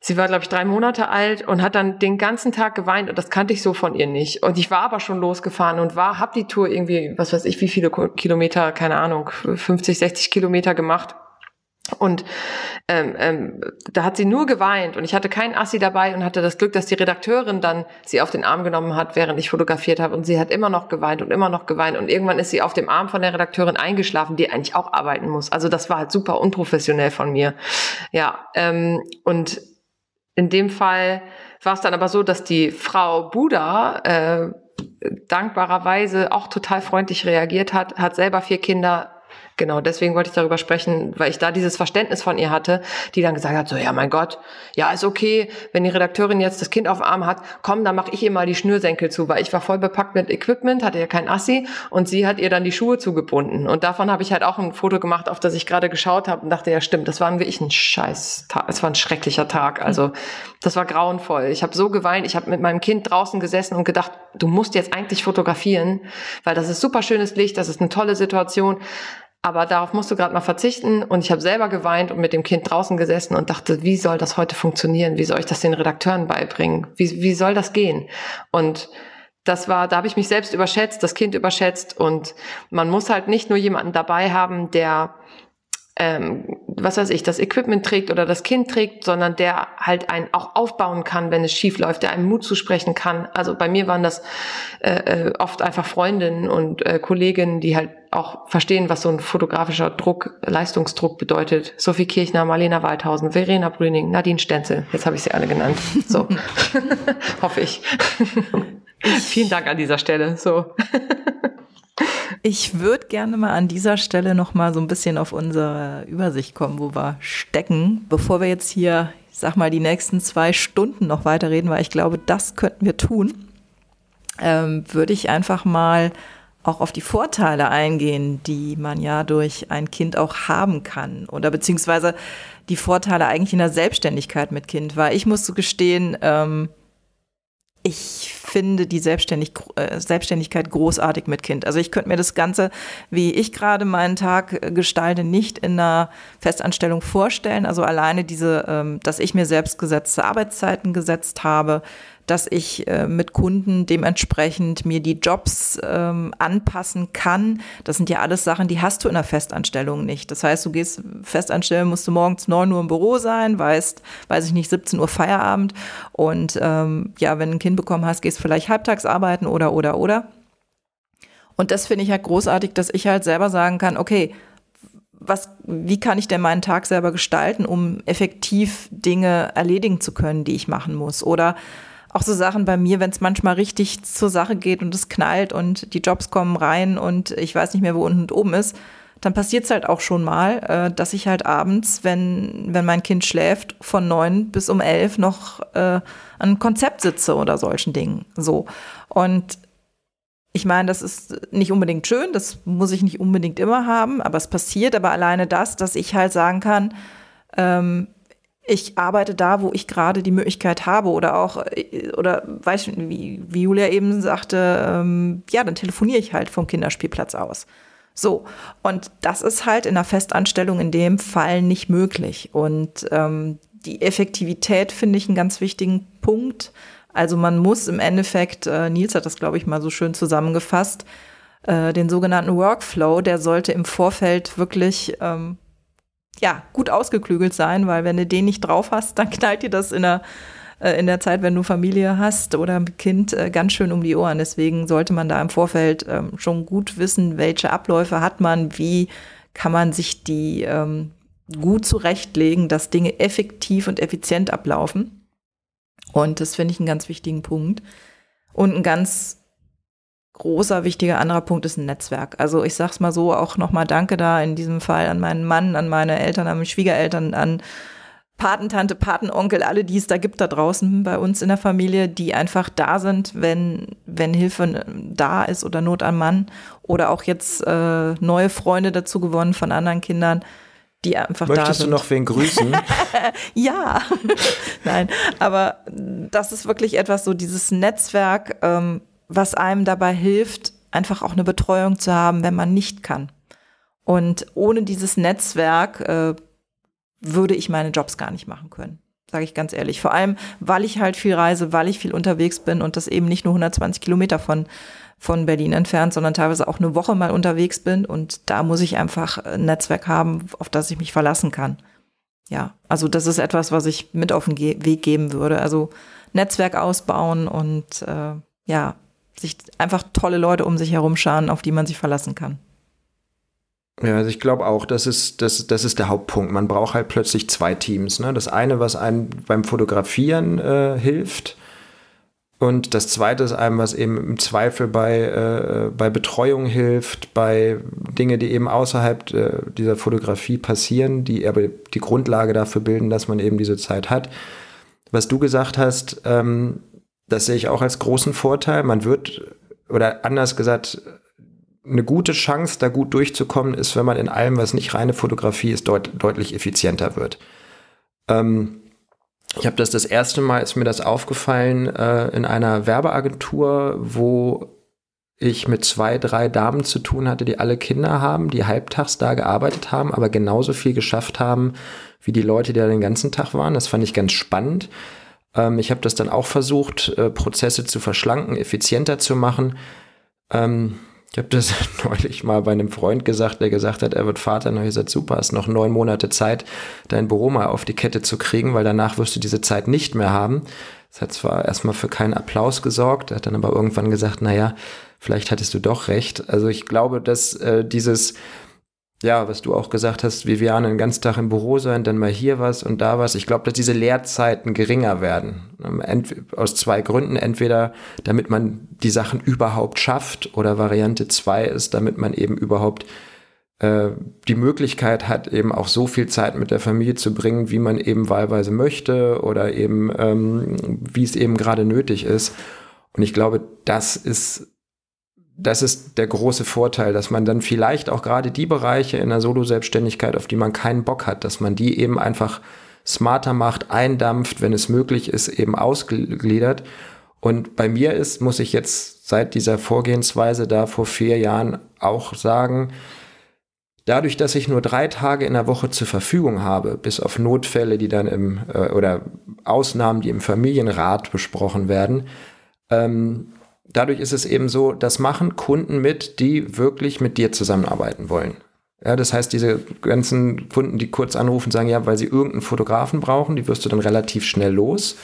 sie war glaube ich drei Monate alt und hat dann den ganzen Tag geweint und das kannte ich so von ihr nicht. Und ich war aber schon losgefahren und war, hab die Tour irgendwie, was weiß ich, wie viele Kilometer, keine Ahnung, 50, 60 Kilometer gemacht und ähm, ähm, da hat sie nur geweint und ich hatte keinen Assi dabei und hatte das Glück, dass die Redakteurin dann sie auf den Arm genommen hat, während ich fotografiert habe und sie hat immer noch geweint und immer noch geweint und irgendwann ist sie auf dem Arm von der Redakteurin eingeschlafen, die eigentlich auch arbeiten muss. Also das war halt super unprofessionell von mir. Ja, ähm, und in dem Fall war es dann aber so, dass die Frau Buda äh, dankbarerweise auch total freundlich reagiert hat, hat selber vier Kinder, Genau, deswegen wollte ich darüber sprechen, weil ich da dieses Verständnis von ihr hatte, die dann gesagt hat, so, ja, mein Gott, ja, ist okay, wenn die Redakteurin jetzt das Kind auf dem Arm hat, komm, dann mache ich ihr mal die Schnürsenkel zu, weil ich war voll bepackt mit Equipment, hatte ja kein Assi und sie hat ihr dann die Schuhe zugebunden. Und davon habe ich halt auch ein Foto gemacht, auf das ich gerade geschaut habe und dachte, ja, stimmt, das war wirklich ein scheiß Tag, es war ein schrecklicher Tag. Also, das war grauenvoll. Ich habe so geweint, ich habe mit meinem Kind draußen gesessen und gedacht, du musst jetzt eigentlich fotografieren, weil das ist super schönes Licht, das ist eine tolle Situation aber darauf musst du gerade mal verzichten. Und ich habe selber geweint und mit dem Kind draußen gesessen und dachte, wie soll das heute funktionieren? Wie soll ich das den Redakteuren beibringen? Wie, wie soll das gehen? Und das war, da habe ich mich selbst überschätzt, das Kind überschätzt und man muss halt nicht nur jemanden dabei haben, der ähm, was weiß ich, das Equipment trägt oder das Kind trägt, sondern der halt einen auch aufbauen kann, wenn es schief läuft, der einem Mut zusprechen kann. Also bei mir waren das äh, äh, oft einfach Freundinnen und äh, Kolleginnen, die halt auch verstehen, was so ein fotografischer Druck, Leistungsdruck bedeutet. Sophie Kirchner, Marlena Waldhausen, Verena Brüning, Nadine Stenzel. Jetzt habe ich sie alle genannt. So, hoffe ich. Vielen Dank an dieser Stelle. So. Ich würde gerne mal an dieser Stelle noch mal so ein bisschen auf unsere Übersicht kommen, wo wir stecken, bevor wir jetzt hier, ich sag mal, die nächsten zwei Stunden noch weiterreden, weil ich glaube, das könnten wir tun. Ähm, würde ich einfach mal auch auf die Vorteile eingehen, die man ja durch ein Kind auch haben kann oder beziehungsweise die Vorteile eigentlich in der Selbstständigkeit mit Kind, weil ich muss so gestehen, ähm, ich finde die Selbstständig äh, Selbstständigkeit großartig mit Kind. Also ich könnte mir das Ganze, wie ich gerade meinen Tag äh, gestalte, nicht in einer Festanstellung vorstellen. Also alleine diese, ähm, dass ich mir selbst gesetzte Arbeitszeiten gesetzt habe, dass ich äh, mit Kunden dementsprechend mir die Jobs ähm, anpassen kann. Das sind ja alles Sachen, die hast du in der Festanstellung nicht. Das heißt, du gehst festanstellen, musst du morgens neun Uhr im Büro sein, weißt, weiß ich nicht, 17 Uhr Feierabend. Und ähm, ja, wenn du ein Kind bekommen hast, gehst vielleicht halbtags arbeiten oder, oder, oder. Und das finde ich halt großartig, dass ich halt selber sagen kann, okay, was, wie kann ich denn meinen Tag selber gestalten, um effektiv Dinge erledigen zu können, die ich machen muss? Oder auch so Sachen bei mir, wenn es manchmal richtig zur Sache geht und es knallt und die Jobs kommen rein und ich weiß nicht mehr, wo unten und oben ist, dann passiert es halt auch schon mal, äh, dass ich halt abends, wenn, wenn mein Kind schläft, von neun bis um elf noch äh, an Konzept sitze oder solchen Dingen. So. Und ich meine, das ist nicht unbedingt schön, das muss ich nicht unbedingt immer haben, aber es passiert. Aber alleine das, dass ich halt sagen kann, ähm, ich arbeite da, wo ich gerade die Möglichkeit habe oder auch, äh, oder weiß wie, wie Julia eben sagte, ähm, ja, dann telefoniere ich halt vom Kinderspielplatz aus. So, und das ist halt in einer Festanstellung in dem Fall nicht möglich. Und ähm, die Effektivität finde ich einen ganz wichtigen Punkt. Also man muss im Endeffekt, äh, Nils hat das, glaube ich, mal so schön zusammengefasst, äh, den sogenannten Workflow, der sollte im Vorfeld wirklich ähm, ja, gut ausgeklügelt sein, weil wenn du den nicht drauf hast, dann knallt dir das in der, äh, in der Zeit, wenn du Familie hast oder Kind, äh, ganz schön um die Ohren. Deswegen sollte man da im Vorfeld ähm, schon gut wissen, welche Abläufe hat man, wie kann man sich die ähm, gut zurechtlegen, dass Dinge effektiv und effizient ablaufen. Und das finde ich einen ganz wichtigen Punkt. Und ein ganz großer, wichtiger anderer Punkt ist ein Netzwerk. Also ich sag's mal so, auch nochmal Danke da in diesem Fall an meinen Mann, an meine Eltern, an meine Schwiegereltern, an Patentante, Patenonkel, alle, die es da gibt da draußen bei uns in der Familie, die einfach da sind, wenn, wenn Hilfe da ist oder Not am Mann. Oder auch jetzt äh, neue Freunde dazu gewonnen von anderen Kindern, die einfach Möchtest da sind. Möchtest du noch wen grüßen? ja, nein, aber das ist wirklich etwas so, dieses Netzwerk, ähm, was einem dabei hilft, einfach auch eine Betreuung zu haben, wenn man nicht kann. Und ohne dieses Netzwerk äh, würde ich meine Jobs gar nicht machen können. Sage ich ganz ehrlich. Vor allem, weil ich halt viel reise, weil ich viel unterwegs bin und das eben nicht nur 120 Kilometer von, von Berlin entfernt, sondern teilweise auch eine Woche mal unterwegs bin. Und da muss ich einfach ein Netzwerk haben, auf das ich mich verlassen kann. Ja, also das ist etwas, was ich mit auf den Ge Weg geben würde. Also Netzwerk ausbauen und äh, ja, sich einfach tolle Leute um sich herum scharen, auf die man sich verlassen kann. Ja, also ich glaube auch, das ist, das, das ist der Hauptpunkt. Man braucht halt plötzlich zwei Teams. Ne? Das eine, was einem beim Fotografieren äh, hilft. Und das zweite ist einem, was eben im Zweifel bei, äh, bei Betreuung hilft, bei Dinge, die eben außerhalb äh, dieser Fotografie passieren, die aber die Grundlage dafür bilden, dass man eben diese Zeit hat. Was du gesagt hast, ähm, das sehe ich auch als großen Vorteil. Man wird, oder anders gesagt, eine gute Chance, da gut durchzukommen, ist, wenn man in allem, was nicht reine Fotografie ist, deut deutlich effizienter wird. Ähm, ich habe das das erste Mal, ist mir das aufgefallen, äh, in einer Werbeagentur, wo ich mit zwei, drei Damen zu tun hatte, die alle Kinder haben, die halbtags da gearbeitet haben, aber genauso viel geschafft haben wie die Leute, die da den ganzen Tag waren. Das fand ich ganz spannend. Ähm, ich habe das dann auch versucht, äh, Prozesse zu verschlanken, effizienter zu machen. Ähm, ich habe das neulich mal bei einem Freund gesagt, der gesagt hat, er wird Vater. Und ich gesagt, super, hast noch neun Monate Zeit, dein Büro mal auf die Kette zu kriegen, weil danach wirst du diese Zeit nicht mehr haben. Das hat zwar erstmal für keinen Applaus gesorgt, hat dann aber irgendwann gesagt, naja, vielleicht hattest du doch recht. Also ich glaube, dass äh, dieses ja, was du auch gesagt hast, Viviane den ganzen Tag im Büro sein, dann mal hier was und da was. Ich glaube, dass diese Leerzeiten geringer werden. Ent aus zwei Gründen. Entweder damit man die Sachen überhaupt schafft oder Variante zwei ist, damit man eben überhaupt äh, die Möglichkeit hat, eben auch so viel Zeit mit der Familie zu bringen, wie man eben wahlweise möchte oder eben ähm, wie es eben gerade nötig ist. Und ich glaube, das ist das ist der große Vorteil, dass man dann vielleicht auch gerade die Bereiche in der Solo-Selbstständigkeit, auf die man keinen Bock hat, dass man die eben einfach smarter macht, eindampft, wenn es möglich ist, eben ausgliedert. Und bei mir ist, muss ich jetzt seit dieser Vorgehensweise da vor vier Jahren auch sagen, dadurch, dass ich nur drei Tage in der Woche zur Verfügung habe, bis auf Notfälle, die dann im, äh, oder Ausnahmen, die im Familienrat besprochen werden, ähm, dadurch ist es eben so, das machen Kunden mit, die wirklich mit dir zusammenarbeiten wollen. Ja, das heißt, diese ganzen Kunden, die kurz anrufen, sagen ja, weil sie irgendeinen Fotografen brauchen, die wirst du dann relativ schnell los.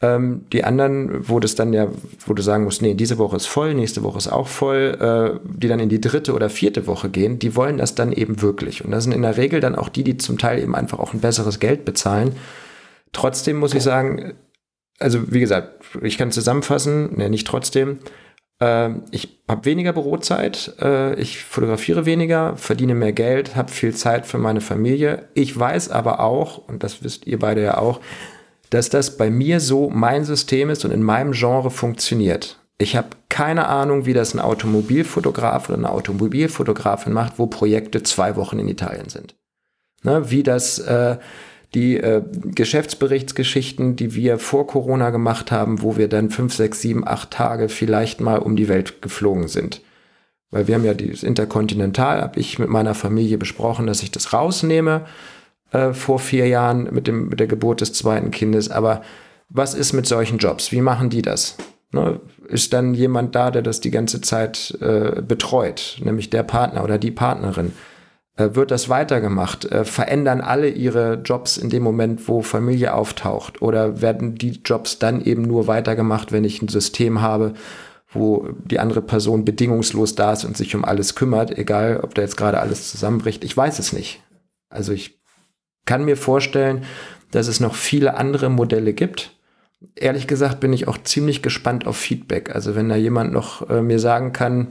Ähm, die anderen, wo das dann ja, wo du sagen musst, nee, diese Woche ist voll, nächste Woche ist auch voll, äh, die dann in die dritte oder vierte Woche gehen, die wollen das dann eben wirklich. Und das sind in der Regel dann auch die, die zum Teil eben einfach auch ein besseres Geld bezahlen. Trotzdem muss ich sagen, also wie gesagt, ich kann zusammenfassen, ne, nicht trotzdem. Äh, ich habe weniger Bürozeit, äh, ich fotografiere weniger, verdiene mehr Geld, habe viel Zeit für meine Familie. Ich weiß aber auch, und das wisst ihr beide ja auch, dass das bei mir so mein System ist und in meinem Genre funktioniert. Ich habe keine Ahnung, wie das ein Automobilfotograf oder eine Automobilfotografin macht, wo Projekte zwei Wochen in Italien sind. Ne, wie das äh, die äh, Geschäftsberichtsgeschichten, die wir vor Corona gemacht haben, wo wir dann fünf, sechs, sieben, acht Tage vielleicht mal um die Welt geflogen sind. Weil wir haben ja dieses Interkontinental, habe ich mit meiner Familie besprochen, dass ich das rausnehme äh, vor vier Jahren mit, dem, mit der Geburt des zweiten Kindes. Aber was ist mit solchen Jobs? Wie machen die das? Ne? Ist dann jemand da, der das die ganze Zeit äh, betreut, nämlich der Partner oder die Partnerin? Äh, wird das weitergemacht? Äh, verändern alle ihre Jobs in dem Moment, wo Familie auftaucht? Oder werden die Jobs dann eben nur weitergemacht, wenn ich ein System habe, wo die andere Person bedingungslos da ist und sich um alles kümmert, egal ob da jetzt gerade alles zusammenbricht? Ich weiß es nicht. Also ich kann mir vorstellen, dass es noch viele andere Modelle gibt. ehrlich gesagt bin ich auch ziemlich gespannt auf Feedback. Also wenn da jemand noch äh, mir sagen kann,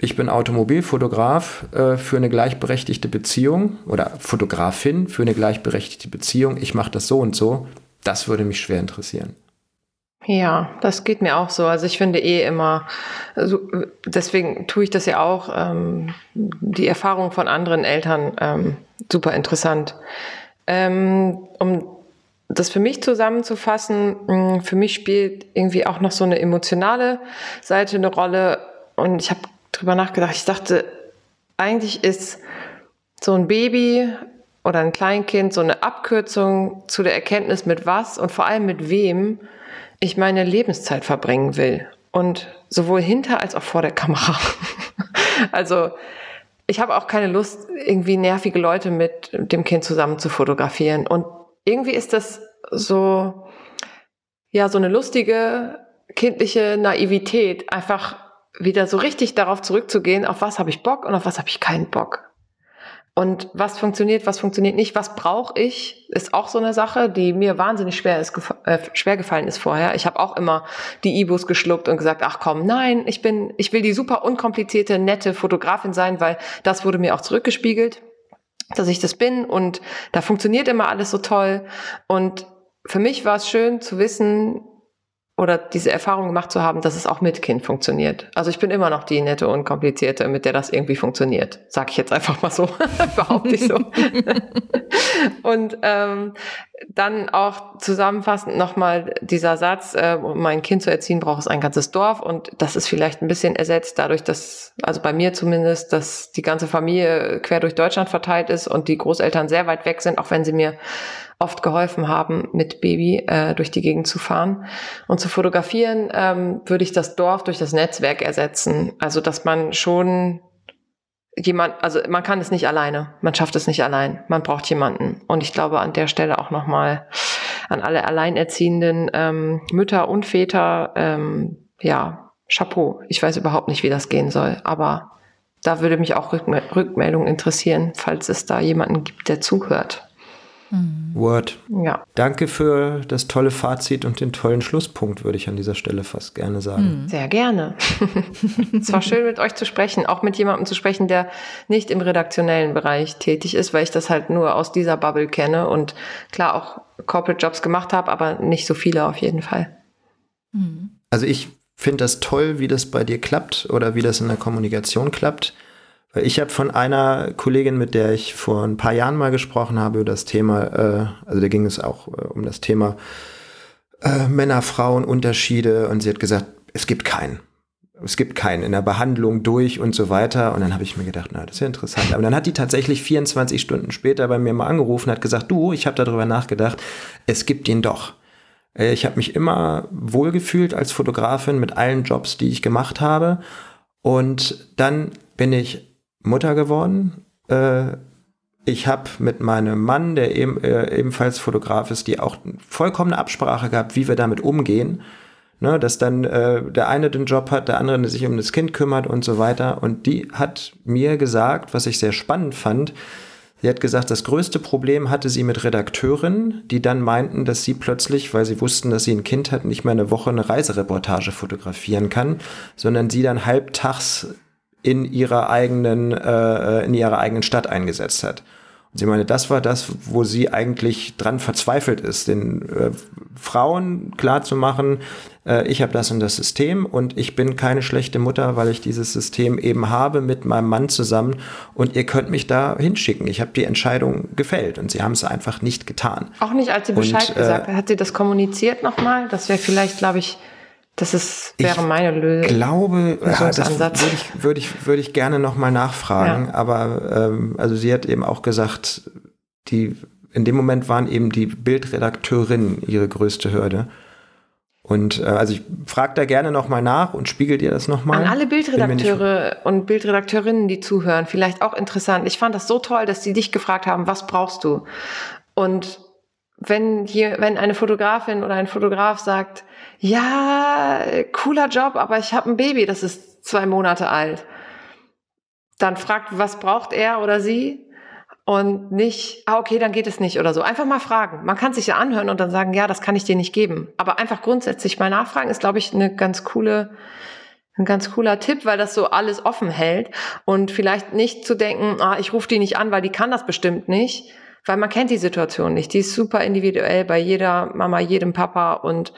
ich bin Automobilfotograf äh, für eine gleichberechtigte Beziehung oder Fotografin für eine gleichberechtigte Beziehung, ich mache das so und so, das würde mich schwer interessieren. Ja, das geht mir auch so. Also ich finde eh immer, also deswegen tue ich das ja auch, ähm, die Erfahrung von anderen Eltern ähm, super interessant. Ähm, um das für mich zusammenzufassen, für mich spielt irgendwie auch noch so eine emotionale Seite eine Rolle. Und ich habe drüber nachgedacht. Ich dachte, eigentlich ist so ein Baby oder ein Kleinkind so eine Abkürzung zu der Erkenntnis, mit was und vor allem mit wem ich meine Lebenszeit verbringen will. Und sowohl hinter als auch vor der Kamera. also ich habe auch keine Lust, irgendwie nervige Leute mit dem Kind zusammen zu fotografieren. Und irgendwie ist das so, ja, so eine lustige, kindliche Naivität, einfach wieder so richtig darauf zurückzugehen, auf was habe ich Bock und auf was habe ich keinen Bock. Und was funktioniert, was funktioniert nicht, was brauche ich, ist auch so eine Sache, die mir wahnsinnig schwer, ist, äh, schwer gefallen ist vorher. Ich habe auch immer die E-Books geschluckt und gesagt, ach komm, nein, ich bin, ich will die super unkomplizierte, nette Fotografin sein, weil das wurde mir auch zurückgespiegelt, dass ich das bin und da funktioniert immer alles so toll. Und für mich war es schön zu wissen, oder diese Erfahrung gemacht zu haben, dass es auch mit Kind funktioniert. Also ich bin immer noch die nette und komplizierte, mit der das irgendwie funktioniert. Sag ich jetzt einfach mal so, behaupte ich so. und ähm, dann auch zusammenfassend nochmal dieser Satz, äh, um mein Kind zu erziehen, braucht es ein ganzes Dorf. Und das ist vielleicht ein bisschen ersetzt dadurch, dass, also bei mir zumindest, dass die ganze Familie quer durch Deutschland verteilt ist und die Großeltern sehr weit weg sind, auch wenn sie mir oft geholfen haben, mit Baby äh, durch die Gegend zu fahren. Und zu fotografieren ähm, würde ich das Dorf durch das Netzwerk ersetzen. Also dass man schon jemand, also man kann es nicht alleine, man schafft es nicht allein, man braucht jemanden. Und ich glaube an der Stelle auch nochmal an alle alleinerziehenden ähm, Mütter und Väter, ähm, ja, Chapeau. Ich weiß überhaupt nicht, wie das gehen soll, aber da würde mich auch Rückmeldung interessieren, falls es da jemanden gibt, der zuhört. Mhm. Word. Ja. Danke für das tolle Fazit und den tollen Schlusspunkt, würde ich an dieser Stelle fast gerne sagen. Mhm. Sehr gerne. es war schön, mit euch zu sprechen, auch mit jemandem zu sprechen, der nicht im redaktionellen Bereich tätig ist, weil ich das halt nur aus dieser Bubble kenne und klar auch Corporate Jobs gemacht habe, aber nicht so viele auf jeden Fall. Mhm. Also ich finde das toll, wie das bei dir klappt oder wie das in der Kommunikation klappt. Weil ich habe von einer Kollegin, mit der ich vor ein paar Jahren mal gesprochen habe, über das Thema, äh, also da ging es auch äh, um das Thema äh, Männer-Frauen-Unterschiede und sie hat gesagt, es gibt keinen. Es gibt keinen in der Behandlung durch und so weiter. Und dann habe ich mir gedacht, na, das ist ja interessant. Aber dann hat die tatsächlich 24 Stunden später bei mir mal angerufen hat gesagt, du, ich habe darüber nachgedacht, es gibt ihn doch. Äh, ich habe mich immer wohlgefühlt als Fotografin mit allen Jobs, die ich gemacht habe. Und dann bin ich Mutter geworden. Äh, ich habe mit meinem Mann, der eben, äh, ebenfalls Fotograf ist, die auch vollkommene Absprache gehabt, wie wir damit umgehen. Ne, dass dann äh, der eine den Job hat, der andere sich um das Kind kümmert und so weiter. Und die hat mir gesagt, was ich sehr spannend fand, Sie hat gesagt, das größte Problem hatte sie mit Redakteurinnen, die dann meinten, dass sie plötzlich, weil sie wussten, dass sie ein Kind hat, nicht mehr eine Woche eine Reisereportage fotografieren kann, sondern sie dann halbtags in ihrer eigenen, äh, in ihrer eigenen Stadt eingesetzt hat. Und sie meine, das war das, wo sie eigentlich dran verzweifelt ist, den äh, Frauen klarzumachen, äh, ich habe das und das System und ich bin keine schlechte Mutter, weil ich dieses System eben habe mit meinem Mann zusammen und ihr könnt mich da hinschicken. Ich habe die Entscheidung gefällt und sie haben es einfach nicht getan. Auch nicht, als sie Bescheid und, äh, gesagt hat. Hat sie das kommuniziert nochmal? Das wäre vielleicht, glaube ich, das ist, wäre meine Lösung. Ich glaube, ja, das würde ich, würde ich, würde ich gerne nochmal nachfragen. Ja. Aber ähm, also sie hat eben auch gesagt, die in dem Moment waren eben die Bildredakteurinnen ihre größte Hürde. Und äh, also ich frage da gerne nochmal nach und spiegel dir das nochmal. An alle Bildredakteure und Bildredakteurinnen, die zuhören, vielleicht auch interessant. Ich fand das so toll, dass sie dich gefragt haben, was brauchst du? Und wenn hier, wenn eine Fotografin oder ein Fotograf sagt, ja, cooler Job, aber ich habe ein Baby, das ist zwei Monate alt. Dann fragt, was braucht er oder sie? und nicht, ah, okay, dann geht es nicht oder so. Einfach mal fragen. Man kann sich ja anhören und dann sagen, ja, das kann ich dir nicht geben. Aber einfach grundsätzlich mal nachfragen ist, glaube ich, eine ganz coole, ein ganz cooler Tipp, weil das so alles offen hält und vielleicht nicht zu denken, ah, ich rufe die nicht an, weil die kann das bestimmt nicht, weil man kennt die Situation nicht. Die ist super individuell bei jeder Mama, jedem Papa und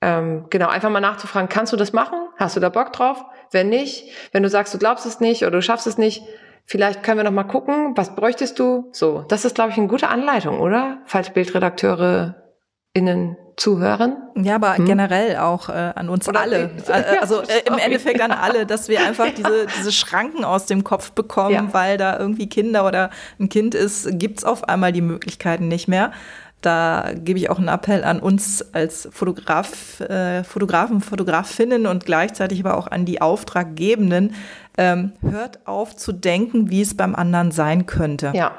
ähm, genau, einfach mal nachzufragen, kannst du das machen? Hast du da Bock drauf? Wenn nicht, wenn du sagst, du glaubst es nicht oder du schaffst es nicht, vielleicht können wir noch mal gucken, was bräuchtest du? So, das ist, glaube ich, eine gute Anleitung, oder? Falls Bildredakteure innen zuhören. Ja, aber hm? generell auch äh, an uns Oder alle. Äh, also äh, im Endeffekt an alle, dass wir einfach diese, diese Schranken aus dem Kopf bekommen, ja. weil da irgendwie Kinder oder ein Kind ist, gibt's auf einmal die Möglichkeiten nicht mehr. Da gebe ich auch einen Appell an uns als Fotograf, äh, Fotografen, Fotografinnen und gleichzeitig aber auch an die Auftraggebenden. Ähm, hört auf zu denken, wie es beim anderen sein könnte. Ja.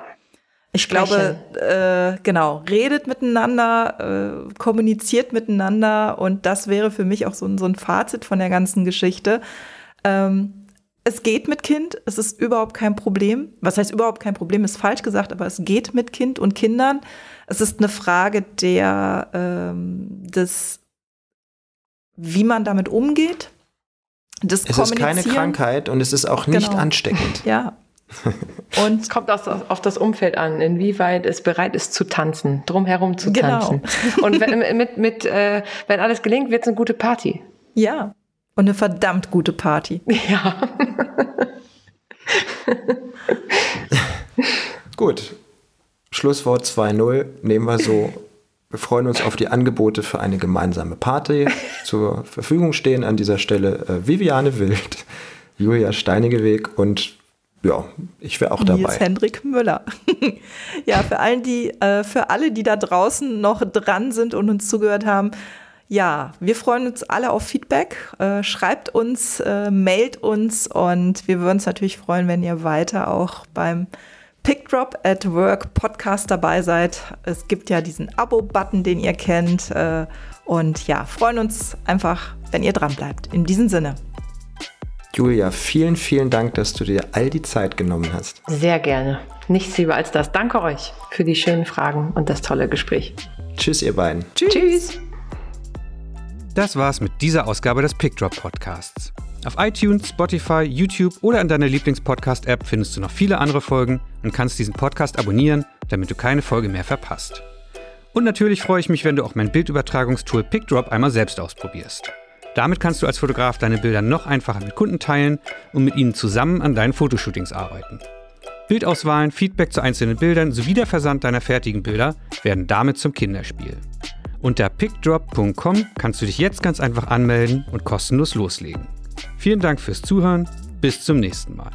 Ich glaube, äh, genau, redet miteinander, äh, kommuniziert miteinander und das wäre für mich auch so, so ein Fazit von der ganzen Geschichte. Ähm, es geht mit Kind, es ist überhaupt kein Problem. Was heißt überhaupt kein Problem, ist falsch gesagt, aber es geht mit Kind und Kindern. Es ist eine Frage der, ähm, des, wie man damit umgeht. Des es ist keine Krankheit und es ist auch nicht genau. ansteckend. Ja, und es kommt auf das Umfeld an, inwieweit es bereit ist zu tanzen, drumherum zu genau. tanzen. Und wenn, mit, mit, äh, wenn alles gelingt, wird es eine gute Party. Ja, und eine verdammt gute Party. Ja. Gut. Schlusswort 2.0 nehmen wir so. Wir freuen uns auf die Angebote für eine gemeinsame Party. Zur Verfügung stehen an dieser Stelle äh, Viviane Wild, Julia Steinigeweg und ja, ich wäre auch dabei. Nils Hendrik Müller. ja, für, allen, die, äh, für alle, die da draußen noch dran sind und uns zugehört haben, ja, wir freuen uns alle auf Feedback. Äh, schreibt uns, äh, mailt uns und wir würden uns natürlich freuen, wenn ihr weiter auch beim Pickdrop at Work Podcast dabei seid. Es gibt ja diesen Abo-Button, den ihr kennt. Äh, und ja, freuen uns einfach, wenn ihr dran bleibt. In diesem Sinne. Julia, vielen, vielen Dank, dass du dir all die Zeit genommen hast. Sehr gerne. Nichts lieber als das. Danke euch für die schönen Fragen und das tolle Gespräch. Tschüss, ihr beiden. Tschüss. Tschüss. Das war's mit dieser Ausgabe des Pickdrop Podcasts. Auf iTunes, Spotify, YouTube oder in deiner Lieblingspodcast-App findest du noch viele andere Folgen und kannst diesen Podcast abonnieren, damit du keine Folge mehr verpasst. Und natürlich freue ich mich, wenn du auch mein Bildübertragungstool Pickdrop einmal selbst ausprobierst. Damit kannst du als Fotograf deine Bilder noch einfacher mit Kunden teilen und mit ihnen zusammen an deinen Fotoshootings arbeiten. Bildauswahlen, Feedback zu einzelnen Bildern sowie der Versand deiner fertigen Bilder werden damit zum Kinderspiel. Unter pickdrop.com kannst du dich jetzt ganz einfach anmelden und kostenlos loslegen. Vielen Dank fürs Zuhören, bis zum nächsten Mal.